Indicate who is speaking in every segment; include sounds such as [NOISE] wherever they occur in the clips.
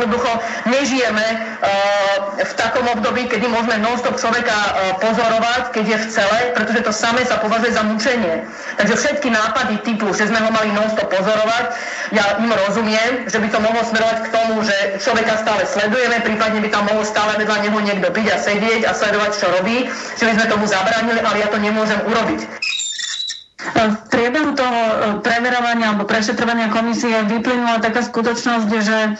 Speaker 1: Jednoducho nežijeme uh, v takom období, kedy môžeme non-stop človeka uh, pozorovať, keď je v cele, pretože to samé sa považuje za mučenie. Takže všetky nápady typu, že sme ho mali non-stop pozorovať, ja im rozumiem, že by to mohlo smerovať k tomu, že človeka stále sledujeme, prípadne by tam mohol stále vedľa neho niekto byť a sedieť a sledovať, čo robí, že by sme tomu zabránili, ale ja to nemôžem urobiť.
Speaker 2: V priebehu toho e, preverovania alebo prešetrovania komisie vyplynula taká skutočnosť, že e,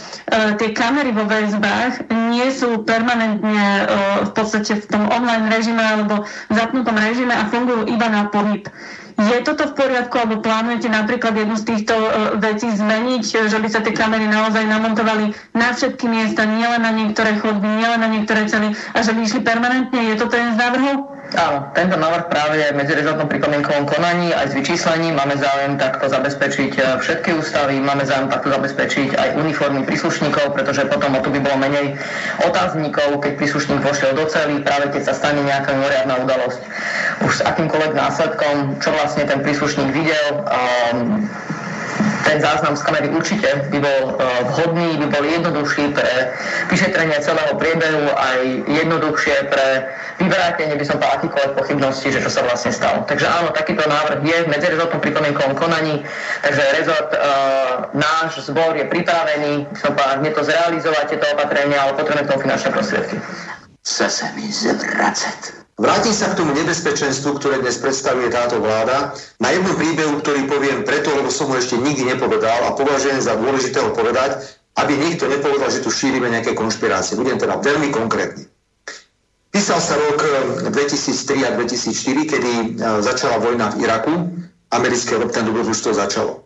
Speaker 2: tie kamery vo väzbách nie sú permanentne e, v podstate v tom online režime alebo zapnutom režime a fungujú iba na pohyb. Je toto v poriadku, alebo plánujete napríklad jednu z týchto vecí zmeniť, že by sa tie kamery naozaj namontovali na všetky miesta, nielen na niektoré chodby, nielen na niektoré cely a že by išli permanentne? Je to ten z návrhu?
Speaker 1: Áno, tento návrh práve je v medzirezortnom pripomienkovom konaní aj s vyčíslením. Máme záujem takto zabezpečiť e, všetky ústavy, máme záujem takto zabezpečiť aj uniformy príslušníkov, pretože potom o tu by bolo menej otáznikov, keď príslušník vošiel do cely, práve keď sa stane nejaká mimoriadná udalosť. Už s akýmkoľvek následkom, čo vlastne ten príslušník videl, um, ten záznam z kamery určite by bol e, vhodný, by bol jednoduchší pre vyšetrenie celého priebehu, aj jednoduchšie pre vyvrátenie, by som povedal, akýkoľvek pochybnosti, že čo sa vlastne stalo. Takže áno, takýto návrh je v medzirezortnom pripomienkovom konaní, takže rezort, e, náš zbor je pripravený, by som povedal, nie to zrealizovať tieto opatrenia, ale potrebujeme tomu finančné prostriedky.
Speaker 3: Chce sa mi zvracať.
Speaker 4: Vrátim sa k tomu nebezpečenstvu, ktoré dnes predstavuje táto vláda, na jednom príbehu, ktorý poviem preto, lebo som ho ešte nikdy nepovedal a považujem za dôležité ho povedať, aby niekto nepovedal, že tu šírime nejaké konšpirácie. Budem teda veľmi konkrétny. Písal sa rok 2003 eh, a 2004, kedy eh, začala vojna v Iraku. Americké ten dobrodružstvo začalo.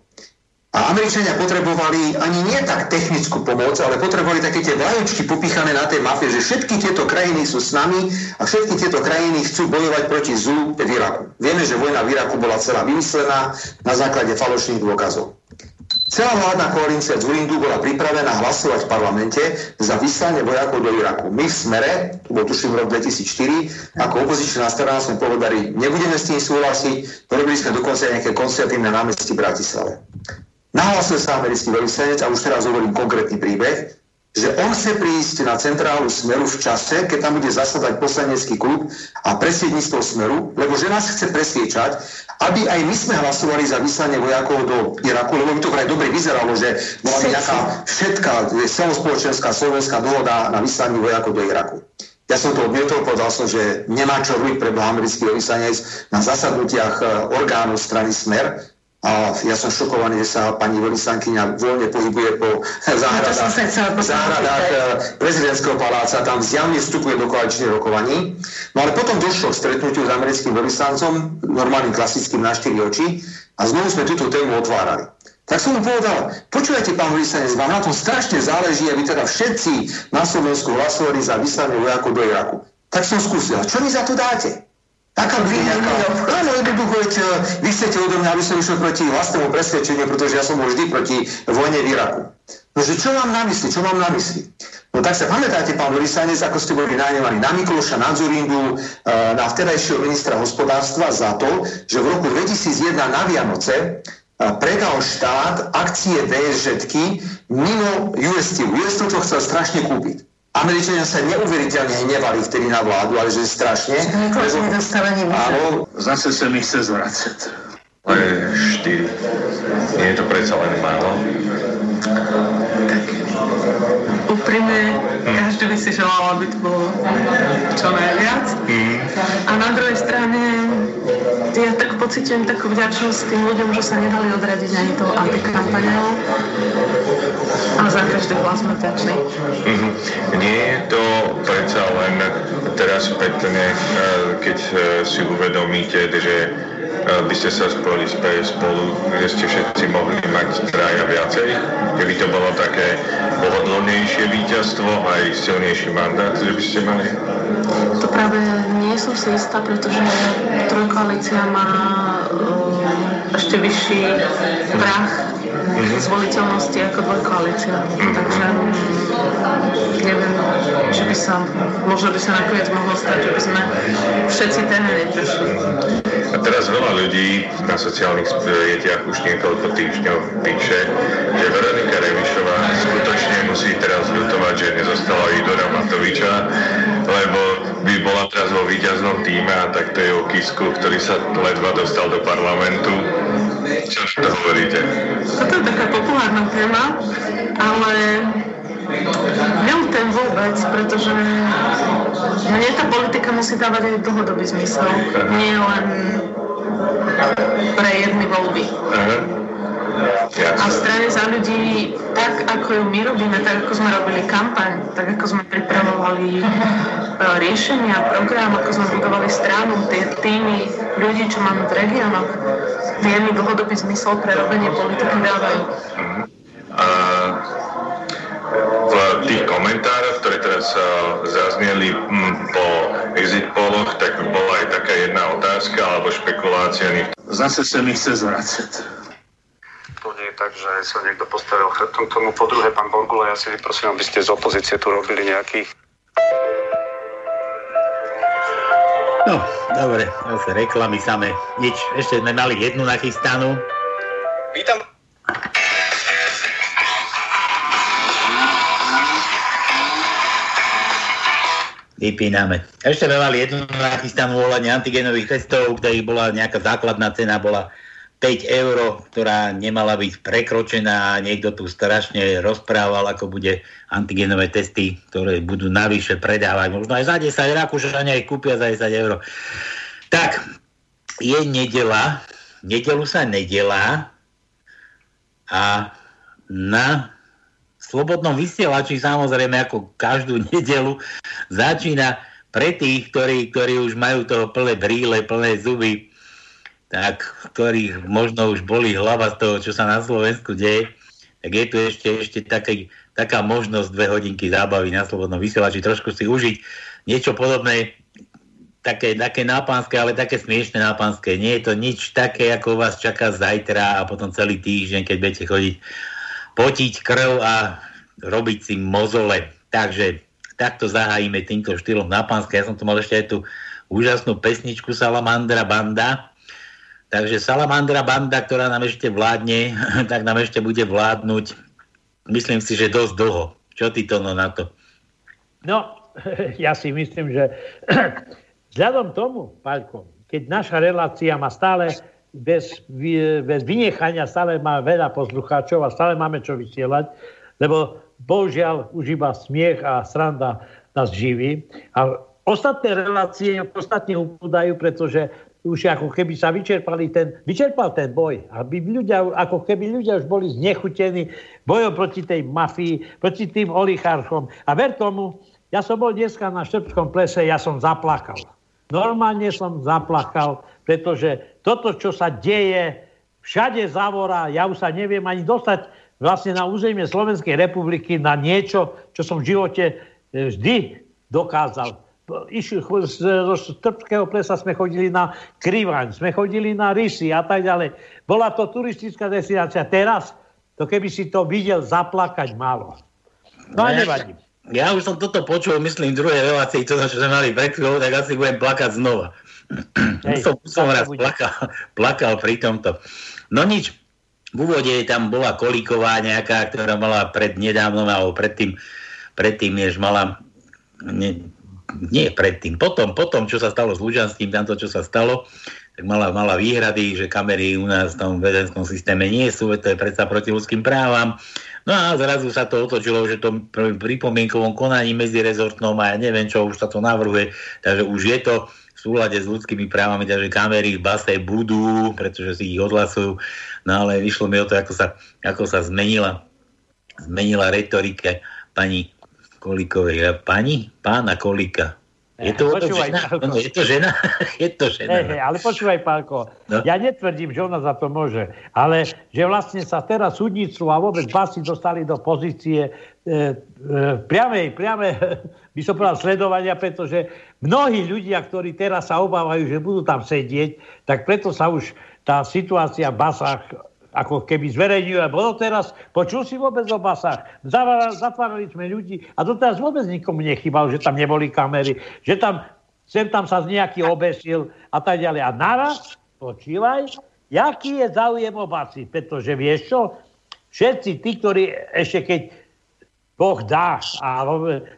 Speaker 4: A Američania potrebovali ani nie tak technickú pomoc, ale potrebovali také tie vlajočky popíchané na tej mafie, že všetky tieto krajiny sú s nami a všetky tieto krajiny chcú bojovať proti zlu v Iraku. Vieme, že vojna v Iraku bola celá vymyslená na základe falošných dôkazov. Celá vládna koalícia z Urindu bola pripravená hlasovať v parlamente za vyslanie vojakov do Iraku. My v Smere, to bol tuším rok 2004, ako opozičná strana sme povedali, nebudeme s tým súhlasiť, porobili sme dokonca nejaké koncertívne námestí v Bratislave. Nahlasil sa americký veľvyslanec, a už teraz hovorím konkrétny príbeh, že on chce prísť na centrálu Smeru v čase, keď tam bude zasadať poslanecký klub a predsedníctvo Smeru, lebo že nás chce presviečať, aby aj my sme hlasovali za vyslanie vojakov do Iraku, lebo by to vraj dobre vyzeralo, že bola nejaká všetká celospoločenská slovenská dohoda na vyslanie vojakov do Iraku. Ja som to odmietol, povedal som, že nemá čo robiť pre americký veľvyslanec na zasadnutiach eh, orgánov strany Smer, a ja som šokovaný, že sa pani veľvyslankyňa voľne pohybuje po záhradách, záhradách eh, prezidentského paláca, tam zjavne vstupuje do koaličných rokovaní. No ale potom došlo k stretnutiu s americkým veľvyslancom, normálnym klasickým na štyri oči, a znovu sme túto tému otvárali. Tak som mu povedal, počúvajte, pán veľvyslanec, vám na tom strašne záleží, aby teda všetci na Slovensku hlasovali za vyslanie vojakov do Iraku. Tak som skúsil, čo mi za to dáte? Taká nejaká, áno, veď e, vy chcete odo mňa, aby som išiel proti vlastnému presvedčeniu, pretože ja som bol vždy proti vojne v Iraku. No, že čo mám na mysli, čo mám na mysli? No tak sa pamätáte, pán Vorisanec, ako ste boli najnemaní na Mikloša, na Zurindu, e, na vtedajšieho ministra hospodárstva za to, že v roku 2001 na Vianoce e, predal štát akcie VSŽ mimo US Steel. US to chcel strašne kúpiť. Američania sa neuveriteľne hnevali vtedy na vládu, ale že strašne.
Speaker 3: Áno. Zase sa mi chce zvracať.
Speaker 5: Ale štyri. Nie je to predsa len málo.
Speaker 2: Tak úprimne. Každý by si želal, aby to bolo čo najviac. Hmm. A na druhej strane ja tak pocitujem takú vďačnosť tým ľuďom, že sa nedali odradiť ani tou antikampaňou. A za každý hlas sme vďační.
Speaker 5: Mm-hmm. Nie je to predsa len teraz spätne, eh, keď eh, si uvedomíte, že by ste sa spojili spolu, kde ste všetci mohli mať traja viacej, keby to bolo také pohodlnejšie víťazstvo, aj silnejší mandát, že by ste mali?
Speaker 2: To práve nie som si istá, pretože trojkoalícia má ešte vyšší prach
Speaker 6: zvoliteľnosti ako dvojkoalícia. Takže mm, neviem, že by sa, možno by sa nakoniec mohlo stať, že by sme všetci téme neprešli.
Speaker 5: A teraz veľa ľudí na sociálnych sieťach už niekoľko týždňov píše, že Veronika Remišová skutočne musí teraz ľutovať, že nezostala Igora Matoviča, lebo by bola teraz vo víťaznom týme a takto je o Kisku, ktorý sa ledva dostal do parlamentu. Čo to hovoríte?
Speaker 6: Toto je taká populárna téma, ale Nelutujem vôbec, pretože mne tá politika musí dávať aj dlhodobý zmysel. Nie len pre jedny voľby. A v strane za ľudí, tak ako ju my robíme, tak ako sme robili kampaň, tak ako sme pripravovali e, riešenia, program, ako sme budovali stranu, tie týmy ľudí, čo máme v regiónoch, tie mi dlhodobý zmysel pre robenie politiky dávajú.
Speaker 5: Ktoré teraz zazneli po exit poloch, tak bola aj taká jedna otázka alebo špekulácia.
Speaker 3: Zase sa mi chce zvracať.
Speaker 7: To nie je tak, že sa niekto postavil chrbtom tomu. Po druhé, pán Borgula, ja si vyprosím, aby ste z opozície tu robili nejakých
Speaker 8: No, dobre, zase reklamy samé. Nič, ešte sme mali jednu nachystanú.
Speaker 7: Vítam.
Speaker 8: Vypíname. Ešte mali jednu nachystanú volanie antigenových testov, ktorých bola nejaká základná cena, bola 5 eur, ktorá nemala byť prekročená. Niekto tu strašne rozprával, ako bude antigenové testy, ktoré budú navyše predávať. Možno aj za 10 Rakúšania ich kúpia za 10 eur. Tak, je nedela, nedelu sa nedela a na slobodnom vysielači samozrejme ako každú [LAUGHS] nedelu začína pre tých, ktorí, ktorí už majú toho plné bríle, plné zuby, tak ktorých možno už boli hlava z toho, čo sa na Slovensku deje, tak je tu ešte, ešte taký, taká možnosť dve hodinky zábavy na slobodnom vysielači, trošku si užiť niečo podobné, také, také nápanské, ale také smiešné nápanské. Nie je to nič také, ako vás čaká zajtra a potom celý týždeň, keď budete chodiť potiť krv a robiť si mozole. Takže takto zahájime týmto štýlom na pánske. Ja som tu mal ešte aj tú úžasnú pesničku Salamandra Banda. Takže Salamandra Banda, ktorá nám ešte vládne, [LAUGHS] tak nám ešte bude vládnuť, myslím si, že dosť dlho. Čo ty to na to?
Speaker 9: No, [LAUGHS] ja si myslím, že [CLEARS THROAT] vzhľadom tomu, Paľko, keď naša relácia má stále bez, bez vynechania stále má veľa poslucháčov a stále máme čo vysielať, lebo bohužiaľ už iba smiech a sranda nás živí. A ostatné relácie ostatne upúdajú, pretože už ako keby sa vyčerpali ten, vyčerpal ten boj. Aby ľudia, ako keby ľudia už boli znechutení bojom proti tej mafii, proti tým oligarchom. A ver tomu, ja som bol dneska na Štrbskom plese, ja som zaplakal. Normálne som zaplakal, pretože toto, čo sa deje, všade zavora, ja už sa neviem ani dostať vlastne na územie Slovenskej republiky na niečo, čo som v živote e, vždy dokázal. Išli, zo Trpského plesa sme chodili na Krivaň, sme chodili na Rysy a tak ďalej. Bola to turistická destinácia. Teraz, to keby si to videl, zaplakať málo. No a nevadí.
Speaker 8: Ja už som toto počul, myslím, v druhej relácii, čo, čo sme mali pred chvíľou, tak asi budem plakať znova. Hej, som, som raz plakal, plakal pri tomto. No nič, v úvode tam bola Kolíková nejaká, ktorá mala pred nedávnom, alebo predtým, predtým než mala, nie, nie predtým, potom, potom, čo sa stalo s Lužanským, tamto, čo sa stalo, tak mala, mala výhrady, že kamery u nás v tom vedenskom systéme nie sú, to je predsa proti ľudským právam. No a zrazu sa to otočilo, že to pri pripomienkovom konaní rezortnom a ja neviem čo, už sa to navrhuje, takže už je to súlade s ľudskými právami, takže kamery v base budú, pretože si ich odhlasujú. No ale vyšlo mi o to, ako sa, ako sa zmenila, zmenila retorika pani Kolíkovej. Pani? Pána Kolíka. Je to, počúvaj, žena? No, je to žena? [LAUGHS] je to žena.
Speaker 9: Hey, hey, ale počúvaj, Pálko, no? ja netvrdím, že ona za to môže, ale že vlastne sa teraz súdnictvo a vôbec basy dostali do pozície e, e, priamej, priame, [LAUGHS] by som povedal, sledovania, pretože mnohí ľudia, ktorí teraz sa obávajú, že budú tam sedieť, tak preto sa už tá situácia v basách ako keby alebo no teraz počul si vôbec o basách. Zatvárali sme ľudí a doteraz vôbec nikomu nechybal, že tam neboli kamery, že tam sem tam sa z nejaký obesil a tak ďalej. A naraz, počívaj, jaký je záujem o basy, pretože vieš čo, všetci tí, ktorí ešte keď Boh dá a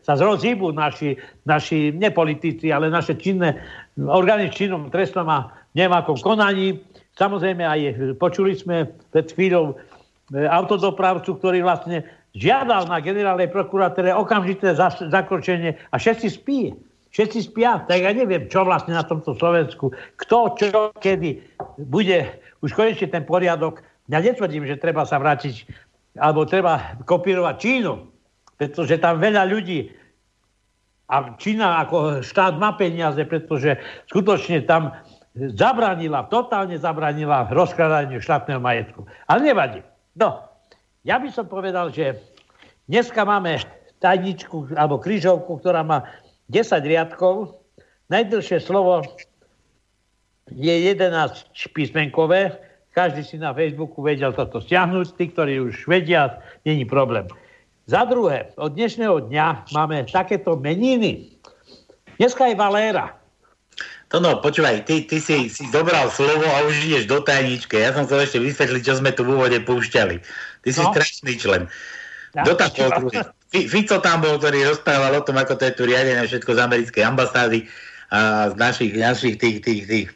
Speaker 9: sa zrozíbu naši, naši nepolitici, ale naše činné orgány činnom trestnom a nemákom konaní, Samozrejme aj počuli sme pred chvíľou e, autodopravcu, ktorý vlastne žiadal na generálnej prokuratúre okamžité zakročenie a všetci spí. Všetci spia, tak ja neviem, čo vlastne na tomto Slovensku, kto, čo, kedy bude už konečne ten poriadok. Ja netvrdím, že treba sa vrátiť, alebo treba kopírovať Čínu, pretože tam veľa ľudí a Čína ako štát má peniaze, pretože skutočne tam zabranila, totálne zabranila rozkladaniu štátneho majetku. Ale nevadí. No, ja by som povedal, že dneska máme tajničku alebo krížovku, ktorá má 10 riadkov. Najdlhšie slovo je 11 písmenkové. Každý si na Facebooku vedel toto stiahnuť. Tí, ktorí už vedia, není problém. Za druhé, od dnešného dňa máme takéto meniny. Dneska je Valéra.
Speaker 8: To no, počúvaj, ty, ty si, si zobral slovo a už ideš do tajničke. Ja som chcel ešte vysvetliť, čo sme tu v úvode púšťali. Ty si no. strašný člen. Ja, do Fico tam bol, ktorý rozprával o tom, ako to je tu riadené všetko z americkej ambasády a z našich, našich tých, tých, tých,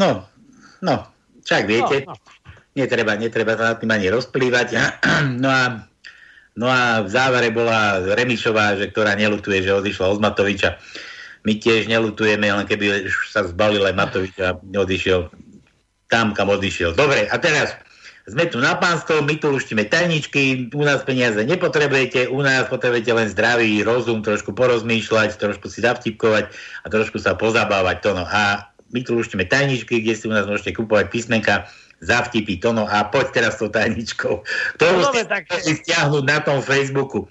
Speaker 8: no, no, však viete, no, no. netreba, netreba sa nad tým ani rozplývať. [CLEARS THROAT] No a, no a v závere bola Remišová, že, ktorá nelutuje, že odišla od Matoviča my tiež nelutujeme, len keby sa zbalil aj Matovič a odišiel tam, kam odišiel. Dobre, a teraz sme tu na pánstvo, my tu luštíme tajničky, u nás peniaze nepotrebujete, u nás potrebujete len zdravý rozum, trošku porozmýšľať, trošku si zavtipkovať a trošku sa pozabávať. Tono. A my tu luštíme tajničky, kde si u nás môžete kupovať písmenka za vtipy. Tono. A poď teraz s tou tajničkou, ktorú no, ste tak... stiahnuť na tom Facebooku.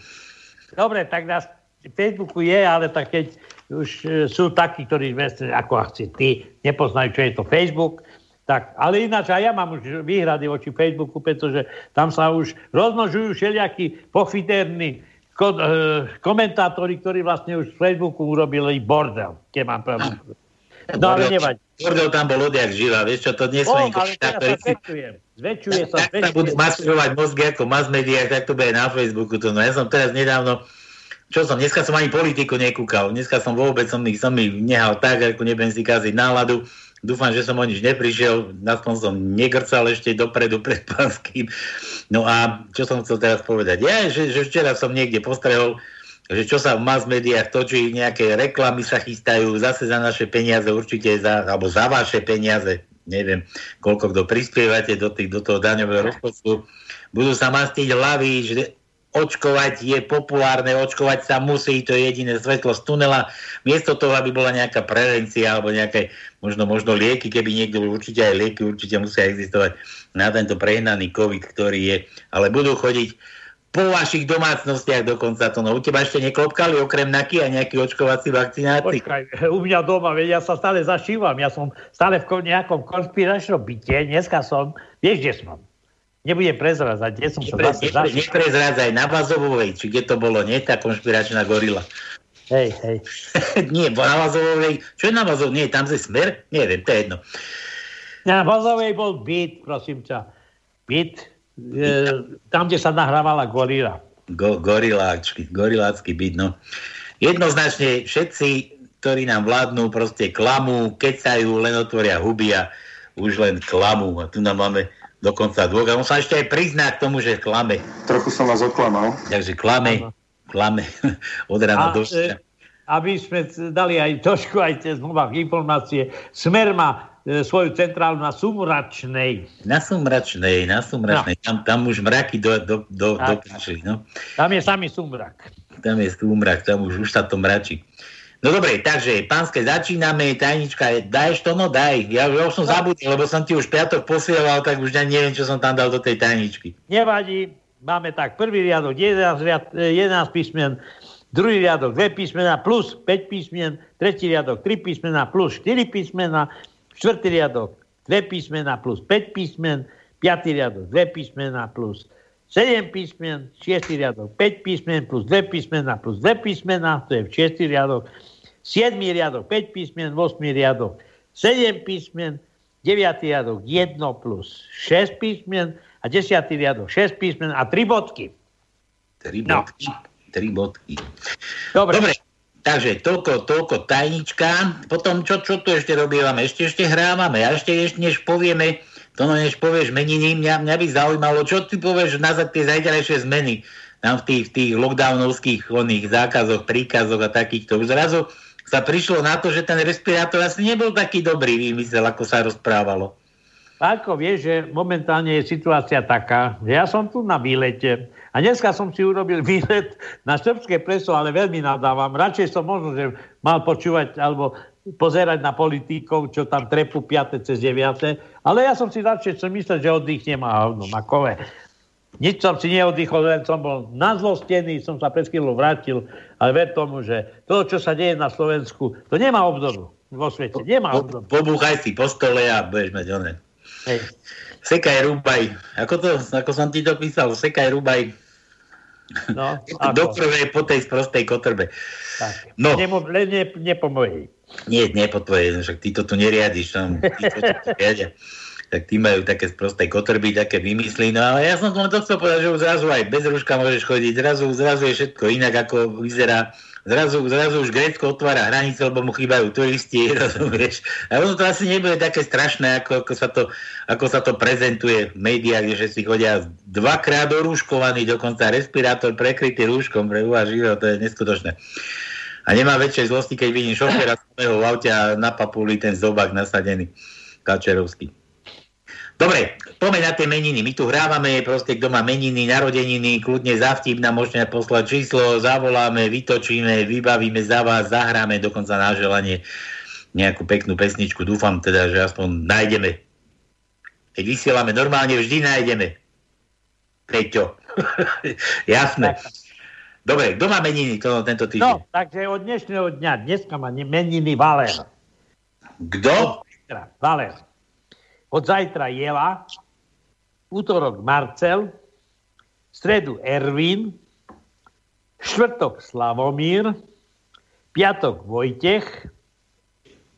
Speaker 9: Dobre, tak na Facebooku je, ale tak keď už e, sú takí, ktorí ako asi ty nepoznajú, čo je to Facebook, tak, ale ináč aj ja mám už výhrady voči Facebooku, pretože tam sa už rozmnožujú všelijakí pofiterní ko, e, komentátori, ktorí vlastne už z Facebooku urobili bordel, keď mám pravdu.
Speaker 8: No ale nevadí. Bordel tam bol odjak živá, vieš čo, to dnes
Speaker 9: sú ale teraz sa. Zväčšuje sa.
Speaker 8: Tak sa budú masírovať mozgy ako mass media, tak to bude na Facebooku. To, no ja som teraz nedávno čo som, dneska som ani politiku nekúkal, dneska som vôbec som ich, som ich nehal tak, ako nebudem si kaziť náladu, dúfam, že som o nič neprišiel, aspoň som negrcal ešte dopredu pred pánským. No a čo som chcel teraz povedať? Ja, že, že včera som niekde postrehol, že čo sa v mass médiách točí, nejaké reklamy sa chystajú, zase za naše peniaze, určite za, alebo za vaše peniaze, neviem, koľko kto prispievate do, tých, do toho daňového rozpočtu, budú sa mastiť hlavy, že očkovať je populárne, očkovať sa musí, to je jediné svetlo z tunela. Miesto toho, aby bola nejaká prevencia alebo nejaké možno, možno lieky, keby niekto určite aj lieky určite musia existovať na tento prehnaný COVID, ktorý je. Ale budú chodiť po vašich domácnostiach dokonca to. No u teba ešte neklopkali okrem naky a nejaký očkovací vakcináty?
Speaker 9: Počkaj, u mňa doma, veď ja sa stále zašívam, ja som stále v nejakom konspiračnom byte, dneska som, vieš, kde som? Nebudem prezrázať, kde som
Speaker 8: sa zase nepre, Neprezrádzaj na Vazovovej, či kde to bolo, nie tá konšpiračná gorila.
Speaker 9: Hej, hej. [LAUGHS]
Speaker 8: nie, na Vazovovej, čo je na Vazovej, nie, tam je smer? Neviem, to je jedno.
Speaker 9: Na Vazovej bol byt, prosím ťa. Byt, e, tam, kde sa nahrávala gorila.
Speaker 8: Go, goriláčky, gorilácky byt, no. Jednoznačne všetci, ktorí nám vládnu, proste klamú, kecajú, len otvoria huby a už len klamú. A tu nám máme dokonca dvoch. A on sa ešte aj prizná k tomu, že klame.
Speaker 4: Trochu som vás oklamal.
Speaker 8: Takže klame, klame [LAUGHS] od rána do e,
Speaker 9: Aby sme dali aj trošku aj tie znova informácie. Smer má e, svoju centrálu na Sumračnej.
Speaker 8: Na Sumračnej, na Sumračnej. No. Tam, tam už mraky do, do, do, do no.
Speaker 9: Tam je samý sumrak.
Speaker 8: Tam je sumrak, tam už, už sa to mračí. No dobre, takže pánske, začíname, tajnička, dajš to, no daj. Ja, ja už som no. zabudil, lebo som ti už piatok posielal, tak už neviem, čo som tam dal do tej tajničky.
Speaker 9: Nevadí, máme tak, prvý riadok 11, riad, 11 písmen, druhý riadok 2 písmena plus 5 písmen, tretí riadok 3 písmena plus 4 písmena, štvrtý riadok 2 písmena plus 5 písmen, 5. riadok 2 písmena plus 7 písmen, 6. riadok 5 písmen plus 2 písmena plus 2 písmena, to je v 6. riadok, 7. riadok 5 písmen, 8. riadok 7 písmen, 9. riadok 1 plus 6 písmen a 10. riadok 6 písmen a 3 bodky.
Speaker 8: 3 bodky. No. 3 bodky. Dobre. Dobre. Takže toľko, toľko tajnička. Potom čo, čo tu ešte robívame? Ešte, ešte hrávame. A ešte, ešte než povieme, to no než povieš meniny, mňa, mňa by zaujímalo, čo ty povieš na tie zajtrajšie zmeny tam v tých, tých lockdownovských oných zákazoch, príkazoch a takýchto. Už zrazu sa prišlo na to, že ten respirátor asi nebol taký dobrý výmysel, ako sa rozprávalo.
Speaker 9: Ako vieš, že momentálne je situácia taká, že ja som tu na výlete a dneska som si urobil [LAUGHS] výlet na srbské preso, ale veľmi nadávam. Radšej som možno, že mal počúvať alebo pozerať na politikov, čo tam trepu 5. cez 9. Ale ja som si radšej som myslel, že oddychnem a hovno na kole. Nič som si neoddychol, len som bol nazlostený, som sa pred chvíľou vrátil, ale ver tomu, že to, čo sa deje na Slovensku, to nemá obdobu vo svete. Nemá obdobu.
Speaker 8: Pobúchaj si po stole a budeš mať oné. Hej. Sekaj, rúbaj. Ako to, ako som ti to písal, sekaj, rúbaj. No, [LAUGHS] Do prvej po tej sprostej kotrbe.
Speaker 9: Tak. No. Nemo, len ne, ne po mojej.
Speaker 8: Nie, po tvojej, však ty to tu neriadiš. Tam, ty to, riadia. [LAUGHS] tak tí majú také sprosté kotrby, také vymyslí. No ale ja som to chcel povedať, že už zrazu aj bez ruška môžeš chodiť, zrazu, zrazu je všetko inak, ako vyzerá zrazu, zrazu už Grécko otvára hranice, lebo mu chýbajú turisti, [LAUGHS] rozumieš. A ono to asi nebude také strašné, ako, ako, sa, to, ako sa to prezentuje v médiách, že si chodia dvakrát orúškovaný, dokonca respirátor prekrytý rúškom, pre živo, to je neskutočné. A nemá väčšej zlosti, keď vidím šoféra samého v aute a na papuli ten zobák nasadený, kačerovský. Dobre, poďme na tie meniny. My tu hrávame, proste kto má meniny, narodeniny, kľudne za vtip nám môžete poslať číslo, zavoláme, vytočíme, vybavíme za vás, zahráme dokonca na želanie nejakú peknú pesničku. Dúfam teda, že aspoň nájdeme. Keď vysielame normálne, vždy nájdeme. Peťo. [LAUGHS] Jasné. Dobre, kto má meniny to, tento týždeň? No,
Speaker 9: takže od dnešného dňa, dneska má meniny Valer.
Speaker 8: Kto?
Speaker 9: Valer. Od zajtra Jela, útorok Marcel, stredu Ervin, štvrtok Slavomír, piatok Vojtech,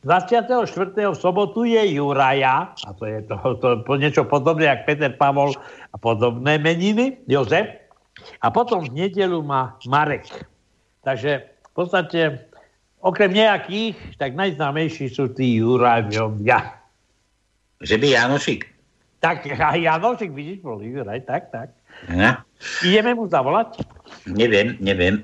Speaker 9: 24. v sobotu je Juraja, a to je to, to, to niečo podobné, ako Peter Pavol a podobné meniny, Jozef. A potom v nedelu má Marek. Takže v podstate, okrem nejakých, tak najznámejší sú tí Jurajovia.
Speaker 8: Že by Janošik?
Speaker 9: Tak, Janošik, vidíš, bol aj tak, tak. Ja. Ideme mu zavolať?
Speaker 8: Neviem, neviem.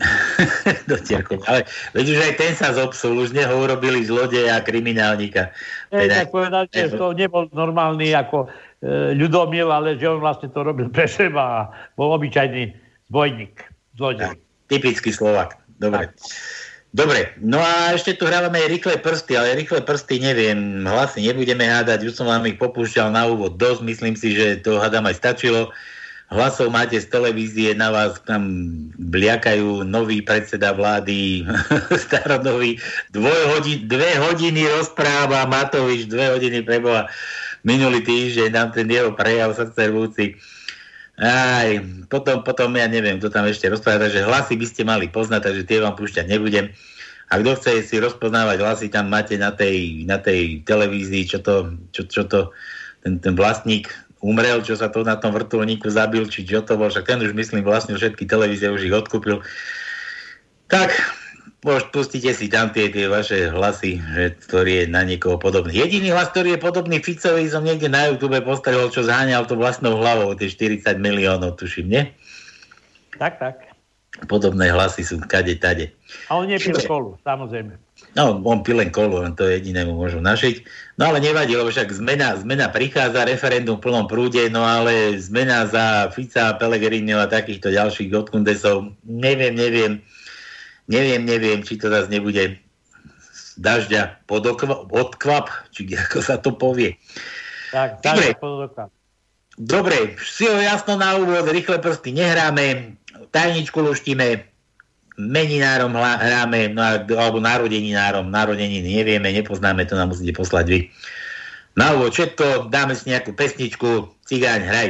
Speaker 8: [LAUGHS] Ale veď už aj ten sa zopsul, už neho urobili zlodeja a kriminálnika.
Speaker 9: Teda... tak povedal, že to nebol normálny ako e, ľudomil, ale že on vlastne to robil pre seba a bol obyčajný zbojník, zlodej.
Speaker 8: Typický Slovak. Dobre. Tak. Dobre, no a ešte tu hrávame rýchle prsty, ale rýchle prsty neviem, hlasy nebudeme hádať, už som vám ich popúšťal na úvod dosť, myslím si, že to hádam aj stačilo. Hlasov máte z televízie, na vás tam bliakajú nový predseda vlády [LAUGHS] starodový, hodin, dve hodiny rozpráva Matovič, dve hodiny preboha minulý týždeň, nám ten jeho prejav srdcervúci. Aj, potom, potom ja neviem, kto tam ešte rozpráva, takže hlasy by ste mali poznať, takže tie vám púšťať nebudem. A kto chce si rozpoznávať hlasy, tam máte na tej, na tej televízii, čo to, čo, čo to ten, ten vlastník umrel, čo sa to na tom vrtulníku zabil, či čo to bol, však ten už myslím vlastne všetky televízie už ich odkúpil. Tak, pustíte si tam tie, tie vaše hlasy, že, ktorý je na niekoho podobný. Jediný hlas, ktorý je podobný Ficovi, som niekde na YouTube postavil, čo zháňal to vlastnou hlavou, tie 40 miliónov, tuším, nie?
Speaker 9: Tak, tak.
Speaker 8: Podobné hlasy sú kade, tade.
Speaker 9: A on nepil kolu, samozrejme.
Speaker 8: No, on pil len kolu, len to jedinému môžu našiť. No ale nevadí, lebo však zmena, zmena prichádza, referendum v plnom prúde, no ale zmena za Fica, Pellegrino a takýchto ďalších odkundesov, neviem, neviem Neviem, neviem, či to zase nebude dažďa pod odkvap, či ako sa to povie.
Speaker 9: Tak, Dobre.
Speaker 8: Dobre, si ho jasno na úvod, rýchle prsty nehráme, tajničku luštíme, meninárom hráme, no, alebo narodeninárom, narodeniny nevieme, nepoznáme, to nám musíte poslať vy.
Speaker 10: Na úvod všetko, dáme si nejakú pesničku, cigáň, hraj.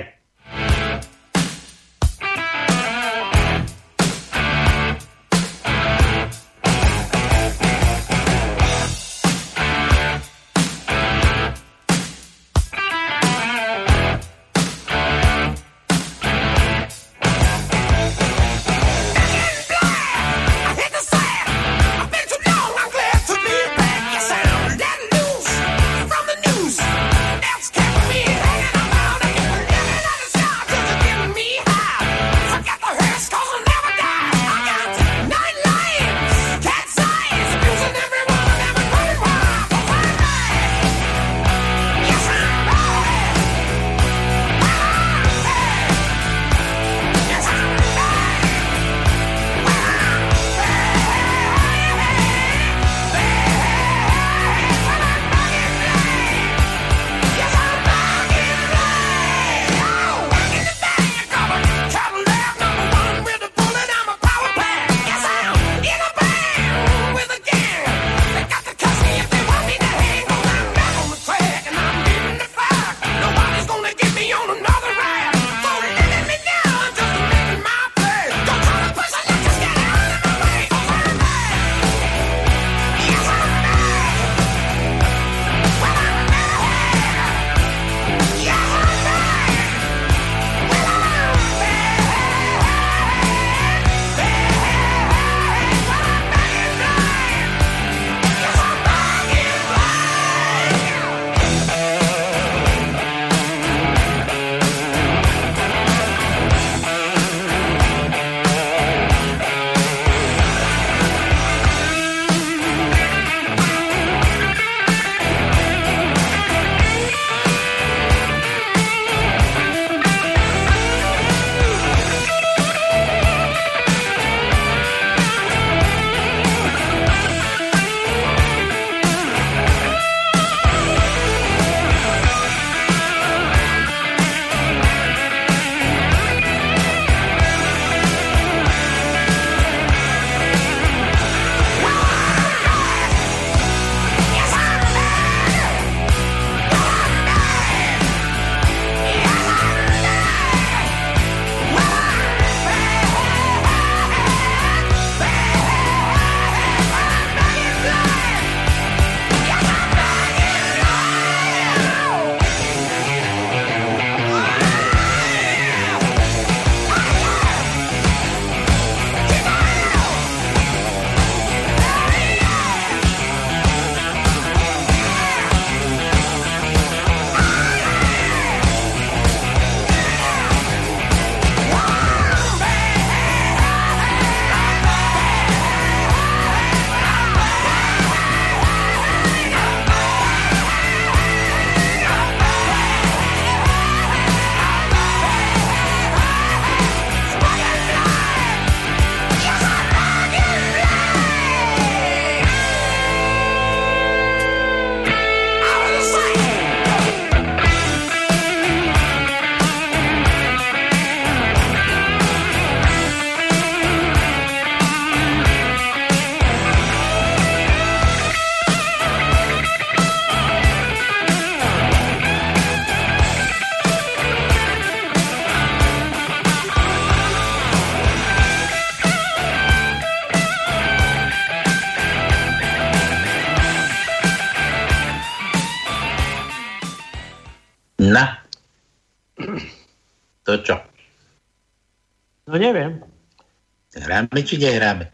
Speaker 10: Hráme či nehráme?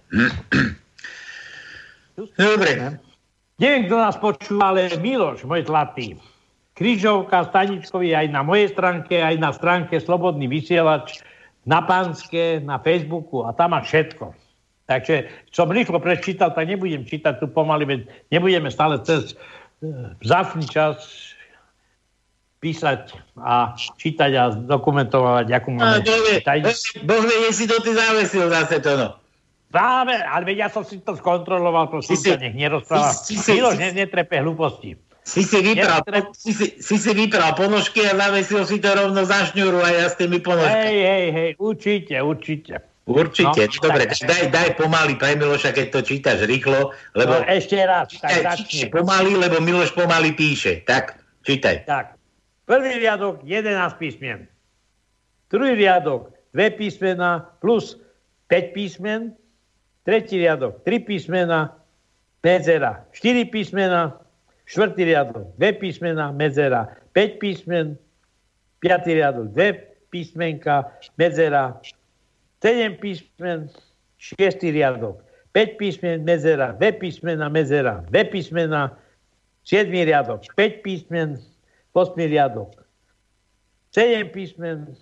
Speaker 10: Dobre.
Speaker 9: Neviem, kto nás počúva, ale Miloš, môj zlatý. Krížovka Staničkovi aj na mojej stránke, aj na stránke Slobodný vysielač, na Pánske, na Facebooku a tam má všetko. Takže som rýchlo prečítal, tak nebudem čítať tu pomaly, veď nebudeme stále cez e, vzácný čas písať a čítať a dokumentovať, akú máme.
Speaker 10: Boh vie, si to ty zavesil zase to, no.
Speaker 9: Práve, ale veď ja som si to skontroloval, prosím si, nech nerozpráva. Miloš, si, netrepe hlúposti.
Speaker 10: Si si vypral, Netrep... si, si, si, si vypral ponožky a zavesil si to rovno za šňuru a ja s tými ponožkami.
Speaker 9: Hej, hej, hej, určite, určite.
Speaker 10: Určite, no, dobre, tak, daj, daj pomaly pre Miloša, keď to čítaš rýchlo, lebo...
Speaker 9: No, ešte raz,
Speaker 10: čítaj, tak začne. pomaly, lebo Miloš pomaly píše, tak?
Speaker 8: Čítaj.
Speaker 9: Tak. Prvý riadok 11 písmen. Druhý riadok 2 písmena plus 5 písmen. Tretí riadok 3 písmena, medzera 4 písmena. Štvrtý riadok 2 písmena, medzera 5 písmen. Piatý riadok 2 písmenka, medzera 7 písmen. Šiestý riadok 5 písmen, medzera 2 písmena, medzera 2 písmena. 7 riadok 5 písmen, 8 riadok 7 písmen,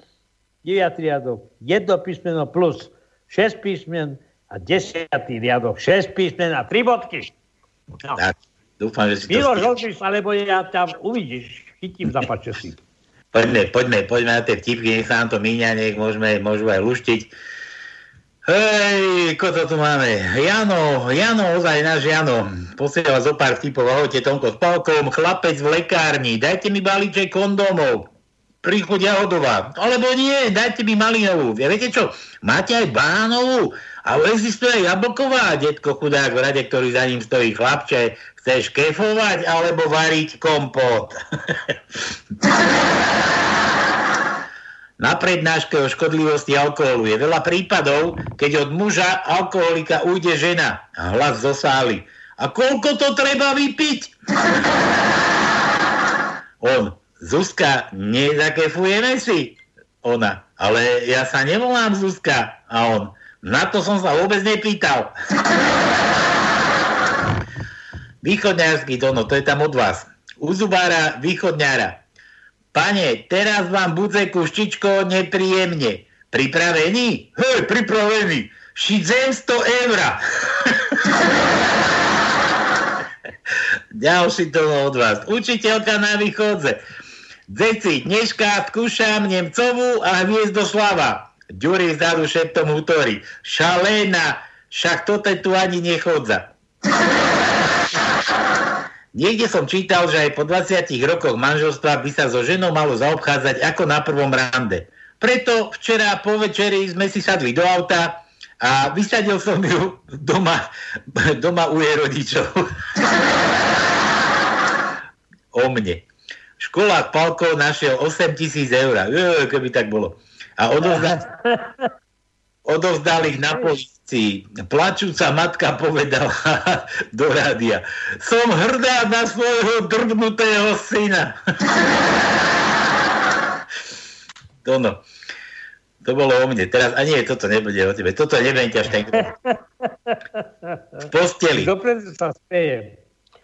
Speaker 9: 9 riadok 1 písmeno plus 6 písmen a 10 riadok 6 písmen a 3 bodky.
Speaker 8: No. Tak, dúfam, že si
Speaker 9: alebo ja ťa uvidíš, chytím za pačesy.
Speaker 8: Poďme, poďme, poďme na tie vtipky, nech sa nám to míňa, nech môžeme, môžu aj luštiť. Hej, koto tu máme? Jano, Jano, ozaj náš Jano. Posiela zo pár vtipov. Ahojte, Tomko s Palkom. Chlapec v lekárni. Dajte mi balíček kondómov. Príchod Jahodová. Alebo nie, dajte mi malinovú. Viete čo? Máte aj bánovú? A existuje aj jablková, detko chudák v rade, ktorý za ním stojí. Chlapče, chceš kefovať alebo variť kompot? [LAUGHS] Na prednáške o škodlivosti alkoholu je veľa prípadov, keď od muža alkoholika ujde žena. A hlas zo sály. A koľko to treba vypiť? On. Zuzka, nezakefujeme si? Ona. Ale ja sa nevolám Zuzka. A on. Na to som sa vôbec nepýtal. Východňarský Dono, to je tam od vás. U zubára východňára. Pane, teraz vám budze kuštičko nepríjemne. Pripravený? Hej, pripravený. Šidzem 100 eur. [LAUGHS] Ďalší to od vás. Učiteľka na východze. Deci, dneška skúšam Nemcovú a Hviezdoslava. Ďuri vzadu šeptom útorí. Šaléna, však toto tu ani nechodza. Niekde som čítal, že aj po 20 rokoch manželstva by sa so ženou malo zaobchádzať ako na prvom rande. Preto včera po večeri sme si sadli do auta a vysadil som ju doma, doma u jej rodičov. o mne. Školák Palkov našiel 8 tisíc eur. Keby tak bolo. A odovzdal, odovzdal ich na policii. Plačúca matka povedala [LAUGHS] do rádia, som hrdá na svojho drbnutého syna. [LAUGHS] to no. To bolo o mne. Teraz, a nie, toto nebude o tebe. Toto nebude ťa ten. [LAUGHS] V posteli.
Speaker 9: Dopredu sa spejem.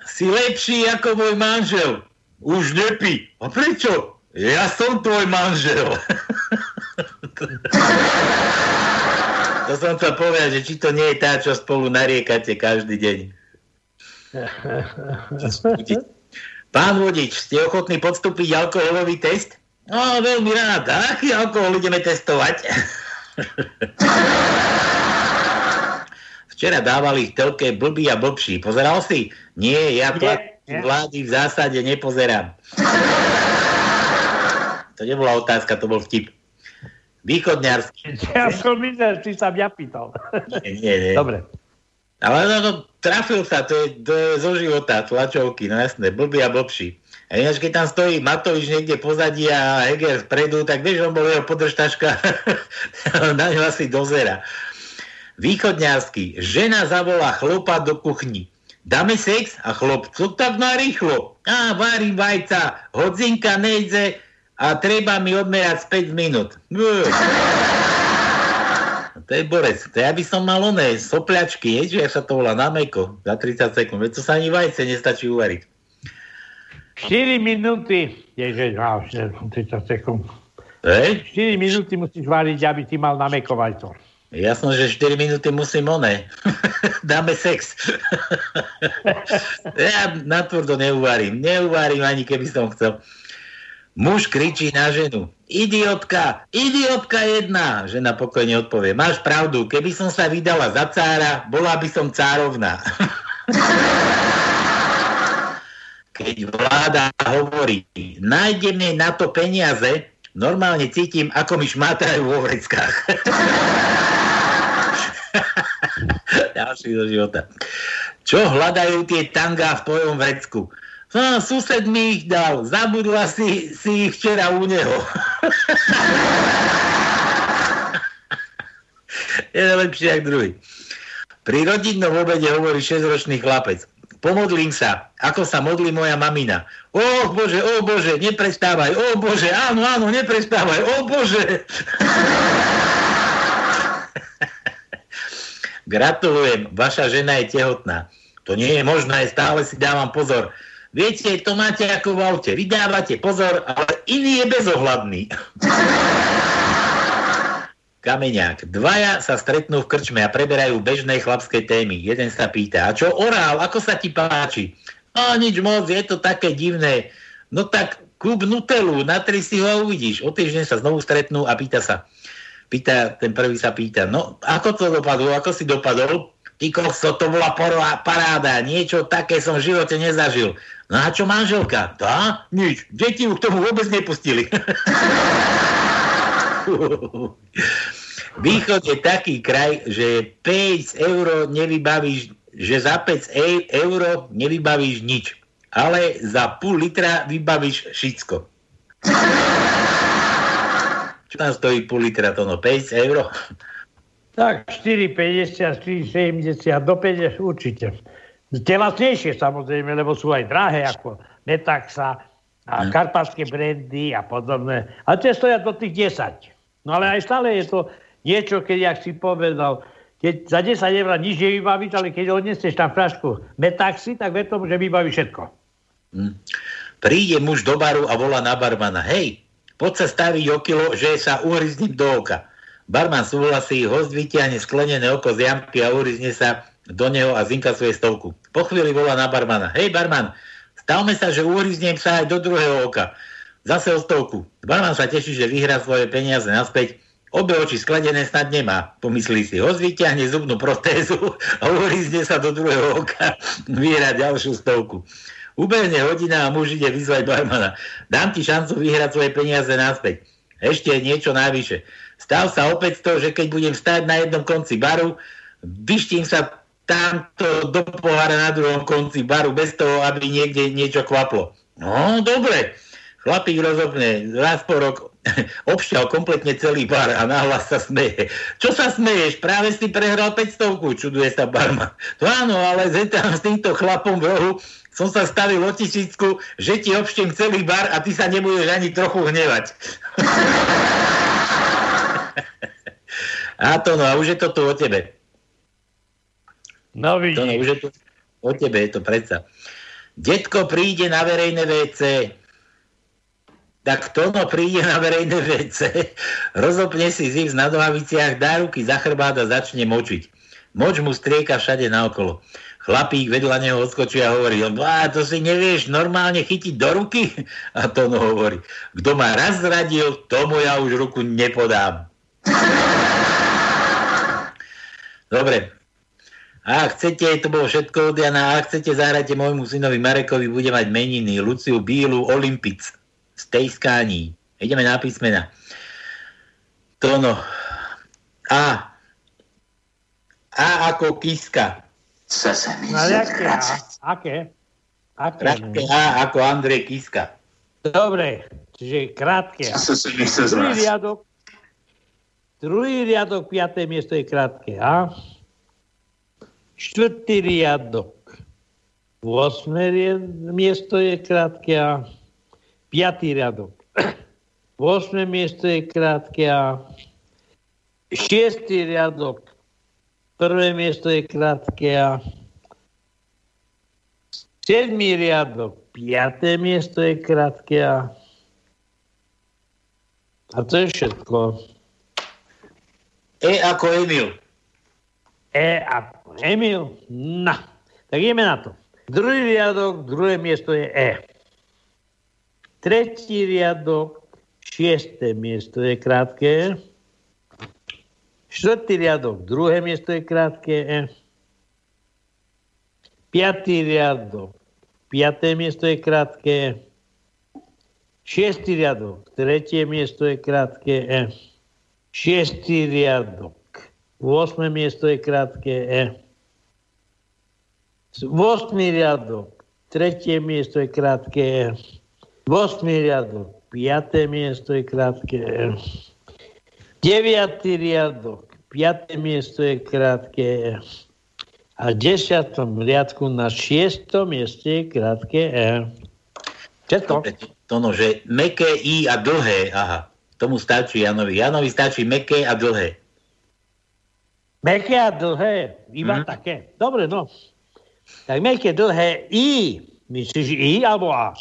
Speaker 8: Si lepší ako môj manžel. Už nepí. A prečo? Ja som tvoj manžel. To som chcel povedať, že či to nie je tá, čo spolu nariekate každý deň. Pán vodič, ste ochotní podstúpiť alkoholový test? No, veľmi rád. Aký alkohol ideme testovať? [LAUGHS] Včera dávali v telke blbý a blbší. Pozeral si? Nie, ja vlády v zásade nepozerám. To nebola otázka, to bol vtip. Východňarský.
Speaker 9: Ja som myslel, či sa mňa pýtal.
Speaker 8: Nie, nie, nie.
Speaker 9: Dobre.
Speaker 8: Ale no, no, trafil sa, to je, to je zo života, tlačovky, no jasné, blbý a blbší. A ináč, keď tam stojí Matovič niekde pozadí a Heger vpredu, tak vieš, on bol jeho podržtaška, [LAUGHS] na ňo asi dozera. Východňarský. Žena zavolá chlopa do kuchni. Dáme sex? A chlop, co tak narýchlo? A, varím vajca, hodzinka nejde, a treba mi odmerať 5 minút. To je borec. To ja by som mal oné sopliačky, je, že sa to volá na meko, za 30 sekúnd. Veď to sa ani vajce nestačí uvariť.
Speaker 9: 4 minúty, ježe, 30 sekúnd.
Speaker 8: Hej?
Speaker 9: 4 minúty musíš variť, aby si mal na meko vajco.
Speaker 8: Jasno, že 4 minúty musím oné. [LAUGHS] Dáme sex. [LAUGHS] ja natvrdo neuvarím. Neuvarím ani keby som chcel. Muž kričí na ženu. Idiotka, idiotka jedna. Žena pokojne odpovie. Máš pravdu, keby som sa vydala za cára, bola by som cárovna. [LAUGHS] Keď vláda hovorí, nájdeme na to peniaze, normálne cítim, ako mi šmátrajú vo vreckách. [LAUGHS] Ďalší do života. Čo hľadajú tie tanga v tvojom vrecku? No, sused mi ich dal, zabudla si, si ich včera u neho. [LAUGHS] Jeden lepší jak druhý. Pri rodinnom obede hovorí 6-ročný chlapec. Pomodlím sa, ako sa modlí moja mamina. O Bože, o Bože, neprestávaj, o Bože, áno, áno, neprestávaj, o Bože. [LAUGHS] Gratulujem, vaša žena je tehotná. To nie je možné, stále si dávam pozor. Viete, to máte ako v aute. Vydávate pozor, ale iný je bezohľadný. [LAUGHS] Kameňák. Dvaja sa stretnú v krčme a preberajú bežné chlapské témy. Jeden sa pýta, a čo orál, ako sa ti páči? A nič moc, je to také divné. No tak kúp Nutelu, na tri si ho a uvidíš. O týždeň sa znovu stretnú a pýta sa. Pýta, ten prvý sa pýta, no ako to dopadlo, ako si dopadol? Ty kokso, to bola paráda, niečo také som v živote nezažil. No a čo manželka? Tá? Nič, deti ju k tomu vôbec nepustili. [LAUGHS] Východ je taký kraj, že 5 eur nevybavíš, že za 5 eur nevybavíš nič, ale za pol litra vybavíš všetko. Čo tam stojí pol litra to no? 5 eur?
Speaker 9: Tak 4,50, 4,70, do 50 určite. Tie lacnejšie samozrejme, lebo sú aj drahé ako Metaxa a hm. karpatské brandy a podobné. A tie stoja do tých 10. No ale aj stále je to niečo, keď, jak si povedal, keď za 10 eur nič nevybavíš, ale keď odnesieš tam fľašku metaxi, tak ve tomu, že vybaví všetko.
Speaker 8: Hmm. Príde muž do baru a volá na barmana. Hej, poď sa staviť o kilo, že sa uhryzním do oka. Barman súhlasí, host vytiahne sklenené oko z jamky a uhryzne sa do neho a zinkasuje stovku. Po chvíli volá na barmana. Hej, barman, stavme sa, že uhryznem sa aj do druhého oka. Zase o stovku. Barman sa teší, že vyhrá svoje peniaze naspäť. Obe oči skladené snad nemá. Pomyslí si, ho vyťahne zubnú protézu a uhryzne sa do druhého oka. [LAUGHS] Vyhrá ďalšiu stovku. Ubehne hodina a muž ide vyzvať barmana. Dám ti šancu vyhrať svoje peniaze naspäť. Ešte niečo najvyššie. Stav sa opäť to, že keď budem stáť na jednom konci baru, vyštím sa tamto do pohára na druhom konci baru bez toho, aby niekde niečo kvaplo. No, dobre. Chlapík rozopne, raz po rok [LAUGHS] obšťal kompletne celý bar a nahlas sa smeje. Čo sa smeješ? Práve si prehral 500, čuduje sa barman. To áno, ale tam s týmto chlapom v rohu som sa stavil otičicku, že ti obštiem celý bar a ty sa nebudeš ani trochu hnevať. [LAUGHS] [LAUGHS] a to no, a už je to tu o tebe.
Speaker 9: No vidíš. To no,
Speaker 8: už je to o tebe, je to predsa. Detko príde na verejné WC, tak kto no príde na verejné WC, rozopne si ziv na nohaviciach, dá ruky za chrbát a začne močiť. Moč mu strieka všade naokolo. Chlapík vedľa neho odskočí a hovorí, a to si nevieš normálne chytiť do ruky? [LAUGHS] A to no hovorí, kto ma raz zradil, tomu ja už ruku nepodám. Dobre. A ak chcete, to bolo všetko od Jana, ak chcete, zahrajte môjmu synovi Marekovi, bude mať meniny, Luciu Bílu, Olympic z tej skání. Ideme na písmena. Tono. A. A ako kiska.
Speaker 9: Zase mi Ale aké? Aké?
Speaker 8: Aké? A ako Andrej Kiska.
Speaker 9: Dobre, čiže krátke.
Speaker 3: Zase mi chce
Speaker 9: druhý riadok, druhý riadok, piaté miesto je krátke A. Štvrtý riadok, 8. miesto je krátke A. 5. riadok. [CLEARS THROAT] 8. miesto je krátke a 6. riadok. Prvé miesto je krátke a 7. riadok. 5. miesto je krátke a a to je všetko.
Speaker 8: E ako Emil.
Speaker 9: E ako Emil. No, tak ideme na to. Druhý riadok, druhé miesto je E. Tretí riadok, šiesté miesto je krátke. Štvrtý riadok, druhé miesto je krátke. Piatý riadok, piaté miesto je krátke. Šiestý riadok, tretie miesto je krátke. Šiestý riadok, 8. miesto je krátke. 8 riadok, tretie miesto je krátke. 8 riadok, piaté miesto je krátke. 9. riadok, piaté miesto je krátke. A v desiatom riadku na šiestom mieste je krátke E. Všetko.
Speaker 8: To no, že meké I a dlhé, aha. Tomu stačí Janovi. Janovi stačí meké a dlhé.
Speaker 9: Meké a dlhé, iba hmm. také. Dobre, no. Tak meké, dlhé I. Myslíš I alebo A?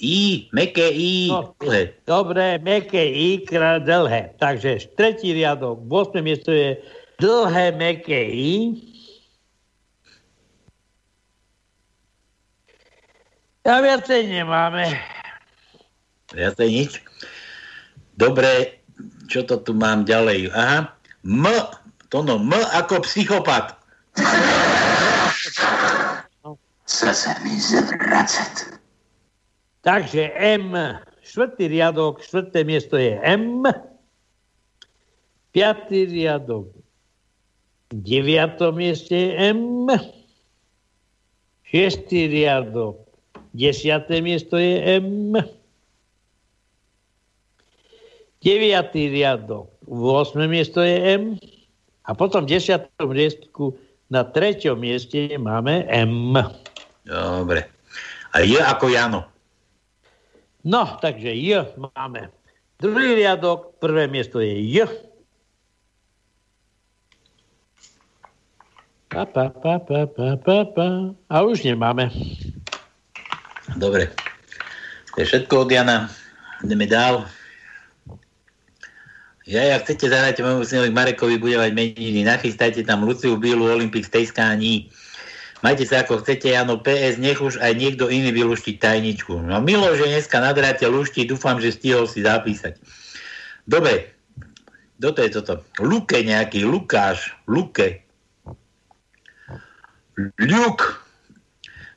Speaker 8: I, meké I, no, dlhé.
Speaker 9: Dobre, meké I, krát dlhé. Takže tretí riadok, 8. miesto je dlhé, meké I. A viacej nemáme.
Speaker 8: Viacej nič? Dobre, čo to tu mám ďalej? Aha. M, to no, M ako psychopat.
Speaker 3: Chce sa mi zvracať.
Speaker 9: Takže M, štvrtý riadok, štvrté miesto je M. Piatý riadok, deviatom mieste je M. Šiestý riadok, Desiaté miesto je M. Deviatý riadok. V 8. miesto je M. A potom v 10. riadku na treťom mieste máme M.
Speaker 8: Dobre. A J ako Jano.
Speaker 9: No, takže J máme. Druhý riadok, prvé miesto je J. Pa, pa, pa, pa, pa, pa, pa. A už nemáme.
Speaker 8: Dobre. To je všetko od Jana. Ideme dál. Ja, ak chcete zahrať môjmu synovi Marekovi, bude mať meniny. Nachystajte tam Luciu Bílu, Olympik z Tejskání. Majte sa ako chcete, Jano PS, nech už aj niekto iný vyluštiť tajničku. No milo, že dneska nadráte lušti, dúfam, že stihol si zapísať. Dobre, kto to je toto? Luke nejaký, Lukáš, Luke. Ľuk,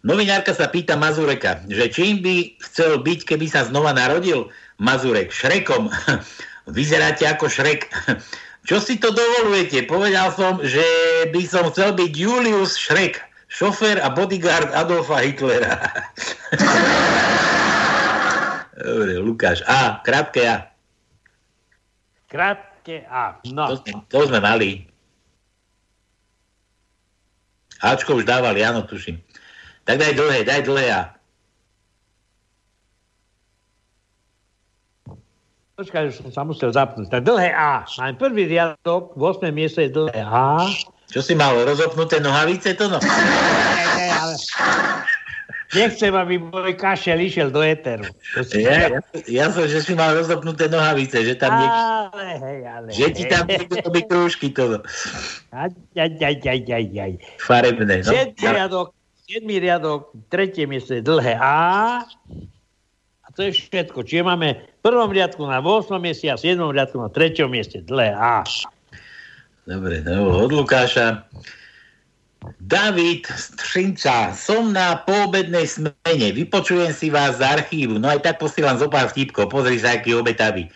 Speaker 8: Novinárka sa pýta Mazureka, že čím by chcel byť, keby sa znova narodil? Mazurek, Šrekom. [LAUGHS] Vyzeráte ako Šrek. Čo si to dovolujete? Povedal som, že by som chcel byť Julius Šrek, šofér a bodyguard Adolfa Hitlera. Dobre, Lukáš. A, krátke A.
Speaker 9: Krátke A. No.
Speaker 8: To, to sme mali. Ačko už dával, Jano, tuším. Tak daj dlhé, daj dlhé a.
Speaker 9: Počkaj, už som sa musel zapnúť. Tak dlhé A. Mám prvý riadok, v 8. miesto je dlhé A.
Speaker 8: Čo si mal, rozopnuté nohavice to no?
Speaker 9: Ale... Nechcem, aby môj kašel išiel do éteru.
Speaker 8: Ja, ja, ja som, že si mal rozopnuté nohavice, že tam niek...
Speaker 9: Ale, hej, ale...
Speaker 8: Že ti tam niekto robí krúžky to.
Speaker 9: Aj, aj, aj, aj, aj, aj.
Speaker 8: Farebné, no.
Speaker 9: Všetký riadok, 7. riadok, tretie miesto je dlhé A. A to je všetko. Čiže máme prvom riadku na 8. mieste a v 7. riadku na 3. mieste dlhé A.
Speaker 8: Dobre, no, od Lukáša. David Střinča, som na poobednej smene, vypočujem si vás z archívu, no aj tak posielam zo pár vtipkov, pozri sa, aký obetavý.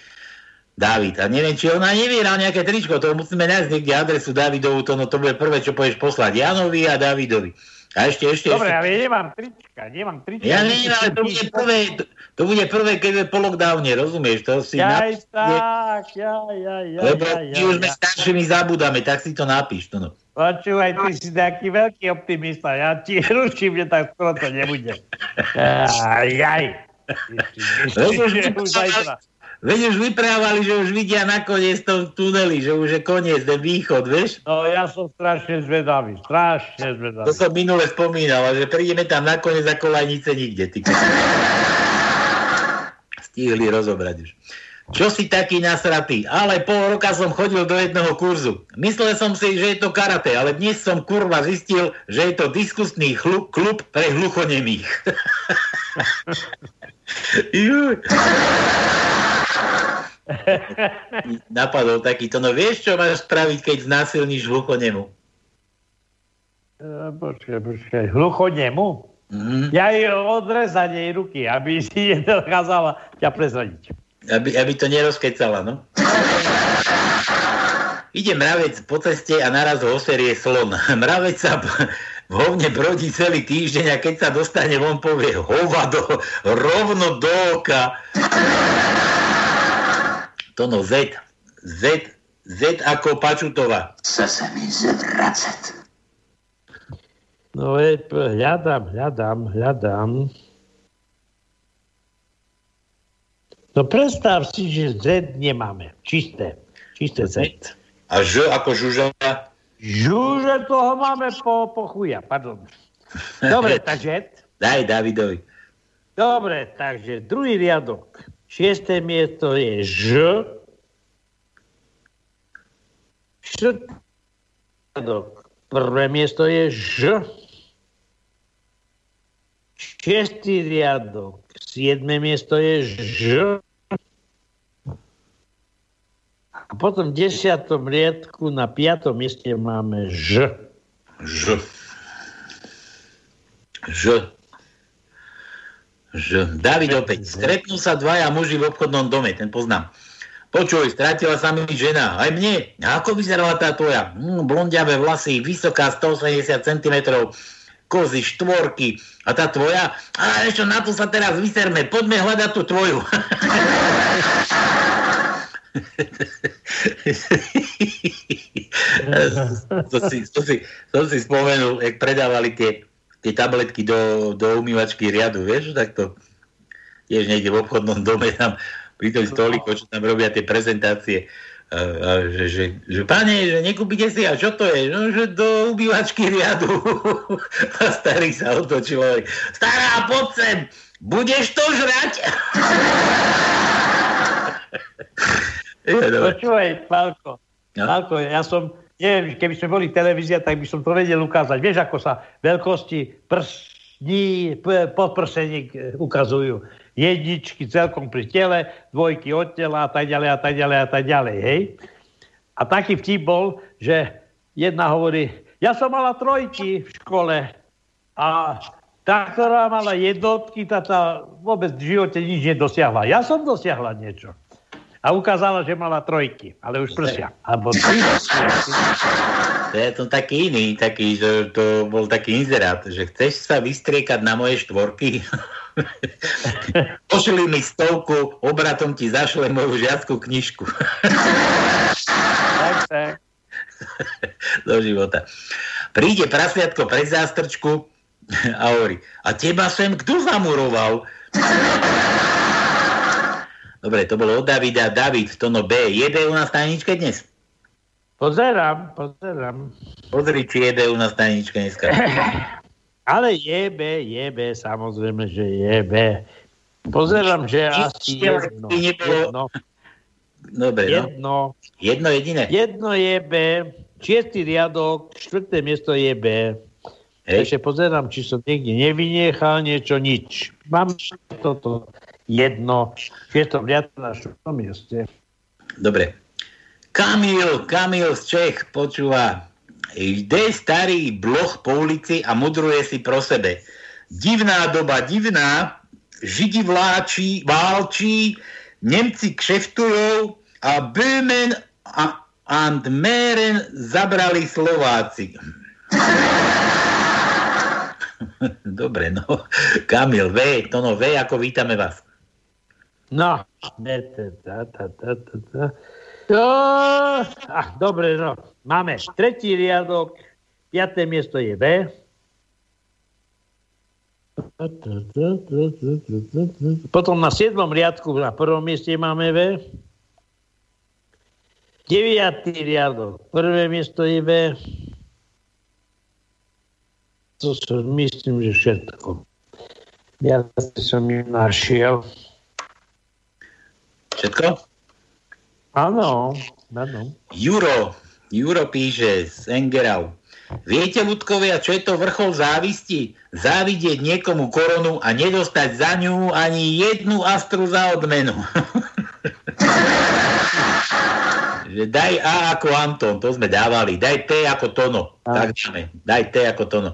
Speaker 8: David, a neviem, či ona nevyhral nejaké tričko, to musíme nájsť niekde adresu Davidovu, to, no to bude prvé, čo povieš poslať Janovi a Davidovi. A ešte, ešte,
Speaker 9: Dobre,
Speaker 8: ešte.
Speaker 9: ale ja nemám trička, nemám trička.
Speaker 8: Ja neviem, ale to bude prvé, to, to bude prvé, keď je po lockdowne, rozumieš? To si
Speaker 9: Jaj, napíš, tak, jaj, jaj, jaj,
Speaker 8: Lebo
Speaker 9: jaj,
Speaker 8: my už sme
Speaker 9: jaj.
Speaker 8: staršími zabudáme, tak si to napíš. To no.
Speaker 9: Počúvaj, ty si taký veľký optimista, ja ti [LAUGHS] ručím, že tak skoro to nebude. Jaj, jaj. [LAUGHS]
Speaker 8: Veď
Speaker 9: Už zajtra.
Speaker 8: Veď už vyprávali, že už vidia nakoniec to tuneli, že už je koniec, ten východ, vieš?
Speaker 9: No ja som strašne zvedavý, strašne zvedavý.
Speaker 8: To som minule spomínal, a že prídeme tam nakoniec ako lajnice nikde. Ty. Stihli rozobrať už. Čo si taký nasratý? Ale pol roka som chodil do jedného kurzu. Myslel som si, že je to karate, ale dnes som kurva zistil, že je to diskusný chlu- klub pre hluchonemých. [LAUGHS] [LAUGHS] Napadol takýto, no vieš, čo máš spraviť, keď znásilníš hluchonemu?
Speaker 9: E, Počkaj, počkaj, hluchodnemu?
Speaker 8: Mm-hmm.
Speaker 9: Ja jej odrezať jej ruky, aby si [LAUGHS] nedokázala ťa prezradiť.
Speaker 8: Aby, aby to nerozkecala, no? Ide mravec po ceste a naraz ho oserie slon. [LAUGHS] Mravec sa, v hovne brodí celý týždeň a keď sa dostane von, povie hovado rovno do oka. Tono Z. Z. Z ako Pačutová.
Speaker 3: Chce sa mi zvracať.
Speaker 9: No je, hľadám, hľadám, hľadám. No predstav si, že Z nemáme. Čisté. Čisté Z.
Speaker 8: A Ž ako žuža?
Speaker 9: Žuže toho máme po, po chuja, pardon. Dobre, [LAUGHS] takže...
Speaker 8: Daj Davidovi.
Speaker 9: Dobre, takže druhý riadok. Šiesté miesto je Ž. Štvrtý riadok. Prvé miesto je Ž. Šiestý riadok. Siedme miesto je Ž. A potom v desiatom riadku na piatom mieste máme Ž.
Speaker 8: Ž. Ž. Ž. David opäť. Stretnú sa dvaja muži v obchodnom dome, ten poznám. Počuj, stratila sa mi žena. Aj mne. A ako vyzerala tá tvoja? Hm, blondiavé vlasy, vysoká 180 cm, kozy, štvorky. A tá tvoja? A ešte na to sa teraz vyserme. Poďme hľadať tú tvoju. [LAUGHS] to, si, to, si, to si spomenul, jak predávali tie, tie tabletky do, do umývačky riadu, vieš, tak to tiež niekde v obchodnom dome tam pri tom čo tam robia tie prezentácie. A, a že, že, že pane, že nekúpite si, a čo to je? No, že do ubývačky riadu. [LAUGHS] a starý sa otočil. Stará, poď sem, budeš to žrať? [LAUGHS]
Speaker 9: Počúvaj, Pálko, no? Pálko, ja som, neviem, keby sme boli televízia, tak by som to vedel ukázať. Vieš, ako sa veľkosti prstní, podprseník ukazujú. Jedničky celkom pri tele, dvojky od tela a tak ďalej a tak ďalej a tak ďalej, hej? A taký vtip bol, že jedna hovorí, ja som mala trojky v škole a tá, ktorá mala jednotky, tá, tá vôbec v živote nič nedosiahla. Ja som dosiahla niečo a ukázala, že mala trojky, ale už prsia. Alebo
Speaker 8: To je to taký iný, taký, že to bol taký inzerát, že chceš sa vystriekať na moje štvorky? [LAUGHS] Pošli mi stovku, obratom ti zašle moju žiackú knižku.
Speaker 9: tak, tak.
Speaker 8: Do života. Príde prasviatko pred zástrčku a hovorí, a teba sem kto zamuroval? Dobre, to bolo od Davida. David, to no B. Jede u nás tajničke dnes?
Speaker 9: Pozerám, pozerám.
Speaker 8: Pozri, či jede u nás tajničke dneska. [LAUGHS]
Speaker 9: Ale je B, je B, samozrejme, že je B. Pozerám, že asi jedno. jedno.
Speaker 8: Dobre,
Speaker 9: no. jedno.
Speaker 8: Jedno jediné.
Speaker 9: Jedno je B, šiestý riadok, štvrté miesto je B. Hej. Takže pozerám, či som niekde nevynechal niečo, nič. Mám toto jedno, je to viac na štvrtom mieste.
Speaker 8: Dobre. Kamil, Kamil z Čech počúva. Jde starý bloch po ulici a mudruje si pro sebe. Divná doba, divná, Židi vláčí, válčí, Nemci kšeftujú a Böhmen a and Meren zabrali Slováci. [LAUGHS] Dobre, no. Kamil, V, to no, V, ako vítame vás.
Speaker 9: No, to, ah, dobre, no. Máme tretí riadok, piaté miesto je B. Potom na siedmom riadku na prvom mieste máme V. Deviatý riadok, prvé miesto je V. To som, myslím, že všetko. Ja som ju našiel.
Speaker 8: Všetko?
Speaker 9: Áno, áno.
Speaker 8: Juro, Juro píše z Engerau. Viete, ľudkovia, čo je to vrchol závisti? Závidieť niekomu koronu a nedostať za ňu ani jednu astru za odmenu. [LAUGHS] že daj A ako Anton, to sme dávali. Daj T ako Tono. Tak dáme. Daj T ako Tono.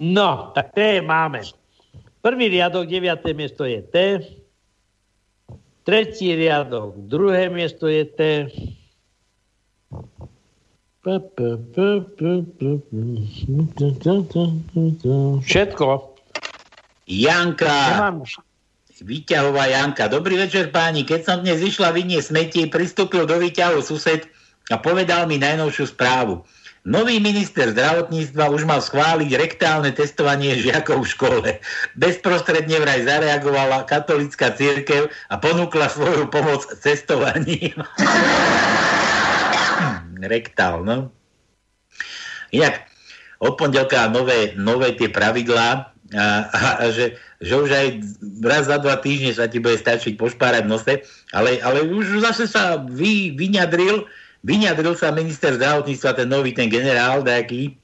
Speaker 9: No, tak T máme. Prvý riadok, deviaté miesto je T. Tretí riadok, druhé miesto je T. Všetko.
Speaker 8: Janka. Výťahová Janka. Dobrý večer páni. Keď som dnes išla vyniesť smeti, pristúpil do výťahu sused a povedal mi najnovšiu správu. Nový minister zdravotníctva už mal schváliť rektálne testovanie žiakov v škole. Bezprostredne vraj zareagovala katolická církev a ponúkla svoju pomoc cestovaním. [LAUGHS] Rektál, no. Inak, od pondelka nové, nové tie pravidlá a, a, a že, že už aj raz za dva týždne sa ti bude stačiť pošpárať nose, ale, ale už zase sa vy, vyňadril, vyňadril sa minister zdravotníctva, ten nový, ten generál nejaký,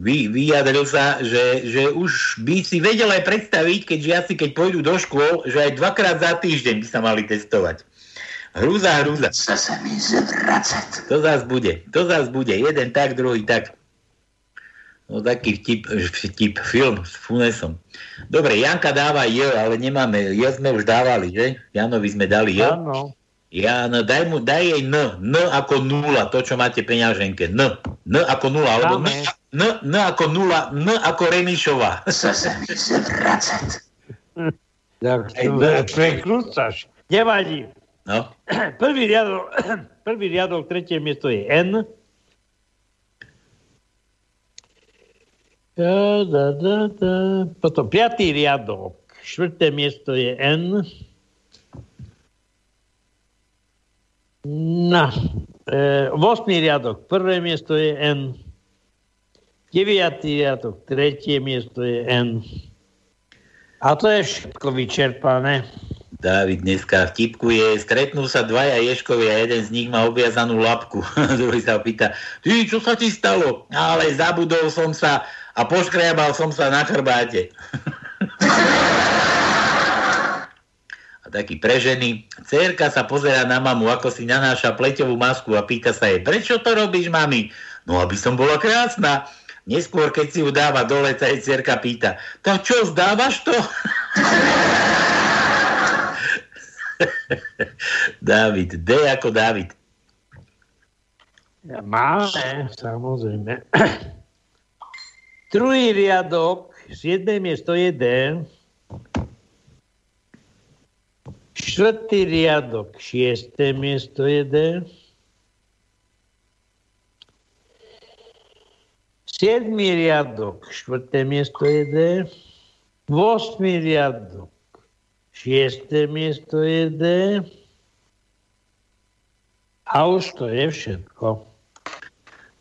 Speaker 8: vy, vyjadril sa, že, že už by si vedel aj predstaviť, keď žiaci, keď pôjdu do škôl, že aj dvakrát za týždeň by sa mali testovať. Hrúza, hrúza.
Speaker 11: Chce sa mi zvracať.
Speaker 8: To zás bude, to zás bude. Jeden tak, druhý tak. No taký vtip, vtip film s Funesom. Dobre, Janka dáva J, ale nemáme, J sme už dávali, že? Janovi sme dali J.
Speaker 9: Áno.
Speaker 8: Ja, no, daj, mu, daj jej N. N ako nula, to, čo máte peňaženke. N. N ako nula, alebo N, N, N ako nula, N ako Remišová.
Speaker 11: Chce sa mi.
Speaker 9: Tak, to prekrúcaš. Nevadí.
Speaker 8: No. [CLEARS THROAT]
Speaker 9: Prvý riadok, [CLEARS THROAT] prvý riadok, tretie miesto je N. Da, da, da, da. Potom piatý riadok, štvrté miesto je N. No, e, 8. riadok, prvé miesto je N. 9. riadok, tretie miesto je N. A to je všetko vyčerpané.
Speaker 8: Dávid dneska vtipkuje, stretnú sa dvaja ješkovia, jeden z nich má obviazanú labku. [LAUGHS] Druhý sa pýta, ty, čo sa ti stalo? Ale zabudol som sa a poškriabal som sa na chrbáte. [LAUGHS] taký prežený. Cérka sa pozera na mamu, ako si nanáša pleťovú masku a pýta sa jej, prečo to robíš, mami? No, aby som bola krásna. Neskôr, keď si ju dáva dole, sa jej cerka pýta, tak čo, zdávaš to? [LAUGHS] David, D ako David.
Speaker 9: Máme, samozrejme. [CLEARS THROAT] Druhý riadok, siedme miesto je D. Štvrtý riadok, šiesté miesto je D. Siedmý riadok, štvrté miesto je D. Vosmý riadok, šiesté miesto je. A už to je všetko.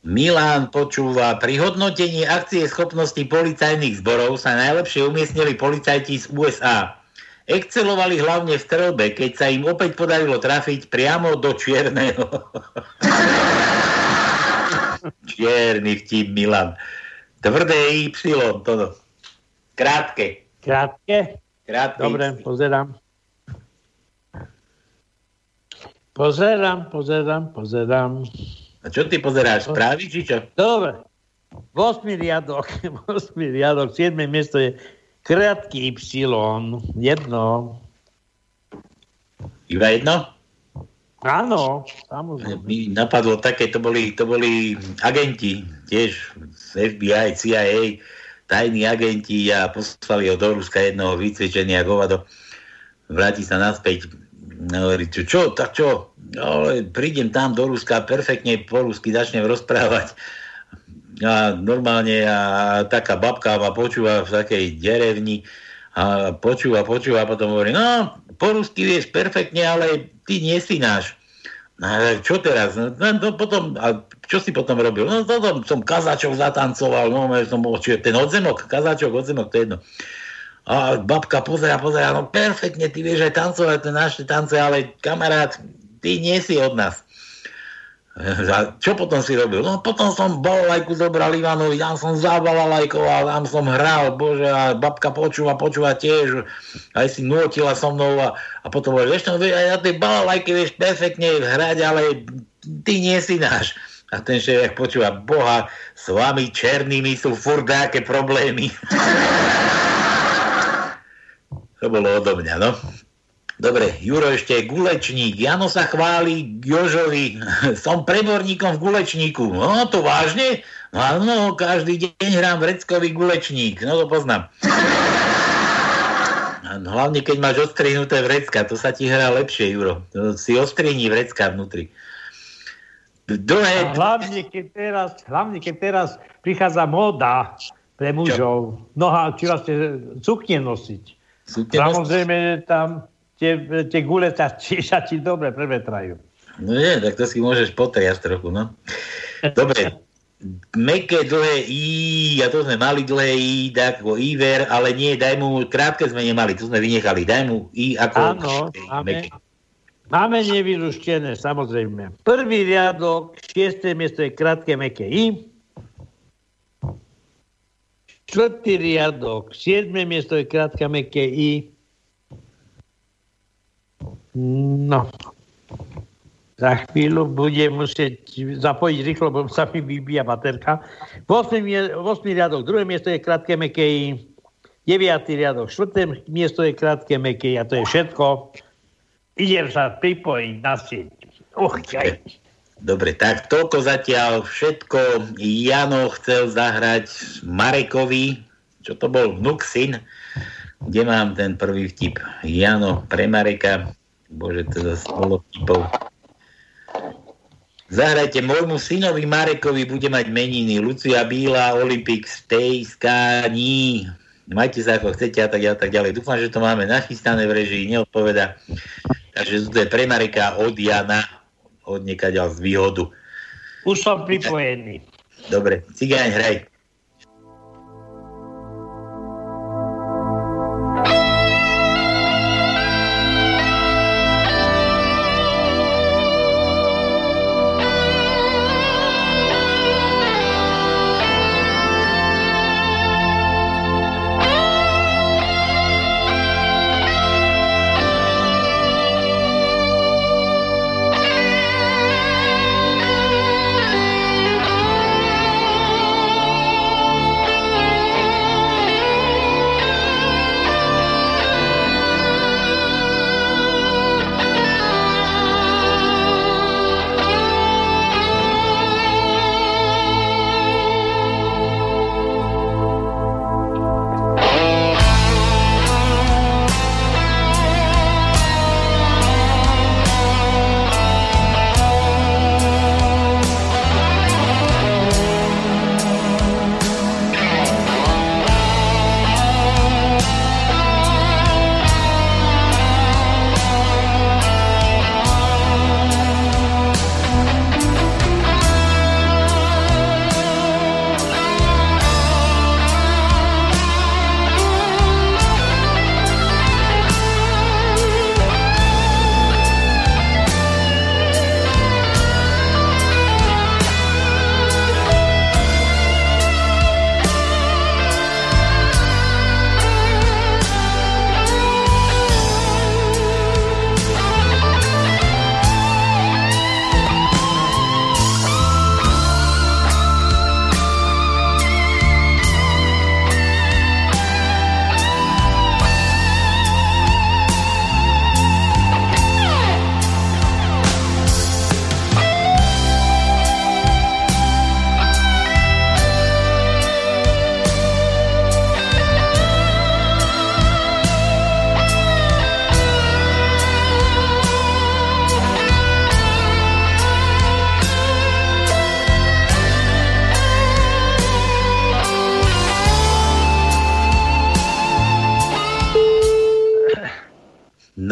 Speaker 8: Milán počúva, pri hodnotení akcie schopnosti policajných zborov sa najlepšie umiestnili policajti z USA. Excelovali hlavne v strelbe, keď sa im opäť podarilo trafiť priamo do čierneho. [LAUGHS] Čierny vtip, Milan. Tvrdé Y, toto. Krátke.
Speaker 9: Krátke?
Speaker 8: Krátke.
Speaker 9: Dobre, pozerám. Pozerám, pozerám, pozerám.
Speaker 8: A čo ty pozeráš? Správy, či čo?
Speaker 9: Dobre. 8. riadok, [LAUGHS] 8. riadok, 7. miesto je krátky Y. Jedno.
Speaker 8: Iba jedno?
Speaker 9: Áno, samozrejme.
Speaker 8: Mi napadlo také, to boli, to boli agenti, tiež z FBI, CIA, tajní agenti a poslali ho do Ruska jednoho vycvičenia hovado. Vráti sa naspäť hovorí, čo, čo, tak čo, no, prídem tam do Ruska, perfektne po rusky začnem rozprávať. A normálne a taká babka ma počúva v takej derevni a počúva, počúva a potom hovorí, no, po rusky vieš perfektne, ale ty nie si náš. No, čo teraz? No, no, potom, a čo si potom robil? No, potom som kazačok zatancoval, no, som čiže ten odzemok, kazačok, odzemok, to je jedno. A babka pozera, pozera, no perfektne, ty vieš aj tancovať tie naše tance, ale kamarát, ty nie si od nás. A čo potom si robil? No potom som balalajku zobral Ivanovi, tam som zabalalajkoval, tam som hral, bože, a babka počúva, počúva tiež, aj si nutila so mnou a, a potom hovorí, vieš, no, aj na tej vieš perfektne hrať, ale ty nie si náš. A ten šéf počúva, boha, s vami černými sú nejaké problémy. [LAUGHS] To bolo odo mňa, no. Dobre, Juro ešte gulečník. Jano sa chváli Jožovi. [LAUGHS] Som preborníkom v gulečníku. No to vážne? No áno, každý deň hrám vreckový gulečník. No to poznám. Hlavne keď máš ostrihnuté vrecka, to sa ti hrá lepšie, Juro. Si ostrihní vrecka vnútri.
Speaker 9: Dlhé... hlavne, keď teraz, hlavne keď teraz prichádza moda pre mužov, noha, či vlastne sukne nosiť. Sukne Samozrejme, tam tie, tie gule sa, sa ti dobre prevetrajú.
Speaker 8: No nie, tak to si môžeš potriasť trochu, no. Dobre, meké dlhé I, a to sme mali dlhé I, tak ako Iver, ale nie, daj mu, krátke sme nemali, to sme vynechali, daj mu I ako
Speaker 9: Áno, máme, máme nevyruštené, samozrejme. Prvý riadok, šiesté miesto je krátke meké I. Čtvrtý riadok, siedme miesto je krátke meké I. No, za chvíľu budem musieť zapojiť rýchlo, bo sa mi vybíja baterka. 8, 8 riadok, druhé miesto je krátke mekej, 9. riadok, 4. miesto je krátke mekej a to je všetko. Idem sa pripojiť na sieť. Och,
Speaker 8: jaj. Dobre, tak toľko zatiaľ všetko. Jano chcel zahrať Marekovi, čo to bol, vnuk, syn. Kde mám ten prvý vtip? Jano pre Mareka. Bože, teda spolo typov. Zahrajte môjmu synovi Marekovi, bude mať meniny. Lucia Bíla, Olympik, Stay, Skání. Majte sa ako chcete a tak, a tak ďalej. Dúfam, že to máme nachystané v režii, neodpoveda. Takže to je pre Mareka od Jana, od nekaďal z výhodu.
Speaker 9: Už som pripojený.
Speaker 8: Dobre, cigáň, hraj.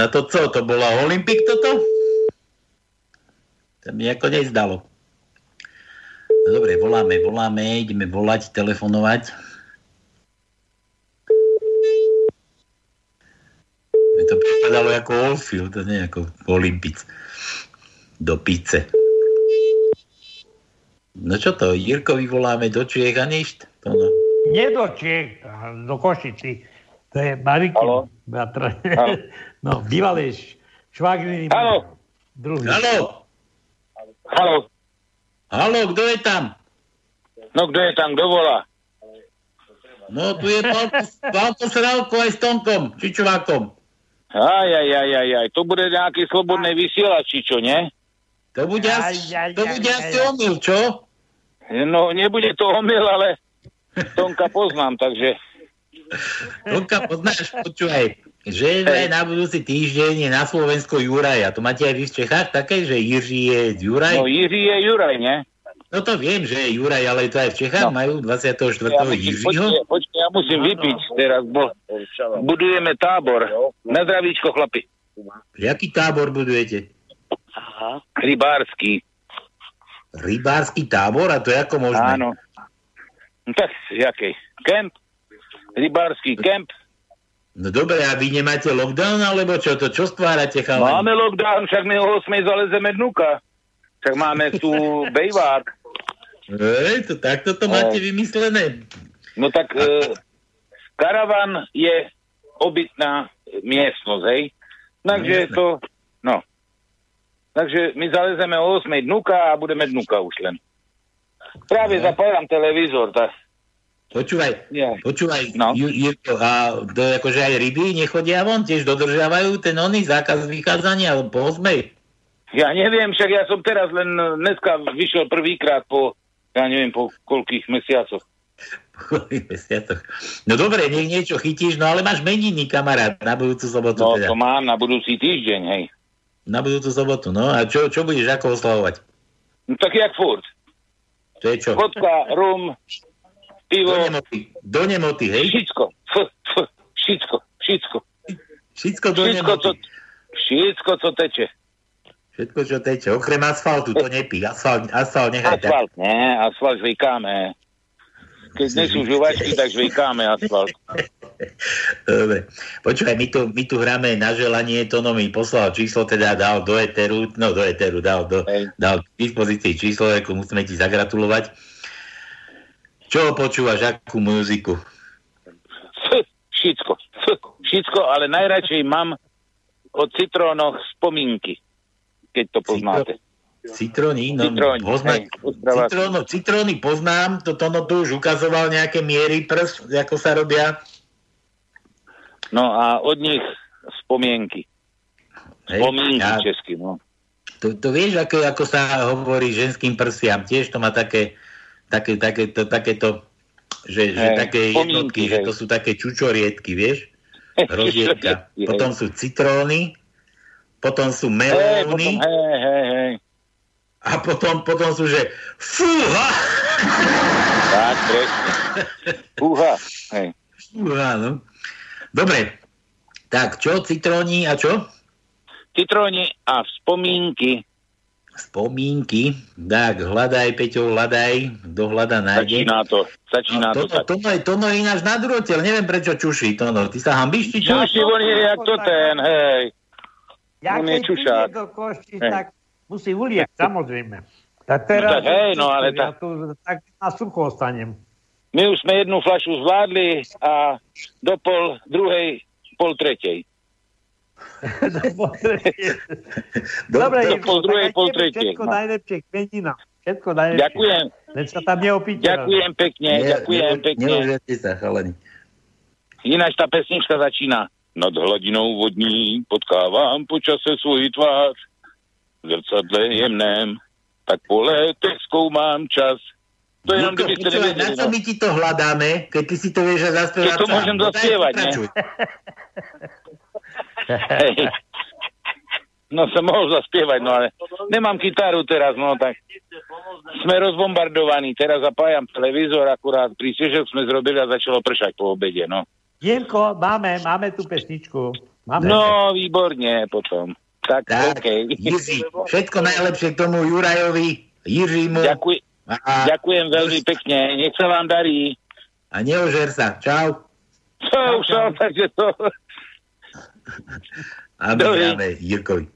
Speaker 8: To co, to bola Olympik toto? To mi ako nezdalo. No dobre, voláme, voláme, ideme volať, telefonovať. Mi to pripadalo ako Olfil, to nie ako Olympic. Do pice. No čo to, Jirkovi voláme do Čiech a ništ? To no.
Speaker 9: Nie do Čiech, do Košici. To je Mariky. Halo. [LAUGHS] No, bývalý švagriny.
Speaker 12: Halo.
Speaker 8: Druhý. Halo.
Speaker 12: Halo.
Speaker 8: Halo, kto je tam?
Speaker 12: No, kto je tam, kto volá?
Speaker 8: No, tu je pán, pán Posrálko aj s Tonkom, Čičovákom.
Speaker 12: Aj, aj, aj, aj, aj. To bude nejaký slobodný vysielač, či čo, nie?
Speaker 8: To bude, asi, to bude asi omyl, čo?
Speaker 12: No, nebude to omyl, ale [LAUGHS] Tonka poznám, takže...
Speaker 8: Tonka poznáš, počúvaj, že aj na budúci týždeň je na Slovensko Juraj. A to máte aj vy v Čechách také, že Jiří je Juraj?
Speaker 12: No Jiří je Juraj, nie?
Speaker 8: No to viem, že je Juraj, ale to aj v Čechách no. majú 24. Ja Jiřího?
Speaker 12: Počkej, počkej, ja musím vypiť teraz, bo budujeme tábor. Na zdravíčko, chlapi.
Speaker 8: Jaký tábor budujete?
Speaker 12: Aha. Rybársky.
Speaker 8: Rybársky tábor? A to je ako možné?
Speaker 12: Áno. No tak, jaký? Kemp? Rybársky kemp?
Speaker 8: No dobre, a vy nemáte lockdown, alebo čo? To čo stvárate, chalani?
Speaker 12: Máme lockdown, však my o 8 zalezeme dnuka. Však máme tu [LAUGHS] bejvák.
Speaker 8: Ej, to takto to máte
Speaker 12: No.
Speaker 8: vymyslené.
Speaker 12: No tak e, karavan je obytná miestnosť, hej? Takže
Speaker 8: Jasné.
Speaker 12: to, no. Takže my zalezeme o 8 dnuka a budeme dnuka už len. Práve zapájam televízor, tak
Speaker 8: Počúvaj,
Speaker 12: Ja.
Speaker 8: počúvaj,
Speaker 12: No.
Speaker 8: Ju- a to akože aj ryby nechodia von, tiež dodržiavajú ten oný zákaz vychádzania po 8.
Speaker 12: ja neviem, však ja som teraz len dneska vyšiel prvýkrát po, ja neviem, po koľkých mesiacoch.
Speaker 8: Mesiacoch. No dobre, nech niečo chytíš, no ale máš meniny, kamarát, na budúcu sobotu
Speaker 12: No
Speaker 8: teda.
Speaker 12: to mám na budúci týždeň, hej.
Speaker 8: Na budúcu sobotu, no a čo, čo budeš ako oslavovať?
Speaker 12: No tak jak furt.
Speaker 8: To je čo?
Speaker 12: Vodka, rum, pivo,
Speaker 8: Do nemoty, do nemoty hej?
Speaker 12: všetko. F, f, všetko, všetko.
Speaker 8: Všetko do
Speaker 12: Všetko,
Speaker 8: nemoty.
Speaker 12: co, všetko, co teče.
Speaker 8: Všetko, čo teče. Okrem asfaltu, to nepí. Asfalt, asfalt nechaj tak.
Speaker 12: Asfalt, nie, asfalt žvejkáme. Keď nie sú žuvačky, tak žvejkáme asfalt.
Speaker 8: Dobre. Počúvaj, my tu, my tu hráme na želanie, Tono mi poslal číslo, teda dal do Eteru, no do Eteru, dal, do, dal k dispozícii číslo, ako musíme ti zagratulovať. Čo počúvaš, akú muziku?
Speaker 12: Všetko, všetko, ale najradšej mám o citrónoch spomínky, keď to poznáte.
Speaker 8: Citróny, no,
Speaker 12: Citróny,
Speaker 8: pozná,
Speaker 12: hej,
Speaker 8: citróno, citróny poznám, to Tono tu už ukazoval nejaké miery prst, ako sa robia.
Speaker 12: No a od nich spomienky.
Speaker 8: Hej,
Speaker 12: Spomínky
Speaker 8: ja-
Speaker 12: česky, no.
Speaker 8: To, to vieš, ako, ako sa hovorí ženským prsiam, tiež to má také, také, také, to, takéto, že, že
Speaker 12: Hej,
Speaker 8: také jednotky, že
Speaker 12: hej.
Speaker 8: to sú také čučoriedky, vieš? [LAUGHS]
Speaker 12: Hej.
Speaker 8: Potom sú citróny, potom sú
Speaker 12: potom,
Speaker 8: melóny
Speaker 12: hej, hej, hej.
Speaker 8: a potom, potom sú, že fúha!
Speaker 12: Tak, presne. Fúha, hej.
Speaker 8: Fúha, no. Dobre, tak čo, citróni a čo?
Speaker 12: Citróni a spomínky.
Speaker 8: Spomínky, tak hľadaj, Peťo, hľadaj, kto hľada nájde.
Speaker 12: Začína to, začína
Speaker 8: No,
Speaker 12: to
Speaker 8: to,
Speaker 12: tak.
Speaker 8: to, to, to, je ináč na druhotel, neviem prečo čuší, to no. Ty sa hambíš, či čo?
Speaker 12: Čuši, on je jak to ten, hej.
Speaker 9: Ja
Speaker 12: On je čušák.
Speaker 9: do košti,
Speaker 12: Hej.
Speaker 9: tak musí uliať, samozrejme. Tak
Speaker 12: No tak hej, no ale
Speaker 9: ja
Speaker 12: tak-
Speaker 9: tu tak na sucho ostanem.
Speaker 12: My už sme jednu flašu zvládli a do pol druhej, pol tretej. [LAUGHS]
Speaker 9: Dobre,
Speaker 12: do pol druhej, pol tretej.
Speaker 9: Všetko
Speaker 12: No.
Speaker 9: najlepšie k meninám. Všetko najlepšie.
Speaker 12: Ďakujem.
Speaker 9: Len sa tam neopíte.
Speaker 12: Ďakujem pekne, ďakujem pekne.
Speaker 8: Neužerte sa, chalani.
Speaker 12: Ináč tá pesnička začína. Nad hladinou vodní potkávám počase svůj tvář. V zrcadle jemném, tak po letech zkoumám čas. To jenom
Speaker 8: Jirko,
Speaker 12: kdyby ste
Speaker 8: počúvaj, na
Speaker 12: nevedeli.
Speaker 8: čo
Speaker 12: No.
Speaker 8: my ti to hľadáme, keď ty si to vieš aj zaspievať
Speaker 12: Keď to môžem
Speaker 8: No
Speaker 12: zaspievať, ne? [LAUGHS] No som mohol zaspievať, no ale nemám gitaru teraz, no tak sme rozbombardovaní. Teraz zapájam televízor, akurát prísiežok sme zrobili a začalo pršať po obede, no.
Speaker 9: Jenko, máme, máme tú pesničku. Máme.
Speaker 12: No, výborne potom. Tak,
Speaker 8: Tak,
Speaker 12: OK.
Speaker 8: Jiří, všetko najlepšie k tomu Jurajovi, Jiřímu.
Speaker 12: Ďakuj,
Speaker 8: a,
Speaker 12: ďakujem veľmi pekne. Nech sa vám darí.
Speaker 8: a neožer sa. Čau.
Speaker 12: Už som, takže to...
Speaker 8: A my
Speaker 12: Dovi.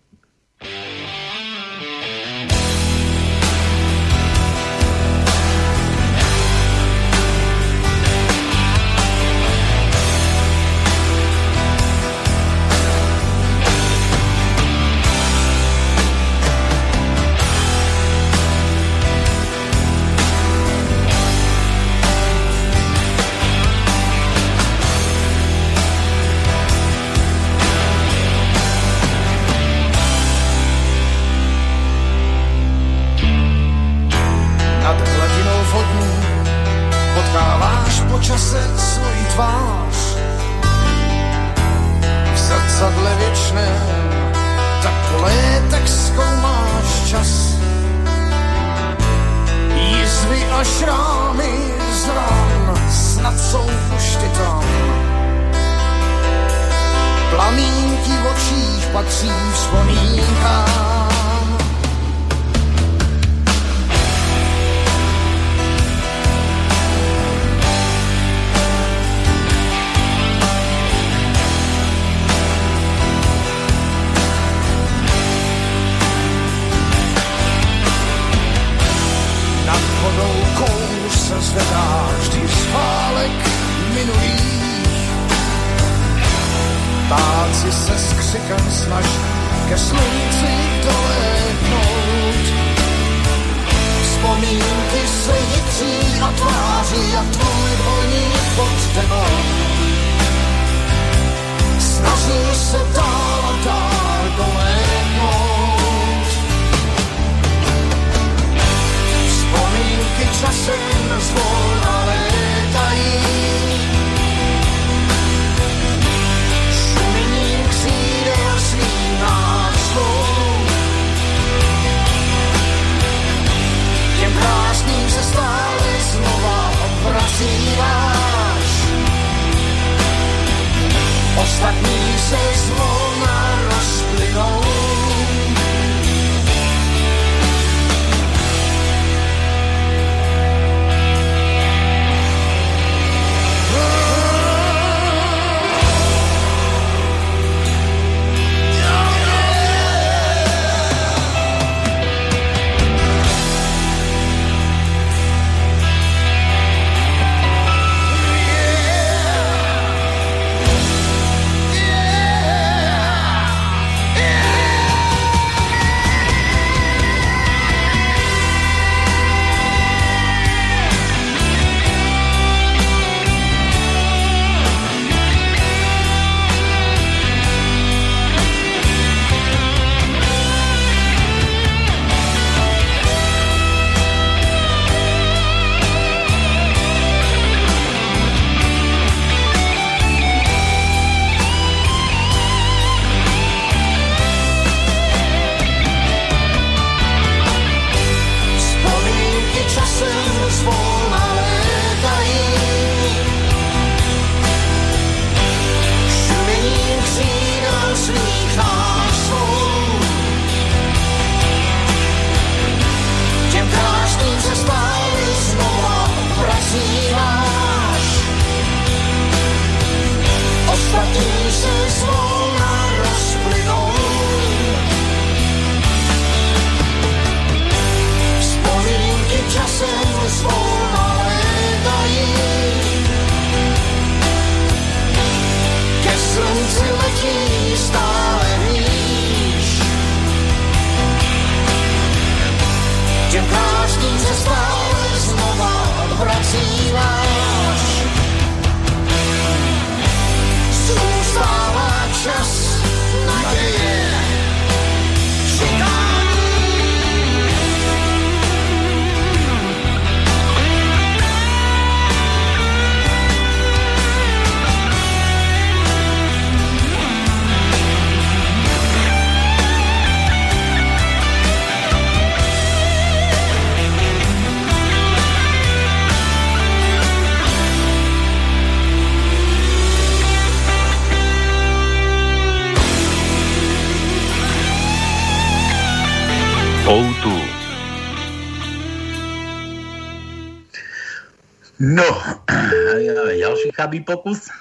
Speaker 8: Chabý pokus.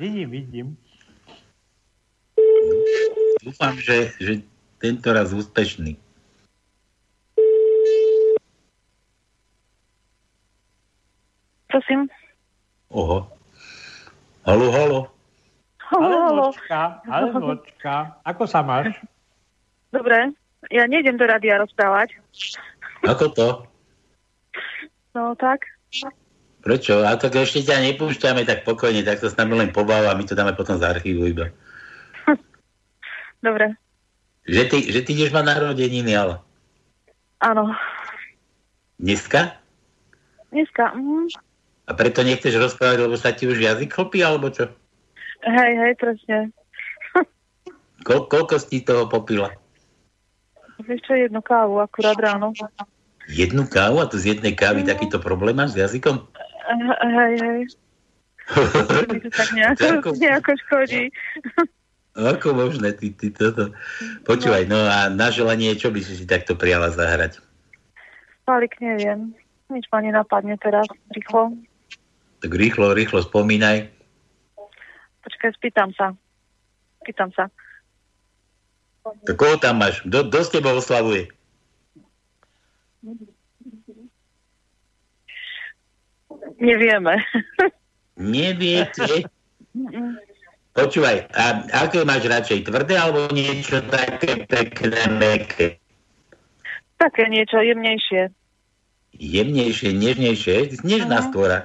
Speaker 9: Vidím, vidím.
Speaker 8: Dúfam, že, že tento raz úspešný.
Speaker 13: Prosím.
Speaker 8: Oho. Halo, halo.
Speaker 9: Alenočka, Alenočka, ako sa máš?
Speaker 13: Dobre, ja nejdem do rádia rozprávať.
Speaker 8: Ako to?
Speaker 13: No tak.
Speaker 8: Prečo? A tak ešte ťa nepúšťame tak pokojne, tak to s nami len pobáva a my to dáme potom z archívu iba. [LAUGHS]
Speaker 13: Dobre,
Speaker 8: Že ty, že ty ideš mať narodeniny, ale
Speaker 13: áno.
Speaker 8: dneska?
Speaker 13: Dneska, mm,
Speaker 8: A preto nechceš rozprávať, lebo sa ti už jazyk chlpí, alebo čo?
Speaker 13: hej, hej, presne. [LAUGHS]
Speaker 8: Ko, koľko si toho popila?
Speaker 14: Vieš čo, jednu kávu akurát ráno.
Speaker 8: Jednu kávu a to z jednej kávy takýto problém máš s jazykom?
Speaker 14: Hej, hej. Mi to tak nejako, [LAUGHS] [LAUGHS] nejako škodí.
Speaker 8: Ako možné, ty, ty toto. Počúvaj, no a na želanie, čo by si si takto prijala zahrať?
Speaker 14: Palik neviem. Nič ma nenapadne teraz, rýchlo.
Speaker 8: Tak rýchlo, rýchlo spomínaj.
Speaker 14: Počkaj, spýtam sa. Spýtam sa.
Speaker 8: Tak koho tam máš? Kto s tebou oslavuje?
Speaker 14: Nevieme.
Speaker 8: Neviete? [LAUGHS] Počúvaj, a aké máš radšej? Tvrdé alebo niečo také pekné, meké?
Speaker 14: Také niečo jemnejšie.
Speaker 8: Jemnejšie, nežnejšie? Nežná uh-huh. stvora.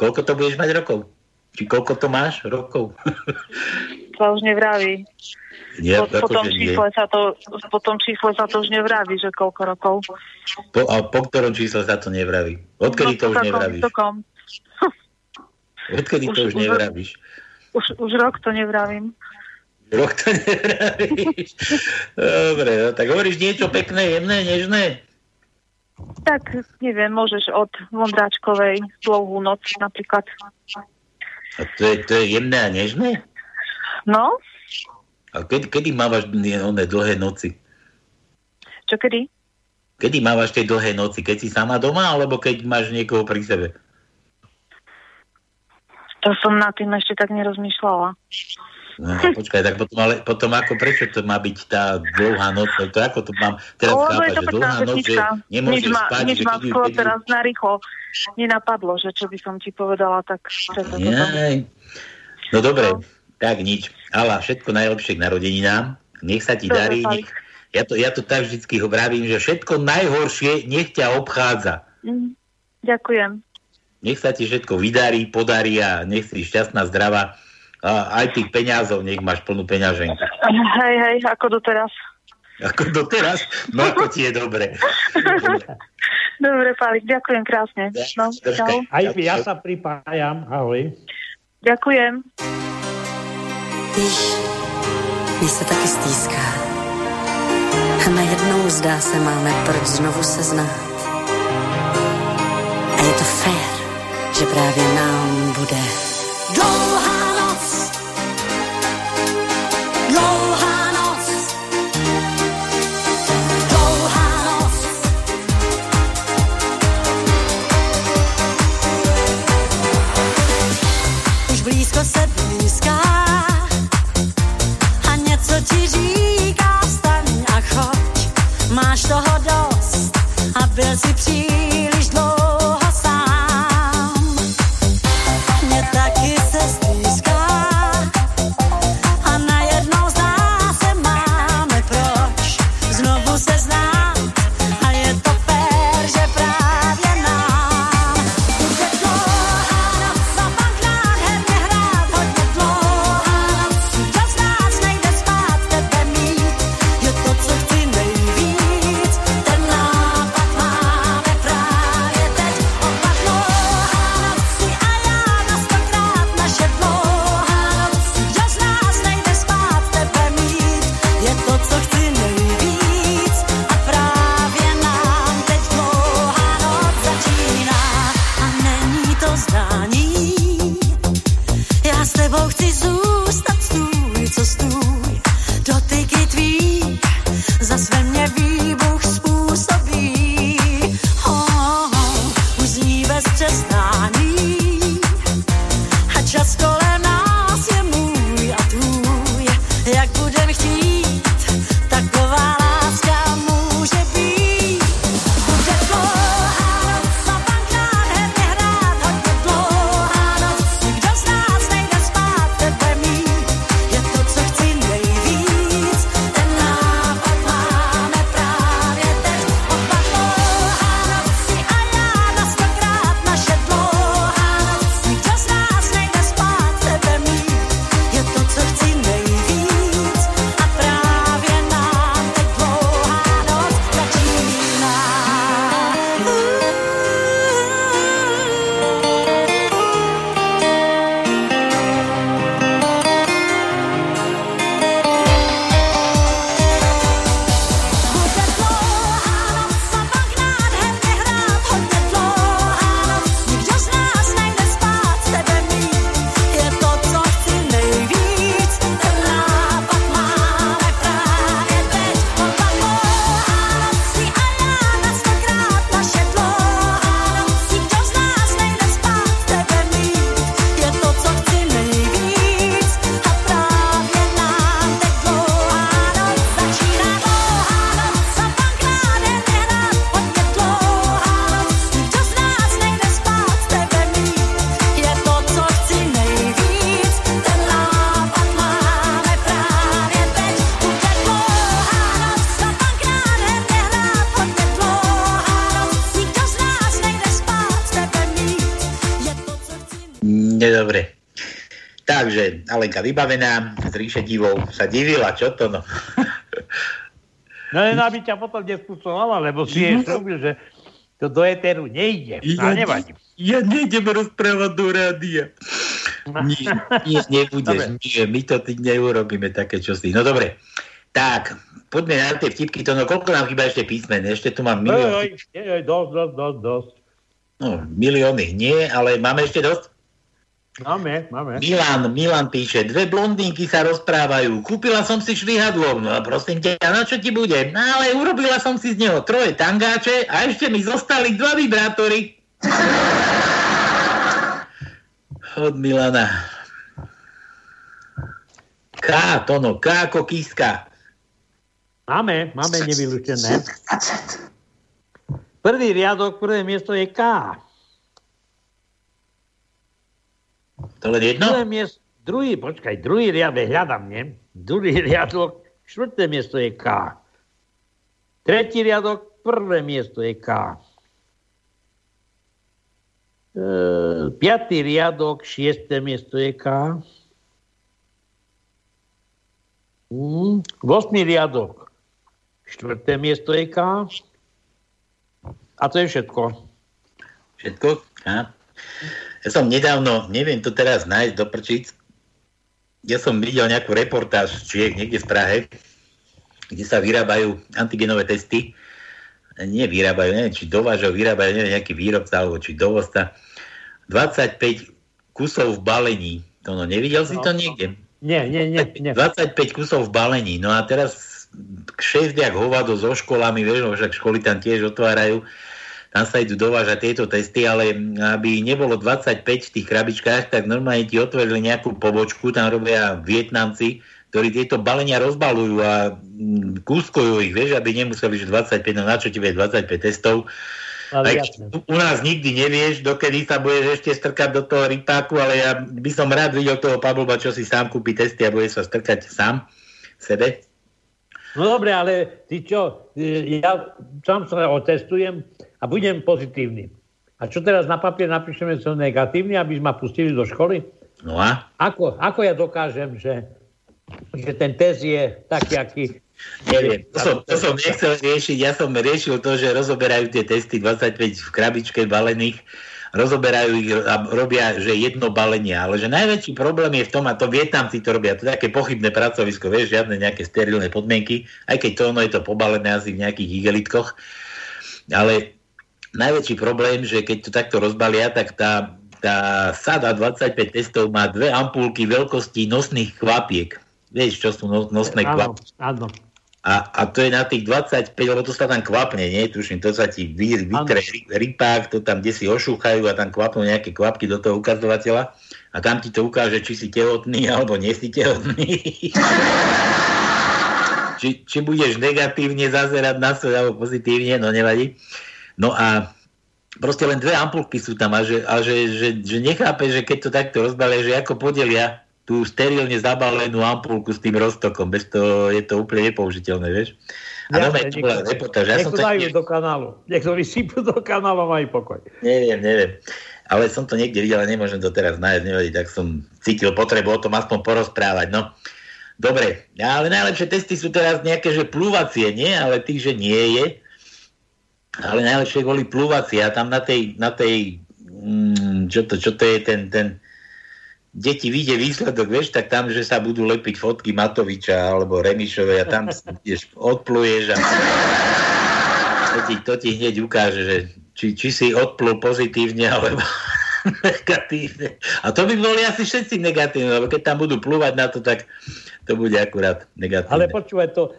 Speaker 8: Koľko to budeš mať rokov? Či koľko to máš rokov? [LAUGHS]
Speaker 14: To už nevraví.
Speaker 8: Nie,
Speaker 14: po, po, tom čísle sa to, po tom čísle sa to už nevraví, že koľko rokov.
Speaker 8: Po, a po ktorom čísle sa to nevraví? Odkedy no, to už takom, nevravíš?
Speaker 14: Takom. [LAUGHS]
Speaker 8: Odkedy už, to už, už nevravíš?
Speaker 14: Už, už rok to nevravím.
Speaker 8: Rok to [LAUGHS] nevravíš. Dobre, no, tak hovoríš niečo pekné, jemné, nežné?
Speaker 14: Tak, neviem, môžeš od Vondráčkovej dlouhú noc napríklad.
Speaker 8: A to je, to je jemné a nežné?
Speaker 14: No.
Speaker 8: A kedy, kedy mávaš oné dlhé noci?
Speaker 14: Čo kedy?
Speaker 8: Kedy mávaš tie dlhé noci? Keď si sama doma, alebo keď máš niekoho pri sebe?
Speaker 14: To som na tým ešte tak nerozmýšľala.
Speaker 8: No, počkaj, tak potom, ale potom ako, prečo to má byť tá dlhá noc? To ako to mám teraz o, chápať, že dlhá noc, že nemôžeš
Speaker 14: nič
Speaker 8: spať?
Speaker 14: Nič ma skôr keď... teraz narýchlo nenapadlo, že čo by som ti povedala, tak...
Speaker 8: No dobre, no. Tak nič. Ala, všetko najlepšie k narodeninám. Nech sa ti Dobre, darí. Nech, ja, to, ja to tak vždycky vravím, že všetko najhoršie nech ťa obchádza.
Speaker 14: Mm, ďakujem.
Speaker 8: Nech sa ti všetko vydarí, podarí a nech si šťastná, zdravá. A aj tých peňazov, nech máš plnú peňaženku.
Speaker 14: Hej, hej, ako doteraz.
Speaker 8: Ako doteraz? No ako ti je dobre. [LAUGHS]
Speaker 14: Dobre, Palik, ďakujem krásne. No.
Speaker 9: Aj ja sa pripájam, ahoj.
Speaker 14: Ďakujem.
Speaker 15: Víš, mi se taky stýská. A najednou zdá se máme proč znovu se znát. A je to fér, že právě nám bude dlouhá toho dost a byl si příliš
Speaker 8: Alenka vybavená, ríše divou sa divila, čo to no? [LAUGHS]
Speaker 9: No len aby ťa potom nespúcovala, lebo si jej robil, že to do éteru nejde. Ja, nevadí.
Speaker 8: Ja nejdem rozprávať do rádia. [LAUGHS] Nie, nie nebudeš, nie, my to ty neurobíme také čosi. No dobre, tak, poďme na tie vtipky. To no, koľko nám chýba ešte písmen? Ešte tu mám milión.
Speaker 9: Dosť, dosť, dosť, dosť.
Speaker 8: No, milióny nie, ale máme ešte dosť?
Speaker 9: Máme, máme.
Speaker 8: Milan, Milan píše, dve blondínky sa rozprávajú. Kúpila som si švihadlo, no a prosím ťa, na čo ti bude? No ale urobila som si z neho troje tangáče a ešte mi zostali dva vibrátory. Od Milana. K, Tono, K ako kíska.
Speaker 9: Máme, máme nevylučené. Prvý riadok, prvé miesto je K.
Speaker 8: To len jedno?
Speaker 9: Druhé miesto, druhý, počkaj, druhý riadok, hľadám, nie? Druhý [LAUGHS] riadok, štvrté miesto je K. Tretí riadok, prvé miesto je K. E, piatý riadok, šiesté miesto je K. Mm, Vosmý riadok, štvrté miesto je K. A to je všetko.
Speaker 8: Všetko? Ja. Ja som nedávno, neviem to teraz nájsť do prčíc, ja som videl nejakú reportáž z Čiech, niekde v Prahe, kde sa vyrábajú antigenové testy. Nie vyrábajú, neviem, či dovážajú, vyrábajú, neviem, nejaký výrobca, alebo či dovozca. 25 kusov v balení. To no, nevidel si to niekde?
Speaker 9: Nie, nie, nie. nie.
Speaker 8: 25 kusov v balení. No a teraz 6 jak hovado so školami, vieš, no však školy tam tiež otvárajú tam sa idú dovážať tieto testy, ale aby nebolo 25 v tých krabičkách, tak normálne ti otvorili nejakú pobočku, tam robia Vietnamci, ktorí tieto balenia rozbalujú a mm, kúskojú ich, vieš, aby nemuseli, že 25, no na čo ti vie 25 testov. Ale u nás nikdy nevieš, dokedy sa budeš ešte strkať do toho rypáku, ale ja by som rád videl toho Pavlova, čo si sám kúpi testy a bude sa strkať sám sebe.
Speaker 9: No dobre, ale ty čo, ja sám sa otestujem, a budem pozitívny. A čo teraz na papier napíšeme, som negatívny, aby ma pustili do školy?
Speaker 8: No a?
Speaker 9: Ako, ako ja dokážem, že, že ten test je taký, aký...
Speaker 8: Neviem, to som, to som nechcel riešiť. Ja som riešil to, že rozoberajú tie testy 25 v krabičke balených, rozoberajú ich a robia, že jedno balenie. Ale že najväčší problém je v tom, a to Vietnamci to robia, to je také pochybné pracovisko, vieš, žiadne nejaké sterilné podmienky, aj keď to ono je to pobalené asi v nejakých igelitkoch. Ale najväčší problém, že keď to takto rozbalia, tak tá, tá sada 25 testov má dve ampulky veľkosti nosných kvapiek. Vieš, čo sú nos, nosné kvapky?
Speaker 9: Áno,
Speaker 8: A, a to je na tých 25, lebo to sa tam kvapne, nie? Tuším, to sa ti vy, vytre rypák, to tam kde si ošúchajú a tam kvapnú nejaké kvapky do toho ukazovateľa a tam ti to ukáže, či si tehotný alebo nie si tehotný. [LAUGHS] či, či budeš negatívne zazerať na svoj alebo pozitívne, no nevadí. No a proste len dve ampulky sú tam a, že, a že, že, že nechápe, že keď to takto rozbalia, že ako podelia tú sterilne zabalenú ampulku s tým roztokom. Bez toho je to úplne nepoužiteľné, vieš? A ja, to bola reportáž. Ja
Speaker 9: som to dajú do kanálu. Niektorí sypú do kanálu majú pokoj.
Speaker 8: Neviem, neviem. Ale som to niekde videl a nemôžem to teraz nájsť, nevadí, tak som cítil potrebu o tom aspoň porozprávať. No, dobre, ale najlepšie testy sú teraz nejaké, že plúvacie, nie? Ale tých, že nie je ale najlepšie boli plúvaci a tam na tej, na tej mm, čo, to, čo to je ten, ten kde ti vyjde výsledok, vieš, tak tam, že sa budú lepiť fotky Matoviča alebo Remišovej a tam ideš, [LAUGHS] odpluješ a to ti, to ti hneď ukáže, že či, či si odplul pozitívne alebo [LAUGHS] negatívne. A to by boli asi všetci negatívne, lebo keď tam budú plúvať na to, tak to bude akurát negatívne.
Speaker 9: Ale počúvaj, to,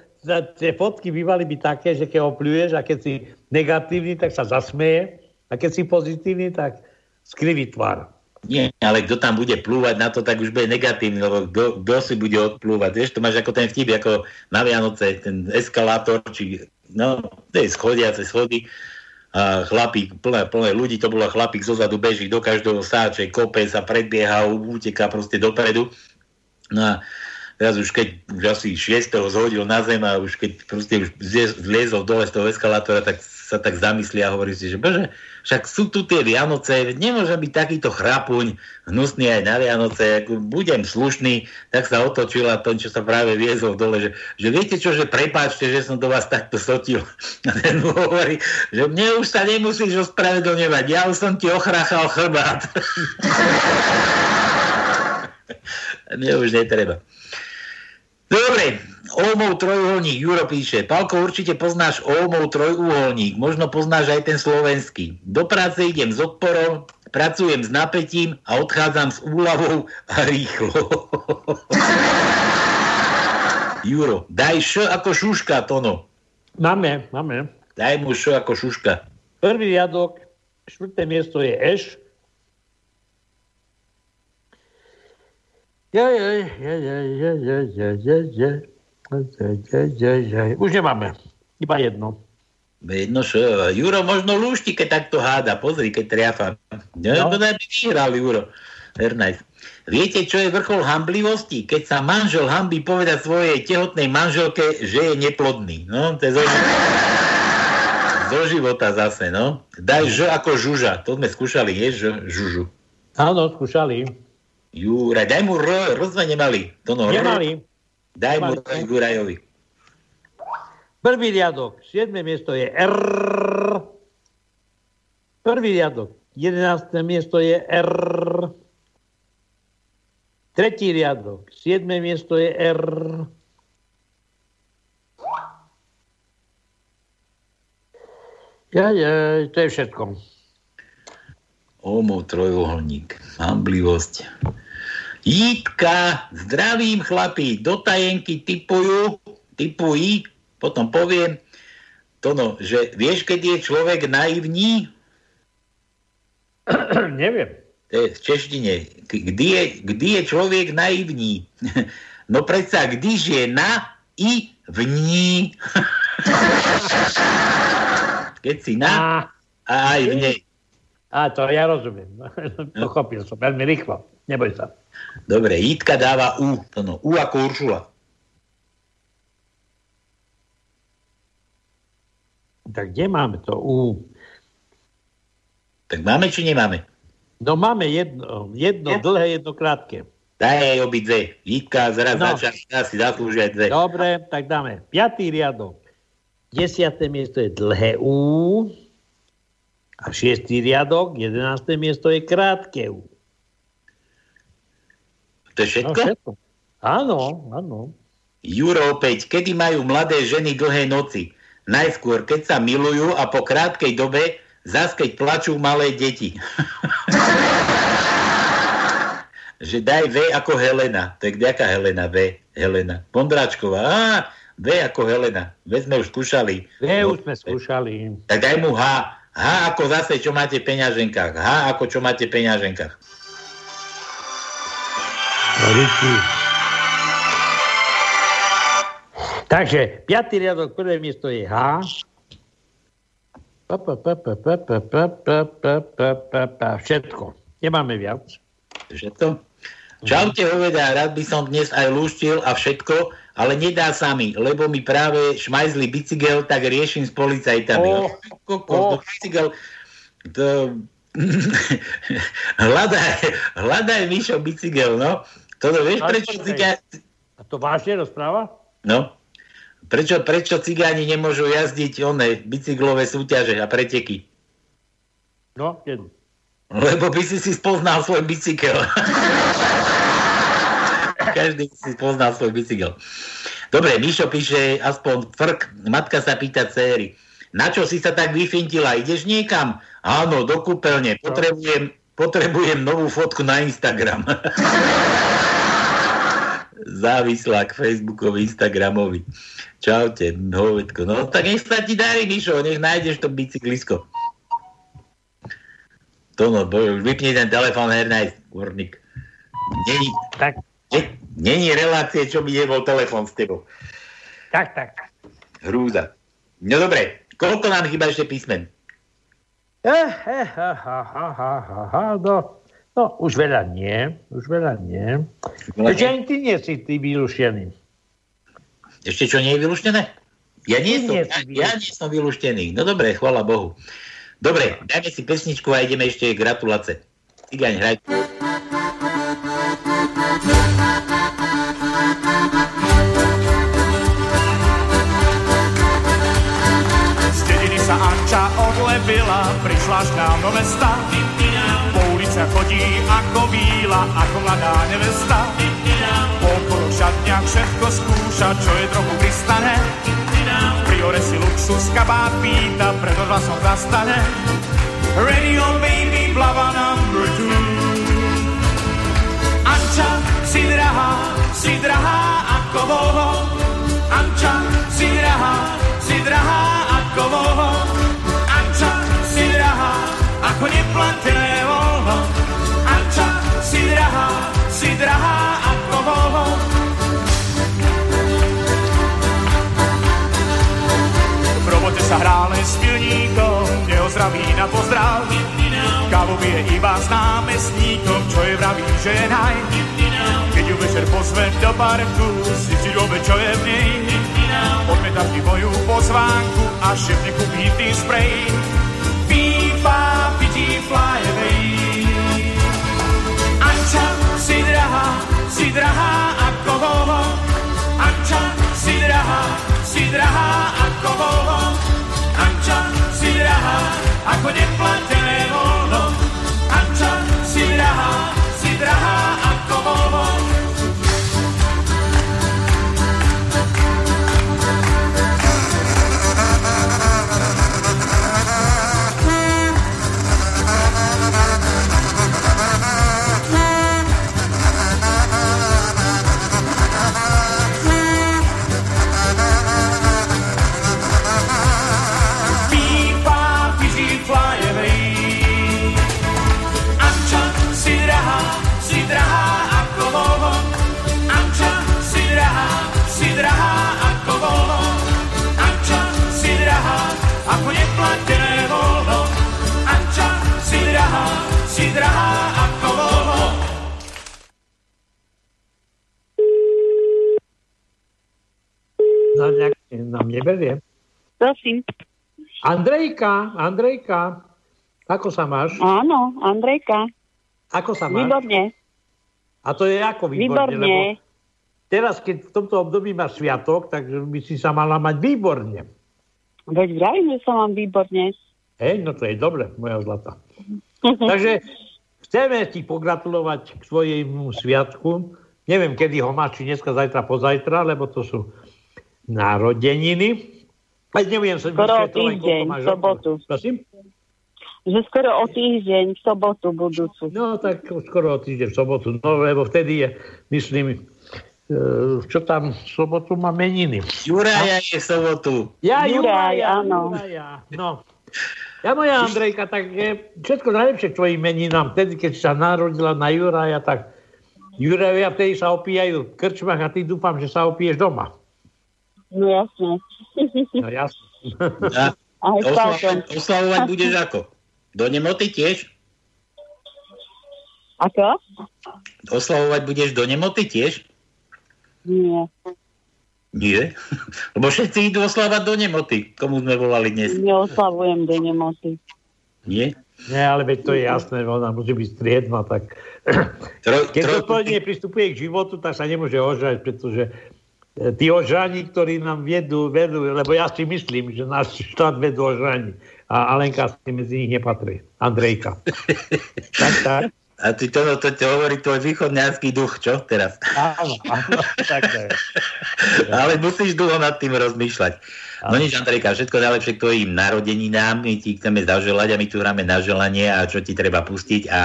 Speaker 9: tie fotky by mali byť také, že keď ho pľuješ a keď si negatívny, tak sa zasmeje a keď si pozitívny, tak skriví tvar.
Speaker 8: Nie, ale kto tam bude plúvať na to, tak už bude negatívny, lebo kto, si bude odplúvať. Vieš, to máš ako ten vtip, ako na Vianoce, ten eskalátor, či no, to schodiace schody a chlapík, plné, plné ľudí, to bolo chlapík zozadu beží do každého sáče, kope sa predbieha, uteká proste dopredu. No a teraz už keď už asi 6. zhodil na zem a už keď proste už zliezol dole z toho eskalátora, tak sa tak zamyslí a hovorí si, že bože, však sú tu tie Vianoce, nemôže byť takýto chrapuň, hnusný aj na Vianoce, ako budem slušný, tak sa otočila to, čo sa práve viezol dole, že, že viete čo, že prepáčte, že som do vás takto sotil. [LAUGHS] A ten mu hovorí, že mne už sa nemusíš ospravedlňovať, ja už som ti ochráchal chrbát. [LAUGHS] mne už netreba. Dobre, Olmov trojuholník, Juro píše, Palko, určite poznáš Olmov trojuholník, možno poznáš aj ten slovenský. Do práce idem s odporom, pracujem s napätím a odchádzam s úľavou a rýchlo. [LAUGHS] Juro, daj š ako šuška, Tono.
Speaker 9: Máme, máme.
Speaker 8: Daj mu š ako šuška.
Speaker 9: Prvý riadok, štvrté miesto je eš, Už nemáme. Iba jedno.
Speaker 8: Jedno čo? Juro možno lúšti, keď takto háda. Pozri, keď triafa. No, no. by vyhral Juro. Ernest. Viete, čo je vrchol hamblivosti? Keď sa manžel hambí povedať svojej tehotnej manželke, že je neplodný. No, to je zo života, zo života zase, no. Daj ž ako žuža. To sme skúšali, je ž, žužu.
Speaker 9: Áno, skúšali.
Speaker 8: Juraj, daj mu R, R sme nemali. To no,
Speaker 9: nemali.
Speaker 8: R, daj nemali. mu R Jurajovi.
Speaker 9: Prvý riadok, 7. miesto je R. Prvý riadok, 11. miesto je R. Tretí riadok, 7. miesto je R. Ja, ja, to je všetko.
Speaker 8: Omov trojuholník, hamblivosť. Jítka, zdravím chlapí, do tajenky typujú, typují, potom poviem, to no, že vieš, keď je človek naivní? [CLEARS THROAT]
Speaker 9: Neviem.
Speaker 8: To je v češtine. Kdy je, kdy je človek naivní? [LAUGHS] No predsa, když je na i v ní. [LAUGHS] Keď si na a aj v nej.
Speaker 9: A to ja rozumiem. [LAUGHS] Pochopil som veľmi rýchlo. Neboj sa.
Speaker 8: Dobre, Jitka dáva U. To no, U ako Uršula.
Speaker 9: Tak kde máme to U?
Speaker 8: Tak máme či nemáme?
Speaker 9: No máme jedno, jedno ja? dlhé, jedno krátke.
Speaker 8: Daj aj obi dve. Jitka zraz no. začala, si zaslúžia dve.
Speaker 9: Dobre, tak dáme. Piatý riadok. Desiaté miesto je dlhé U. A šiestý riadok, jedenácté miesto je krátke U.
Speaker 8: To je všetko? No, všetko.
Speaker 9: Áno, áno.
Speaker 8: Juro opäť, kedy majú mladé ženy dlhé noci? Najskôr, keď sa milujú a po krátkej dobe, zas keď plačú malé deti. [LAUGHS] že daj V ako Helena. To je kdejaká Helena? V. Helena. Pondráčková. Á, V ako Helena. V sme už skúšali.
Speaker 9: V už sme skúšali.
Speaker 8: Tak daj mu H. H ako zase, čo máte v peňaženkách. H ako čo máte v peňaženkách.
Speaker 9: Ruky. Takže, piatý riadok, prvé miesto je H. Všetko. Nemáme viac.
Speaker 8: Všetko? Čaute, hoveda, rád by som dnes aj lúštil a všetko, ale nedá sa mi, lebo mi práve šmajzli bicykel, tak riešim s policajtami. Oh, oh. Bicykel, to... [LAUGHS] hľadaj, hľadaj, Mišo, bicykel, no. Toto vieš, prečo cigáni...
Speaker 9: A to vážne rozpráva?
Speaker 8: No. Prečo, prečo cigáni nemôžu jazdiť one bicyklové súťaže a preteky?
Speaker 9: No, jedno.
Speaker 8: Lebo by si si spoznal svoj bicykel. [LAUGHS] Každý si poznal svoj bicykel. Dobre, Mišo píše aspoň frk. Matka sa pýta céry. Na čo si sa tak vyfintila? Ideš niekam? Áno, do kúpeľne. Potrebujem, potrebujem novú fotku na Instagram. [LAUGHS] Závislá k Facebookovi, Instagramovi. Čaute, hovedko. No tak nech sa ti darí, Mišo, nech nájdeš to bicyklisko. To no, vypni ten telefón, Hernaj, kurník. Není, tak. Není relácie, čo by nebol telefon s tebou.
Speaker 9: Tak, tak.
Speaker 8: Hrúza. No dobre, koľko nám chýba ešte písmen?
Speaker 9: Eh, eh, ha, ha, ha, ha, ha, no, no, už veľa nie, už veľa nie. Ešte ani ty nie si ty vylušený.
Speaker 8: Ešte čo nie je vyluštené? Ja nie, som, ja, ja nie som vylúštený. No dobre, chvala Bohu. Dobre, dajme si pesničku a ideme ešte gratulace. Cigaň, hraj.
Speaker 11: Odlepila, prišla k nám do mesta. Po uliciach chodí ako víla, ako mladá nevesta. Po okolo šatniach všetko skúša, čo je trochu pristané. Priore si luxus kabát pýta, preto hlasom zastane. Radio baby, blava number two. Anča, si drahá, si drahá ako voho. Anča, si drahá, si drahá ako voho. Drahá, ako neplatené voho. Anča, si drahá, si drahá ako voho. V robote sa hrá len s pilníkom, neozdraví na pozdrav. Kávu pije iba s námestníkom, čo je vraví, že je naj. Keď ju večer pozve do parku, si si dobe, čo je v nej. Odmetaš mi moju pozvánku a šef nekupí ty sprej. Pití, fly away. Anča, si drahá, si drahá ako voho. Anča, si drahá, si drahá ako voho. Anča, si drahá, ako neplatené voľno. Anča, si drahá, si drahá
Speaker 9: Andrejka, Andrejka, ako sa máš?
Speaker 14: Áno, Andrejka.
Speaker 9: Ako sa máš?
Speaker 14: Výborne.
Speaker 9: A to je ako výborne,
Speaker 14: Výborne.
Speaker 9: lebo teraz, keď v tomto období máš sviatok, tak by si sa mala mať výborne.
Speaker 14: Veď vravím, že sa mám výborne.
Speaker 9: Hej, no to je dobre, moja zlata. [LAUGHS] Takže chceme ti pogratulovať k svojemu sviatku. Neviem, kedy ho máš, či dneska, zajtra, pozajtra, lebo to sú narodeniny. Aj neviem sa
Speaker 14: Skoro o týždeň, v sobotu.
Speaker 9: Prosím?
Speaker 14: Že skoro o týždeň, v sobotu budúcu.
Speaker 9: No tak skoro o týždeň v sobotu, no lebo vtedy je, myslím, e, čo tam v sobotu má meniny.
Speaker 8: Juraja je v sobotu.
Speaker 9: Ja,
Speaker 14: Juraj,
Speaker 9: Juraja,
Speaker 14: áno.
Speaker 9: Juraja, no. Ja moja Andrejka, tak je všetko najlepšie k tvojim meninám. Vtedy, keď sa narodila na Juraja, tak Jurajovia vtedy sa opíjajú v krčmách a ty dúfam, že sa opiješ doma.
Speaker 14: No jasne.
Speaker 9: No jasne.
Speaker 8: A [LAUGHS]
Speaker 14: Aj
Speaker 8: oslavovať, oslavovať budeš ako? Do nemoty tiež?
Speaker 14: Ako?
Speaker 8: Oslavovať budeš do nemoty tiež?
Speaker 14: Nie.
Speaker 8: Nie. [LAUGHS] Lebo všetci idú oslavať do nemoty. Komu sme volali dnes?
Speaker 14: Neoslavujem do nemoty.
Speaker 8: Nie?
Speaker 9: Nie, ale veď to je jasné, že ona musí byť striedma, tak
Speaker 8: Tro,
Speaker 9: keď
Speaker 8: tro,
Speaker 9: zodpovedne pristupuje k životu, tak sa nemôže ožrať, pretože tí ožraní, ktorí nám vedú, vedú, lebo ja si myslím, že náš štát vedú ožraní. A Alenka si medzi nich nepatrí. Andrejka. [LAUGHS] tak, tak.
Speaker 8: a ty to, to, to hovorí tvoj východňarský duch, čo teraz?
Speaker 9: Áno, áno, tak to je. [LAUGHS]
Speaker 8: Ale musíš dlho nad tým rozmýšľať. No nič, Andrejka, všetko najlepšie k tvojim narodeninám. My ti chceme zaželať a my tu hráme na želanie a čo ti treba pustiť a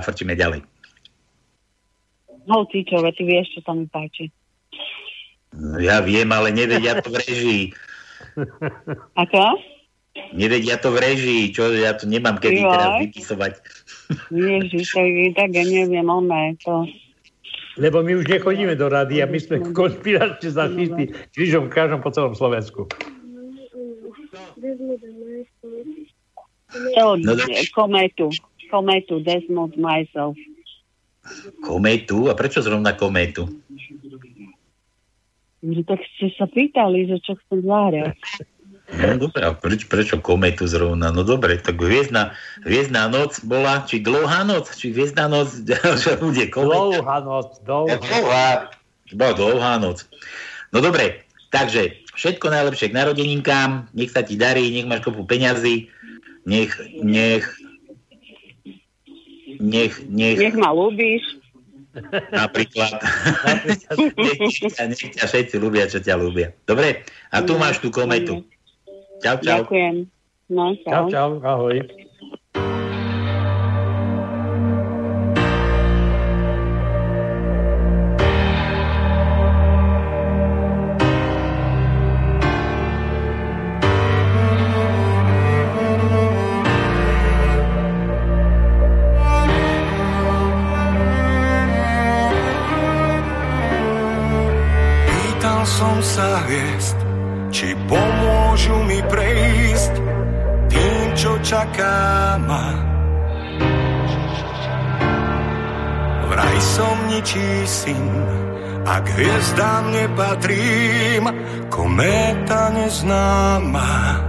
Speaker 8: frčíme ďalej.
Speaker 14: Hoci čo, veď ty vieš, čo sa mi páči.
Speaker 8: No, ja viem, ale nevedia to v režii.
Speaker 14: Ako?
Speaker 8: Nevedia to v režii, čo ja to nemám kedy
Speaker 14: Joj.
Speaker 8: teraz vypisovať.
Speaker 14: Ježiš, to je tak, ja neviem, oné, to...
Speaker 9: Lebo my už nechodíme do rady a my sme konšpiračne zašití krížom krážom po celom Slovensku.
Speaker 14: To,
Speaker 8: No
Speaker 14: kometu. Kometu, Desmond myself.
Speaker 8: Kométu? A prečo zrovna kométu?
Speaker 15: Že tak ste sa pýtali, že čo chcem zvárať.
Speaker 8: No dobre, a preč, prečo kometu zrovna? No dobre, tak hviezdna, hviezdna noc bola, či dlouhá noc, či hviezdna noc, [LAUGHS] že bude kometu.
Speaker 9: Dlouhá noc, dlouhá.
Speaker 8: Dlouhá, bola dlouhá noc. No dobre, takže všetko najlepšie k narodeninkám, nech sa ti darí, nech máš kopu peňazí, nech, nech, nech, nech...
Speaker 15: Nech ma ľúbíš.
Speaker 8: Napríklad. nech, nech ťa všetci ľúbia, čo ťa ľúbia. Dobre? A tu máš tú kometu. Čau, čau.
Speaker 15: Ďakujem. No,
Speaker 9: čau. Čau, čau, ahoj.
Speaker 16: Ničí syn, a k hviezdám nepatrím, kométa neznáma.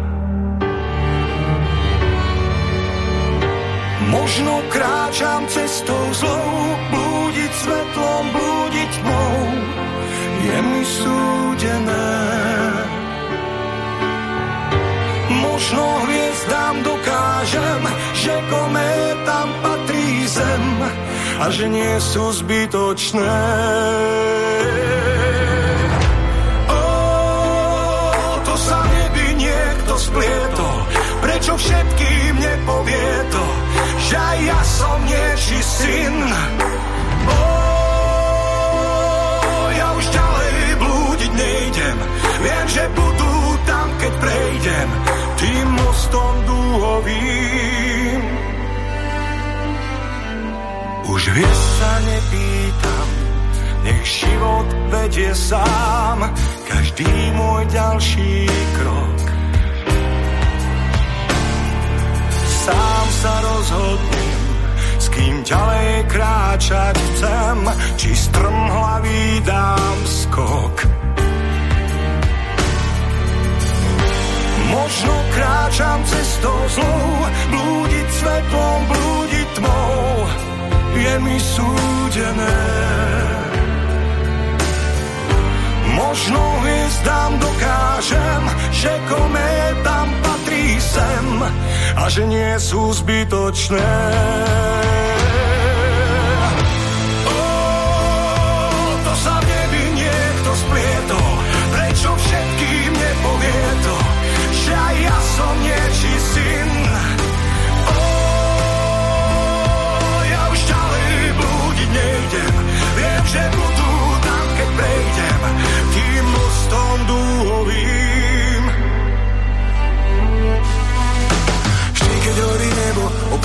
Speaker 16: Možno kráčam cestou zlou, blúdiť svetlom, blúdiť tmou, je mi súdené. Možno hviezdám dokážem, že kométam patrí zem a že nie sú zbytočné. Ó, to sa nebi niekto splietol, prečo všetkým nepovie to, že aj ja som nieči syn. Ó, ja už ďalej blúdiť nejdem, viem, že budú tam, keď prejdem tým mostom dúhovým. Už vieš sa nepýtam, nech život vedie sám každý môj ďalší krok. Sám sa rozhodnem, s kým ďalej kráčať chcem, či strmhlavý dám skok. Možno kráčam cestou zlou, blúdiť svetlom, blúdiť tmou, je mi súdené. Možno hviezdám dokážem, že kométam patrí sem a že nie sú zbytočné.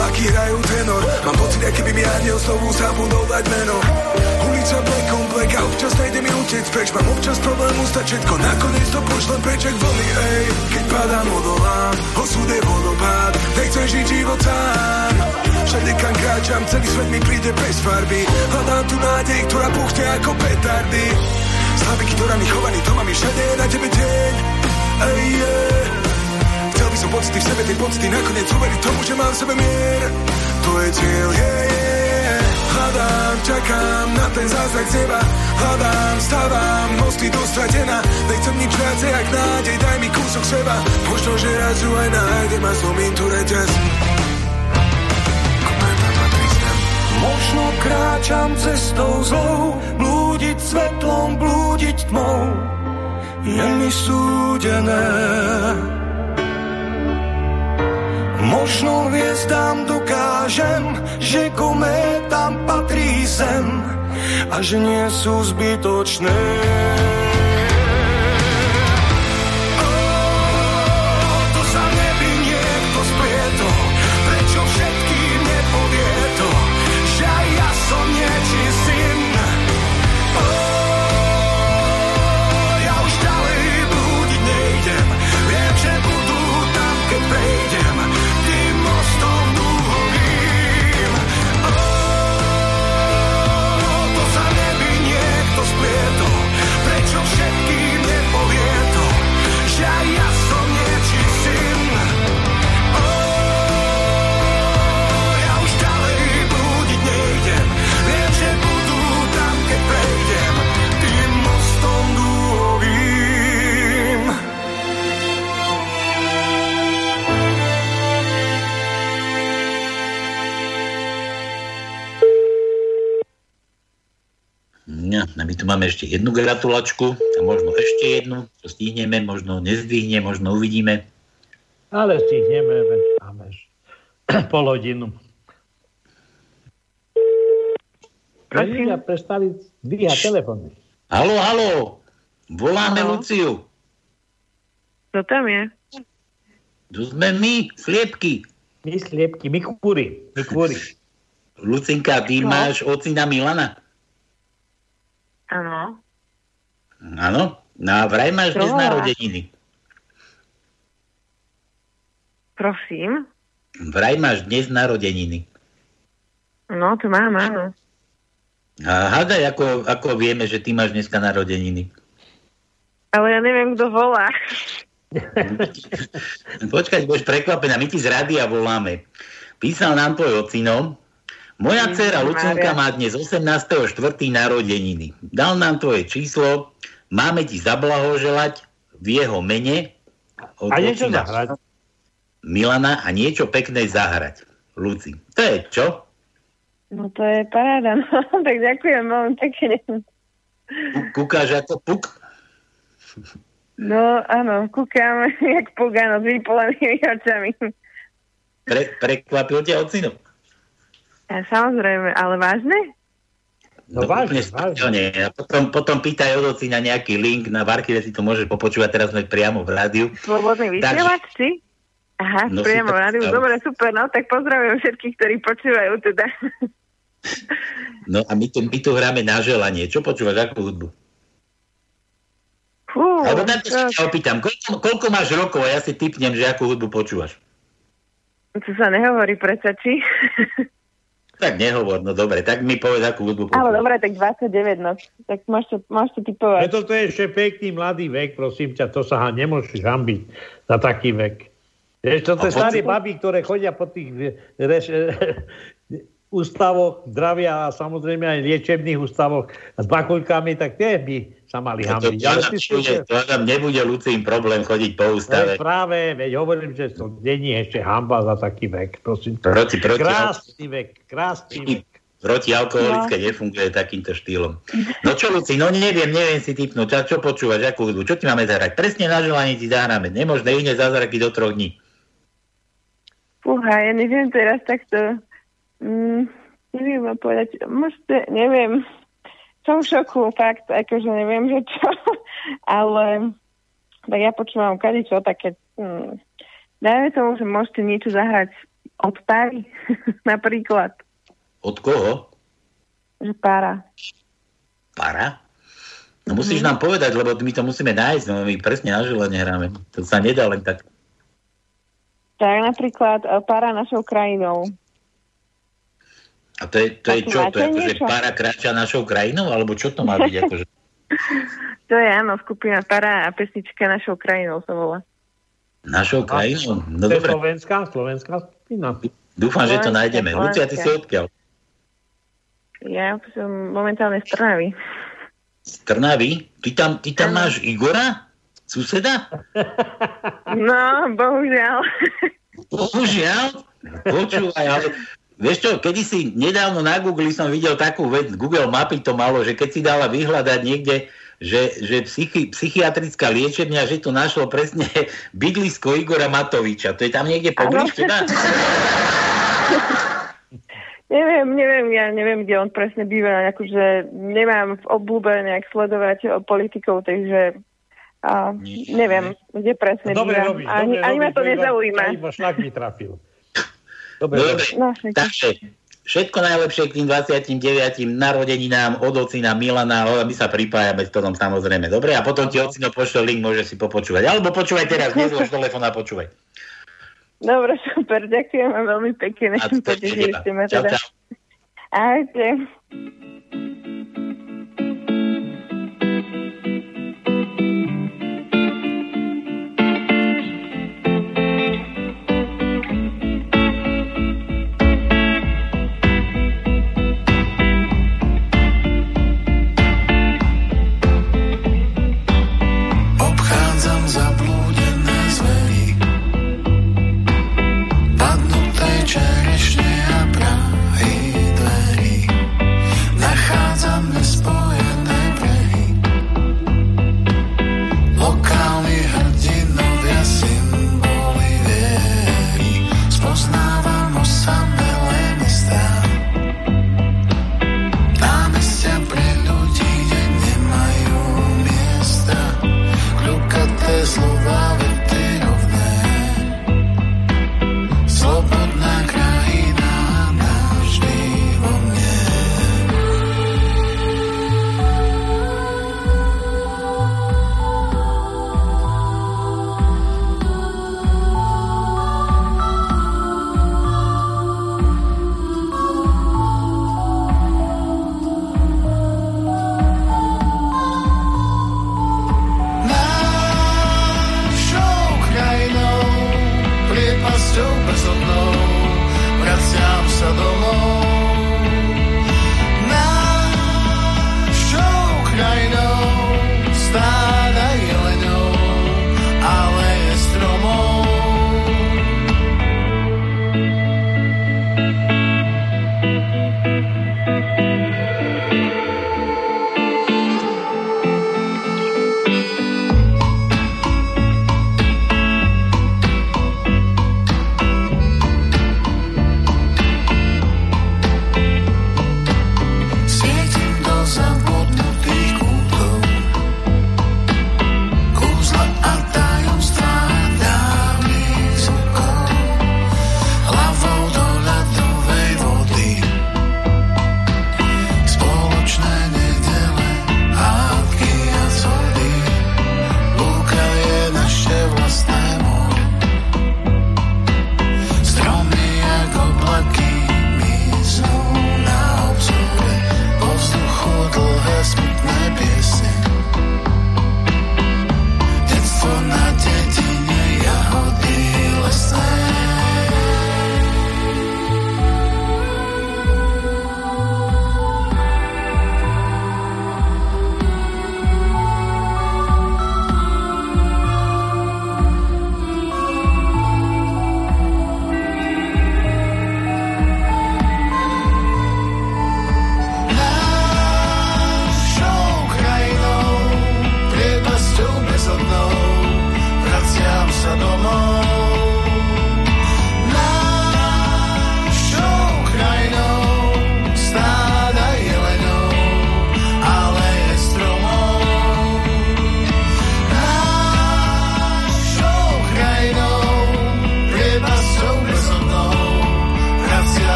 Speaker 16: Oblaky hrajú tenor. Mám pocit, aký by mi aniel znovu zabudol dať meno. Ulica blek a občas nejde mi utec preč Mám občas problém ustať všetko, nakoniec to pošlem preč jak vlny, ej Keď padám, odolám, osud je vodopád. Nechcem žiť život sám. Všade kam kráčam, celý svet mi príde bez farby. Hľadám tu nádej, ktorá puchne ako petardy. Slaviky, ktorá mi chovaný, to mám všade na tebe deň. Ej, yeah. Som pocity v sebe, tie pocity nakoniec uveriť tomu, že mám v sebe mier. To je cieľ, yeah, yeah. Hľadám, čakám na ten zázrak z neba. Hľadám, stávam, mosty do stratená. Nechcem nič viacej, jak nádej, daj mi kúsok seba. Možno, že raz ju aj nájdem a zlomím tu reťaz. Možno kráčam cestou zlou, blúdiť svetlom, blúdiť tmou. Je mi súdené. Možno hviezdám dokážem, že kométam patrí sem a že nie sú zbytočné.
Speaker 8: Dáme ešte jednu gratulačku a možno ešte jednu, čo stihneme, možno nezdvihne, možno uvidíme.
Speaker 9: Ale stihneme, veď máme [CLEARS THROAT] pol hodinu. Prosím. prestali dvíhať telefóny.
Speaker 8: Halo, halo, voláme halo. Luciu.
Speaker 14: Kto tam je?
Speaker 8: Tu sme my, sliepky.
Speaker 9: My sliepky, my kúry, my kúry. [LAUGHS]
Speaker 8: Lucinka, ty no. máš ocina Milana?
Speaker 14: Áno.
Speaker 8: Áno? No a vraj máš dnes narodeniny.
Speaker 14: Prosím?
Speaker 8: Vraj máš dnes narodeniny.
Speaker 14: No, to mám, áno.
Speaker 8: A hádaj, ako, ako vieme, že ty máš dneska narodeniny.
Speaker 14: Ale ja neviem, kto volá. [LAUGHS]
Speaker 8: Počkaj, budeš prekvapená, my ti z rádia voláme. Písal nám tvoj ocino, moja dcera Lucinka má dnes 18.4. narodeniny. Dal nám tvoje číslo, máme ti zablahoželať v jeho mene
Speaker 9: od a niečo zahrať.
Speaker 8: Milana a niečo pekné zahrať. Luci. To je čo?
Speaker 14: No to je paráda, no. [LAUGHS] tak ďakujem veľmi pekne.
Speaker 8: Kúkáš ako puk?
Speaker 14: No áno, kúkam [LAUGHS] jak puk, áno, s vypolenými očami.
Speaker 8: Pre, prekvapil ťa ocino?
Speaker 14: Ja, samozrejme, ale vážne?
Speaker 8: No, no vážne, vážne. A potom, potom pýtaj od na nejaký link na Varkive, si to môžeš popočúvať, teraz sme priamo v rádiu.
Speaker 14: Slobodný vysielač, či? Aha, no, priamo v rádiu, dobre, super, no tak pozdravujem všetkých, ktorí počúvajú teda.
Speaker 8: No a my tu, my tu hráme na želanie. Čo počúvaš, akú hudbu?
Speaker 14: Fú,
Speaker 8: Alebo na to sa opýtam, koľko, koľko máš rokov a ja si typnem, že akú hudbu počúvaš?
Speaker 14: To sa nehovorí predsa, či? [LAUGHS]
Speaker 8: Tak nehovor, no dobre, tak mi povedz, akú hudbu počúvaš.
Speaker 14: Ale dobre, tak 29, no. Tak máš to, máš to typovať.
Speaker 9: Preto to je ešte pekný mladý vek, prosím ťa, to sa nemôžeš hambiť za taký vek. Vieš, to tie staré baby, ktoré chodia po tých reš, ústavoch zdravia a samozrejme aj liečebných ústavoch s bakuľkami, tak tie by sa mali hambiť.
Speaker 8: To, to, to, to tam nebude ľudským problém chodiť po ústave.
Speaker 9: práve, veď hovorím, že to není ešte hamba za taký vek. Prosím.
Speaker 8: Proti, proti,
Speaker 9: krásny vek, krásny vek.
Speaker 8: Proti alkoholické no. nefunguje takýmto štýlom. No čo, Luci, no neviem, neviem si typnúť. Čo počúvaš, akú hudbu? Čo ti máme zahrať? Presne na želanie ti zahráme. Nemôžne iné zázraky do troch dní.
Speaker 14: Fúha, ja neviem teraz takto Mm, neviem vám povedať, môžete, neviem, som v šoku, fakt, akože neviem, že čo, [LAUGHS] ale tak ja počúvam čo, také, hm, dajme tomu, že môžete niečo zahrať od páry, [LAUGHS] napríklad.
Speaker 8: Od koho?
Speaker 14: Že pára.
Speaker 8: Para? No musíš mm. nám povedať, lebo my to musíme nájsť, no my presne na želenie hráme. To sa nedá len tak.
Speaker 14: Tak napríklad eh, para našou krajinou.
Speaker 8: A to je, to je čo? To je akože para kráča našou krajinou? Alebo čo to má byť? [LAUGHS] Akože?
Speaker 14: to je áno, skupina para a pesnička našou krajinou sa volá.
Speaker 8: Našou krajinou?
Speaker 9: No to dobre. Slovenská, slovenská skupina.
Speaker 8: Dúfam, že to nájdeme. Lucia, ty si odkiaľ?
Speaker 14: Ja som momentálne z Trnavy.
Speaker 8: Z Trnavy? Ty tam, ty tam máš Igora? Suseda?
Speaker 14: No, bohužiaľ.
Speaker 8: Bohužiaľ? Počúvaj, ale Vieš čo, kedy si nedávno na Google som videl takú vec, Google mapy to malo, že keď si dala vyhľadať niekde, že, že psychi, psychiatrická liečebňa, že to našlo presne [LAUGHS] bydlisko Igora Matoviča. To je tam niekde poblíž, teda? [LAUGHS]
Speaker 14: neviem, neviem, ja neviem, kde on presne býva, akože nemám v obľúbe nejak sledovať politikov, takže a, neviem, kde presne
Speaker 9: no, dobre,
Speaker 14: býva.
Speaker 9: Robíš, ani, dobre, ani
Speaker 14: ma to nezaujíma.
Speaker 9: Iba šlak mi trafil.
Speaker 8: Dobre, dobre. No, takže všetko najlepšie k tým 29. narodeninám od ocina Milana, my sa pripájame s tom samozrejme. Dobre, a potom ti ocino pošle link, môže si popočúvať. Alebo počúvaj teraz, nezlož telefón a počúvaj.
Speaker 14: Dobre, super, ďakujem vám veľmi pekne.
Speaker 8: A to teda.
Speaker 17: Čerešne a práhy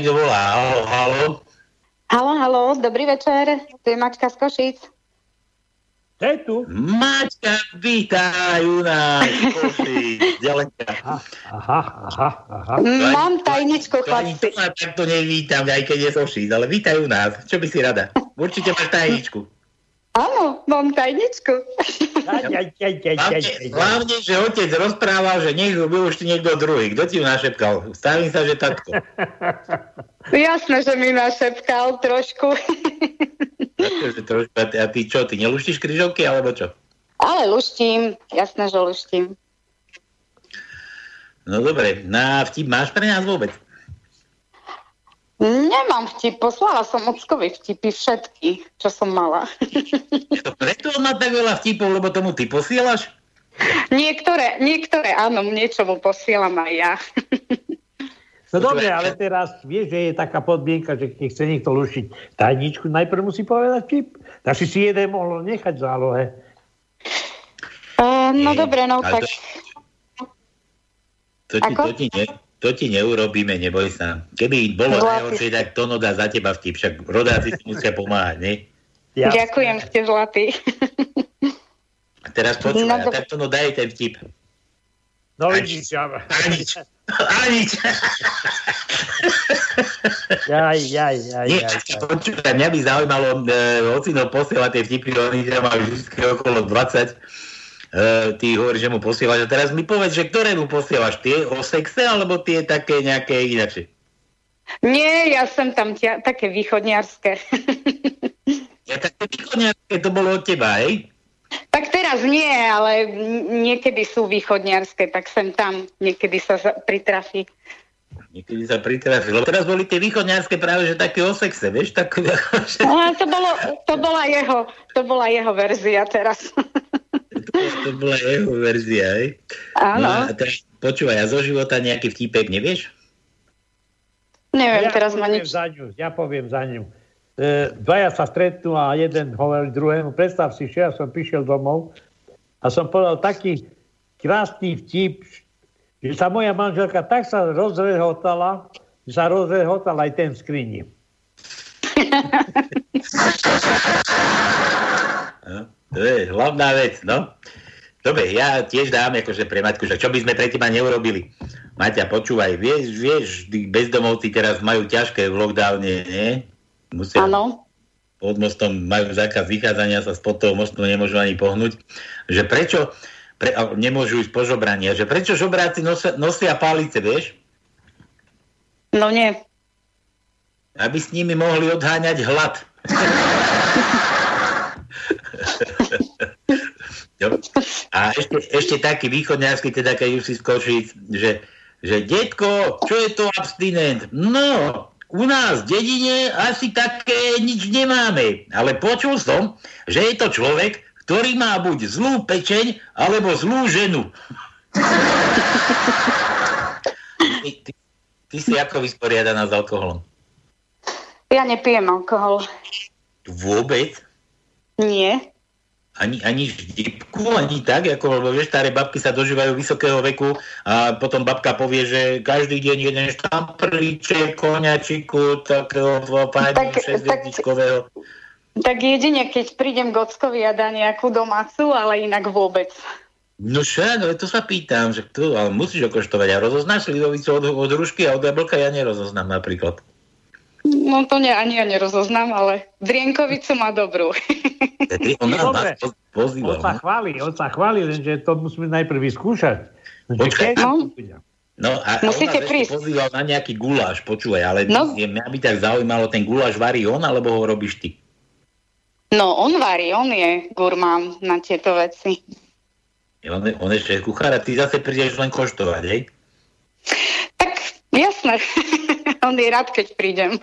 Speaker 8: Dobre, vraj, kto volá. Halo, halo.
Speaker 18: Halo, halo, dobrý večer. Tu je Mačka z Košic.
Speaker 9: To je tu.
Speaker 8: Maťka, vítaj u nás. [LAUGHS] Ďalenka.
Speaker 9: Aha, aha, aha.
Speaker 18: Mám tajničku, chlapci.
Speaker 8: to ma takto nevítam, aj keď je Sošíc, ale vítaj u nás. Čo by si rada? Určite máš tajničku.
Speaker 18: Áno, mám tajničku. [LAUGHS]
Speaker 8: Hlavne, že otec rozprával, že nech ju využti niekto druhý. Kto ti ju našepkal? Stavím sa, že takto.
Speaker 18: Jasné, že mi našepkal trošku.
Speaker 8: Takže trošku, a ty, a ty čo, ty neluštíš kryžovky, alebo čo?
Speaker 18: Ale luštím, jasné, že luštím.
Speaker 8: No dobre, na vtip máš pre nás vôbec?
Speaker 18: Nemám vtip, poslala som Ockovi vtipy všetky, čo som mala. [LAUGHS]
Speaker 8: Preto on má tak veľa vtipov, lebo tomu ty posielaš?
Speaker 18: Niektoré, niektoré áno, niečo mu posielam aj ja.
Speaker 9: No dobre, ale teraz vieš, že je taká podmienka, že keď chce niekto lušiť tajničku, najprv musí povedať vtip. Tak si si jeden mohol nechať v zálohe.
Speaker 18: Uh, no dobre, no tak...
Speaker 8: To ti,
Speaker 18: Ako?
Speaker 8: to, ti ne, to ti neurobíme, neboj sa. Keby bolo
Speaker 18: Zlatý.
Speaker 8: najhoršie, tak Tono dá za teba vtip, však rodáci si musia pomáhať, nie?
Speaker 18: Ďakujem, ste zlatí.
Speaker 8: A teraz počúvaj,
Speaker 18: No dobre.
Speaker 8: tak Tono daj ten vtip.
Speaker 9: No vidíš, ja...
Speaker 8: Anič. Anič.
Speaker 9: Jaj, jaj, jaj,
Speaker 8: Nie,
Speaker 9: jaj.
Speaker 8: počúvaj, mňa by zaujímalo, e, ocino posiela tie vtipy, oni tam majú vždy okolo 20. E, ty hovoríš, že mu posielaš. A teraz mi povedz, že ktoré mu posielaš? Tie o sexe, alebo tie také nejaké inačie?
Speaker 18: Nie, ja som tam tia, také východniarské. [LAUGHS]
Speaker 8: Ja také východniarské to bolo od teba, hej?
Speaker 18: tak teraz nie, ale niekedy sú východniarské, tak sem tam niekedy sa pritrafí.
Speaker 8: Niekedy sa pritrafil. Lebo teraz boli tie východniarské práve, že také o sexe, vieš? Tak,
Speaker 18: No, to, bolo, to, bola jeho, to bola jeho verzia teraz. [LAUGHS]
Speaker 8: to bola jeho verzia, hej?
Speaker 18: Áno.
Speaker 8: No a teraz, počúvaj, a zo života nejaký vtipek nevieš?
Speaker 18: Neviem,
Speaker 9: ja
Speaker 18: teraz ma nič...
Speaker 9: za ňu, ja poviem za ňu. E, dvaja sa stretnú a jeden hovorí druhému, predstav si, že ja som prišiel domov a som povedal taký krásny vtip, že sa moja manželka tak sa rozrehotala, že sa rozrehotal aj ten v skrini. [LAUGHS]
Speaker 8: To je hlavná vec, no. Dobre, ja tiež dám akože pre Maťku, že čo by sme pre teba neurobili. Maťa, počúvaj, vieš, vieš, tí bezdomovci teraz majú ťažké v lockdowne, nie? Musia
Speaker 18: Áno.
Speaker 8: pod mostom majú zákaz vychádzania sa spod toho mostu, nemôžu ani pohnúť. Že prečo, pre, nemôžu ísť po žobrania, že prečo žobráci nosia, nosia palice, vieš?
Speaker 18: No nie.
Speaker 8: Aby s nimi mohli odháňať hlad. [LAUGHS] Jo. [LAUGHS] A ešte, ešte taký východňarský, teda keď už si skočí, že, že detko, čo je to abstinent? No, u nás v dedine asi také nič nemáme, ale počul som, že je to človek, ktorý má buď zlú pečeň, alebo zlú ženu. [LAUGHS] ty, ty, ty si ako vysporiadaná s alkoholom?
Speaker 18: Ja nepijem alkohol.
Speaker 8: Vôbec?
Speaker 18: Nie.
Speaker 8: Ani, ani vtipku, ani tak, ako, lebo vieš, staré babky sa dožívajú vysokého veku a potom babka povie, že každý deň jeden štamprlíček, koňačiku, takého páni
Speaker 18: Tak-
Speaker 8: šesťdesičkového.
Speaker 18: Tak jedine, keď prídem k ockovi a dá nejakú domácu, ale inak vôbec.
Speaker 8: No však, ale to sa pýtam, že tu, ale musíš okoštovať. A rozoznáš slivovicu od, od rušky a od jablka ja nerozoznám napríklad.
Speaker 18: No to ne, ani ja nerozoznám, ale drienkovicu má dobrú.
Speaker 8: Ty, on nás
Speaker 9: Dobre.
Speaker 8: pozýval.
Speaker 9: On sa
Speaker 8: no.
Speaker 9: chváli, on sa chváli, lenže to musíme najprv vyskúšať.
Speaker 8: Počkaj.
Speaker 9: keď-
Speaker 8: No a
Speaker 18: Musíte
Speaker 8: on nás ešte
Speaker 18: prísť.
Speaker 8: pozýval na nejaký guláš, počúvaj, ale
Speaker 18: No.
Speaker 8: je, mňa by tak zaujímalo, ten guláš varí on, alebo ho robíš ty?
Speaker 18: No on varí, on je gurmán na tieto veci.
Speaker 8: On, on ešte je kuchár a ty zase prídeš len koštovať, hej?
Speaker 18: Jasné. [LAUGHS] on je rád, keď prídem.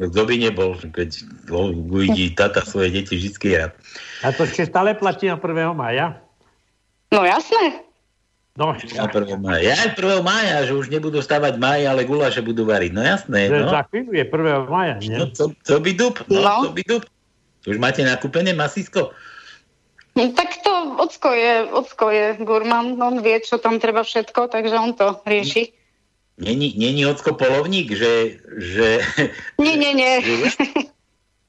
Speaker 8: Kto by nebol, keď uvidí tata svoje deti vždy je rád.
Speaker 9: A to ešte stále platí na 1. maja?
Speaker 18: No jasné.
Speaker 9: No,
Speaker 8: Na 1. mája. Ja aj 1. mája, že už nebudú stavať máj, ale guláše budú variť. No jasné, no.
Speaker 9: za chvíľu je 1. maja, nie?
Speaker 8: No to, to by dup, no,
Speaker 18: No.
Speaker 8: to by dup. Už máte nakúpené masisko?
Speaker 18: No, tak to ocko je, ocko je gurmán, on vie, čo tam treba všetko, takže on to rieši.
Speaker 8: Není, není ocko polovník, že, že
Speaker 18: Nie, nie, nie. [LAUGHS]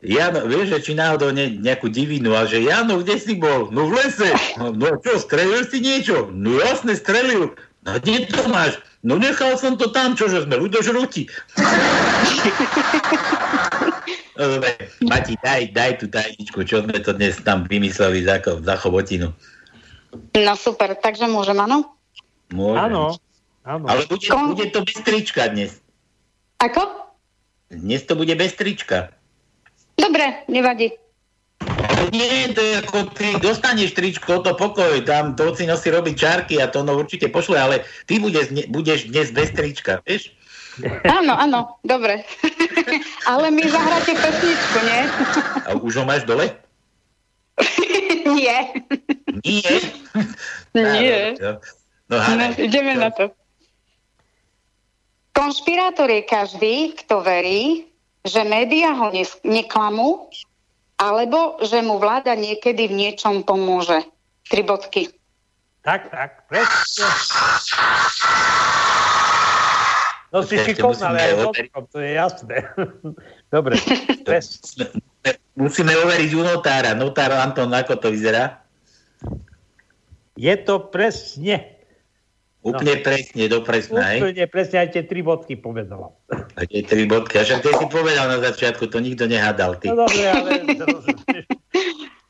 Speaker 8: Jano, vieš, že či náhodou ne, nejakú divinu, a že Jano, kde si bol? No v lese. No, no čo, strelil si niečo? No jasne, strelil. No kde to máš? No nechal som to tam, čože sme ľudožrúti. [LAUGHS] no dobre, Mati, daj, daj tú tajničku, čo sme to dnes tam vymysleli za, za chobotinu.
Speaker 18: No super, takže môžem, áno?
Speaker 8: Môžem.
Speaker 9: Áno, áno.
Speaker 8: Ale bude, bude to bez trička dnes.
Speaker 18: Ako?
Speaker 8: Dnes to bude bez trička.
Speaker 18: Dobre, nevadí.
Speaker 8: Nie, to je ako ty dostaneš tričko, to pokoj, tam to si robí čárky a to no určite pošle, ale ty budeš, budeš dnes bez trička, vieš?
Speaker 18: Áno, áno, dobre. [LAUGHS] Ale mi zahráte pesničku, nie?
Speaker 8: A už ho máš dole?
Speaker 18: Nie.
Speaker 8: Nie.
Speaker 18: Nie.
Speaker 8: No, no,
Speaker 18: No, ideme na to. Konšpirátor je každý, kto verí, že médiá ho nes- neklamú, alebo že mu vláda niekedy v niečom pomôže. Tri bodky.
Speaker 9: Tak, tak, presne. No si šikovná, ale aj to je jasné. [LAUGHS] Dobre, [LAUGHS] presne.
Speaker 8: Musíme overiť u notára. Notár Anton, ako to vyzerá?
Speaker 9: Je to presne.
Speaker 8: Úplne no. presne, do presná,
Speaker 9: Úplne presne, aj tie tri bodky povedala.
Speaker 8: A tie tri bodky, a však ty si povedal na začiatku, to nikto nehádal, ty.
Speaker 9: No dobre, ale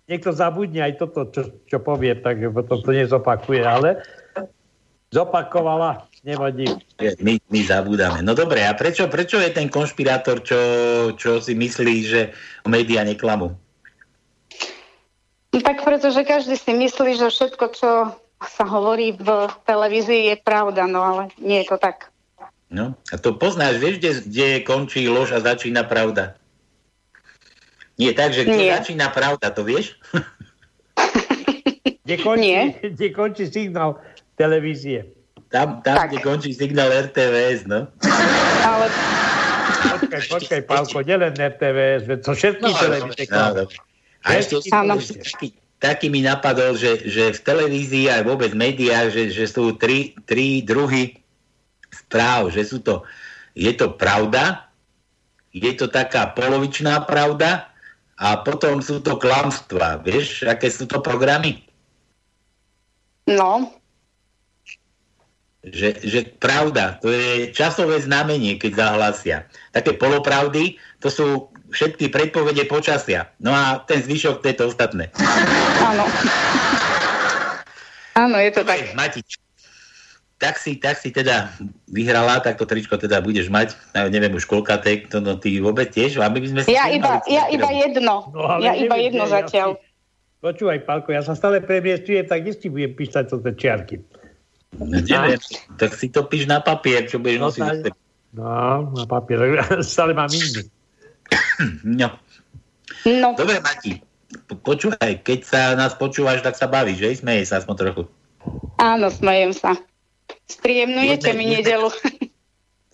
Speaker 9: niekto zabudne aj toto, čo, čo povie, takže potom to nezopakuje, ale zopakovala, nevadí.
Speaker 8: My, my zabúdame. No dobre, a prečo, prečo je ten konšpirátor, čo, čo si myslí, že médiá neklamú?
Speaker 18: No tak pretože každý si myslí, že všetko, čo sa hovorí v televízii je pravda, no ale nie je to tak.
Speaker 8: No, a to poznáš, vieš, kde, kde končí lož a začína pravda? Nie tak, že kde Nie. začína pravda, to vieš? [LAUGHS]
Speaker 9: kde, končí, Nie. kde končí signál televízie.
Speaker 8: Tam, tam kde končí signál RTVS, no. Ale...
Speaker 9: Počkaj, počkaj, Pálko, nielen RTVS, to všetky no, televízie. No,
Speaker 8: a ešte taký, taký mi napadol, že, že v televízii aj vôbec v médiách, že, že sú tri, tri druhy správ, že sú to, je to pravda, je to taká polovičná pravda a potom sú to klamstvá. Vieš, aké sú to programy?
Speaker 18: No.
Speaker 8: Že, že pravda, to je časové znamenie, keď zahlasia. Také polopravdy, to sú všetky predpovede počasia. No a ten zvyšok, to je to ostatné.
Speaker 18: Áno. Áno, je to tak.
Speaker 8: Matič, tak si, tak si teda vyhrala, tak to tričko teda budeš mať, no, neviem už koľka tek, to no ty vôbec tiež, aby by sme
Speaker 18: Ja iba, ja iba jedno, no, ja neviem, iba jedno nie, zatiaľ. Ja si...
Speaker 9: Počúvaj, Pálko, ja sa stále premiestujem, tak istý budem písať tie čiarky.
Speaker 8: No, neviem, tak si to píš na papier, čo budeš no, nosiť.
Speaker 9: No, na papier, [LAUGHS] stále mám iný. [COUGHS]
Speaker 8: no. no. Dobre, Mati, počúvaj, keď sa nás počúvaš, tak sa bavíš, že? Smeje sa aspoň trochu.
Speaker 18: Áno, smejem sa. Spríjemnujete mi nedelu.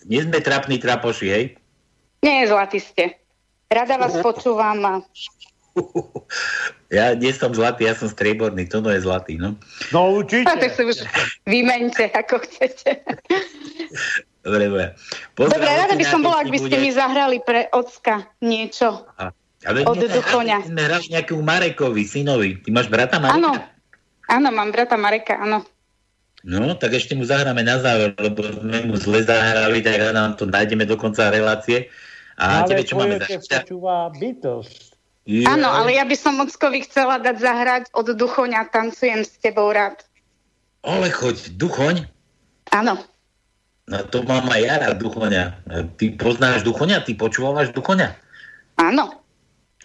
Speaker 8: Nie sme trapní trapoši, hej?
Speaker 18: Nie, zlatý ste. Rada vás počúvam a [LAUGHS]
Speaker 8: ja nie som zlatý, ja som strieborný, to no je zlatý, no.
Speaker 9: No určite.
Speaker 18: A tak si už vymente, ako chcete. [LAUGHS]
Speaker 8: Dobre, dobre.
Speaker 18: Pozdrav, dobre, rada by som bola, ak by ste bude... mi zahrali pre ocka niečo. A, ale od duchoňa.
Speaker 8: sme hrali nejakú Marekovi, synovi. Ty máš brata Mareka?
Speaker 18: Áno, áno, mám brata Mareka, áno.
Speaker 8: No, tak ešte mu zahráme na záver, lebo sme mu zle zahrali, tak nám to nájdeme do konca relácie. A
Speaker 9: ale
Speaker 8: tebe, čo máme
Speaker 9: zahrať?
Speaker 18: Áno, ale ja by som Mockovi chcela dať zahrať od Duchoňa Tancujem s tebou rád.
Speaker 8: Ale choď, Duchoň?
Speaker 18: Áno.
Speaker 8: No to mám aj ja rád Duchoňa. Ty poznáš Duchoňa? Ty počúvaš Duchoňa?
Speaker 18: Áno.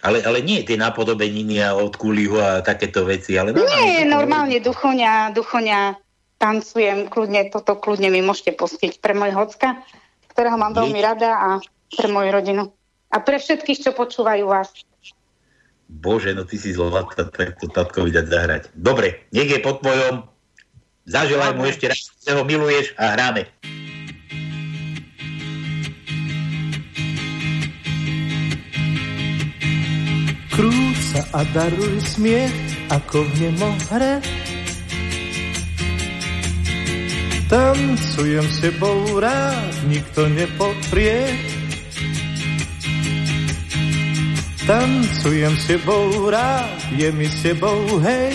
Speaker 8: Ale, ale nie tie napodobeniny a od Kuliho a takéto veci. Ale
Speaker 18: nie, normálne Duchoňa, Duchoňa tancujem, kľudne, toto kľudne mi môžete pustiť pre môj hocka, ktorého mám veľmi rada a pre moju rodinu. A pre všetkých, čo počúvajú vás.
Speaker 8: Bože, no ty si zlatá, tak to tatkovi dať zahrať. Dobre, je pod tvojom. Zaželaj mu ešte raz, že ho miluješ a hráme.
Speaker 16: Sa a daruj smiech, ako v nemohre. Tancujem s tebou rád, nikto nepoprie. Tancujem s tebou rád, je mi s tebou hej.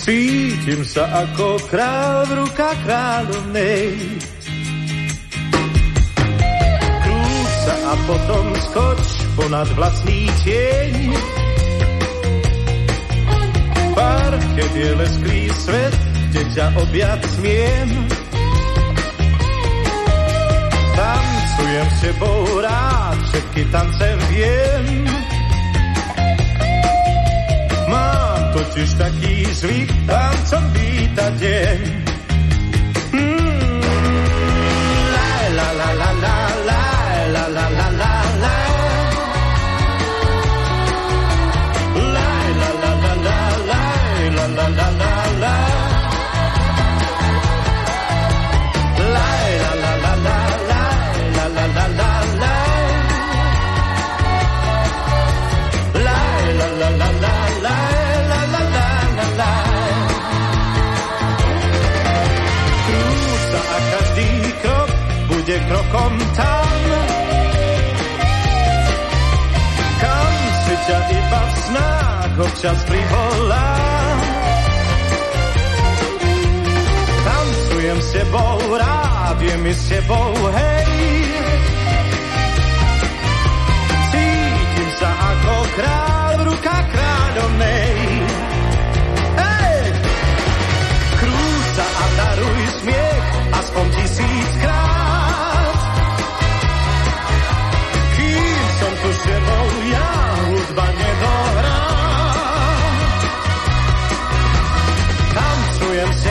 Speaker 16: Cítim sa ako král v rukách kráľovnej. Krúť sa a potom skoč ponad vlastný tieň. Parket je lesklý svet, kde ťa objať smiem. Tancujem s tebou rád, všetky tance viem. Mám totiž taký zvyk, tancom vítať deň. Mm, la la la la la la la la La občas privolám. sebou, rád je mi s tebou, hej. Cítim sa ako král v rukách kráľovnej. Hej! Krúž sa a daruj smiech, aspoň tisíckrát.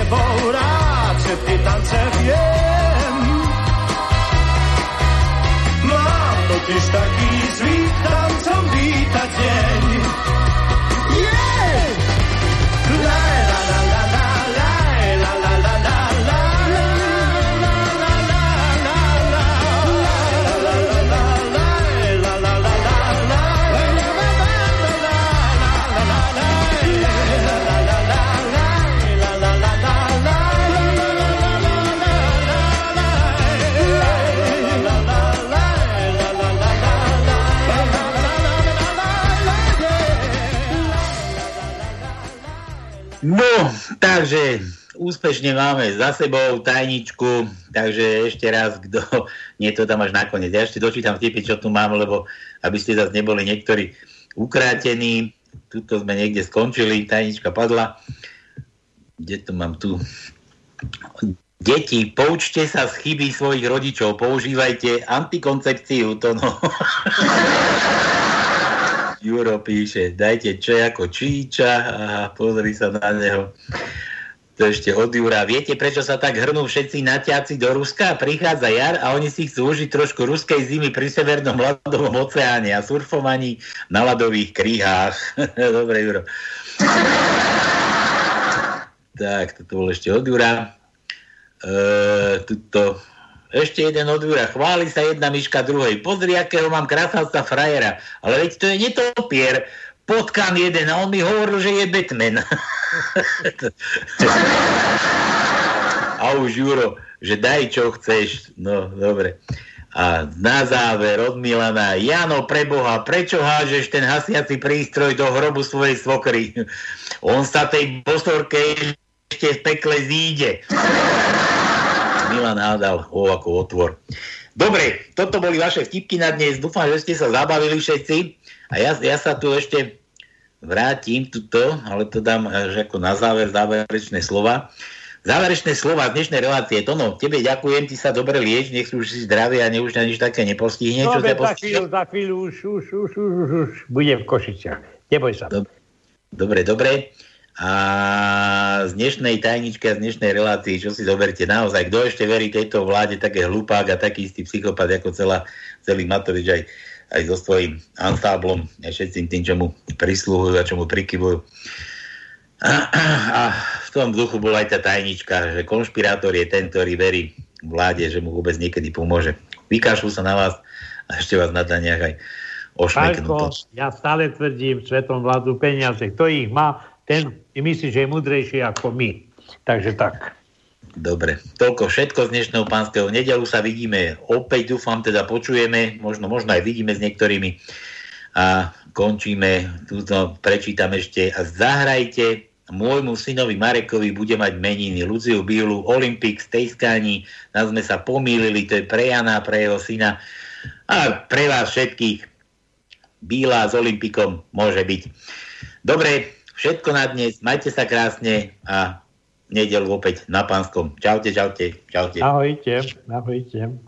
Speaker 16: Tebou rád, všetky tance viem. Mám totiž taký zvyk tancom vítať deň.
Speaker 8: No, takže úspešne máme za sebou tajničku, takže ešte raz, kto, [LAUGHS] nie to tam až nakoniec, ja ešte dočítam vtipy, čo tu mám, lebo aby ste zase neboli niektorí ukrátení, tuto sme niekde skončili, tajnička padla, kde to mám tu? Deti, poučte sa z chyby svojich rodičov, používajte antikoncepciu, to no. [LAUGHS] Juro píše, dajte čo ako číča a pozri sa na neho. To ešte od Jura. Viete, prečo sa tak hrnú všetci naťaci do Ruska? Prichádza jar a oni si chcú užiť trošku ruskej zimy pri severnom ľadovom oceáne a surfovaní na ľadových kríhách. [LAUGHS] Dobre, Juro. tak, toto bol ešte od Jura. E, tuto ešte jeden od Jura. Chváli sa jedna myška druhej. Pozri, akého mám krásavca frajera. Ale veď to je netopier. Potkám jeden a on mi hovoril, že je Batman. [LAUGHS] a už Juro, že daj čo chceš. No, dobre. A na záver od Milana. Jano, preboha, prečo hážeš ten hasiaci prístroj do hrobu svojej svokry? On sa tej bosorke ešte v pekle zíde. Milan hádal ho ako otvor. Dobre, toto boli vaše vtipky na dnes. Dúfam, že ste sa zabavili všetci. A ja, ja sa tu ešte vrátim tuto, ale to dám až ako na záver, záverečné slova. Záverečné slova z dnešnej relácie. Tono, tebe ďakujem, ty sa dobre lieč, nech už si zdravý a ne už nič také nepostihne.
Speaker 9: No,
Speaker 8: čo
Speaker 9: za chvíľu, za chvíľu už, už, už, už, už, už budem v Košiciach. Neboj sa.
Speaker 8: Dobre, dobre. dobre. A z dnešnej tajničky a z dnešnej relácii, čo si zoberte naozaj, kto ešte verí tejto vláde, také hlupák a taký istý psychopat ako celá, celý Matovič aj, aj so svojím ansáblom a všetkým tým, čo mu prislúhujú a čo mu prikyvujú. A, a v tom duchu bola aj tá tajnička, že konšpirátor je ten, ktorý verí vláde, že mu vôbec niekedy pomôže. Vykašľú sa na vás a ešte vás na daniach aj ošmeknú.
Speaker 9: Ja stále tvrdím, svetom vládu peniaze. Kto ich má, ten myslí, že je mudrejší ako my. Takže tak.
Speaker 8: Dobre, toľko všetko z dnešného pánskeho nedelu sa vidíme. Opäť, dúfam, teda počujeme, možno, možno aj vidíme s niektorými. A končíme, túto prečítam ešte. A zahrajte môjmu synovi Marekovi bude mať meniny Luciu Bielu, Olympic, Stejskani, nás sme sa pomýlili, to je pre Jana, pre jeho syna. A pre vás všetkých Bílá s Olympikom môže byť. Dobre, všetko na dnes, majte sa krásne a nedelu opäť na pánskom. Čaute, čaute, čaute.
Speaker 9: Ahojte, ahojte.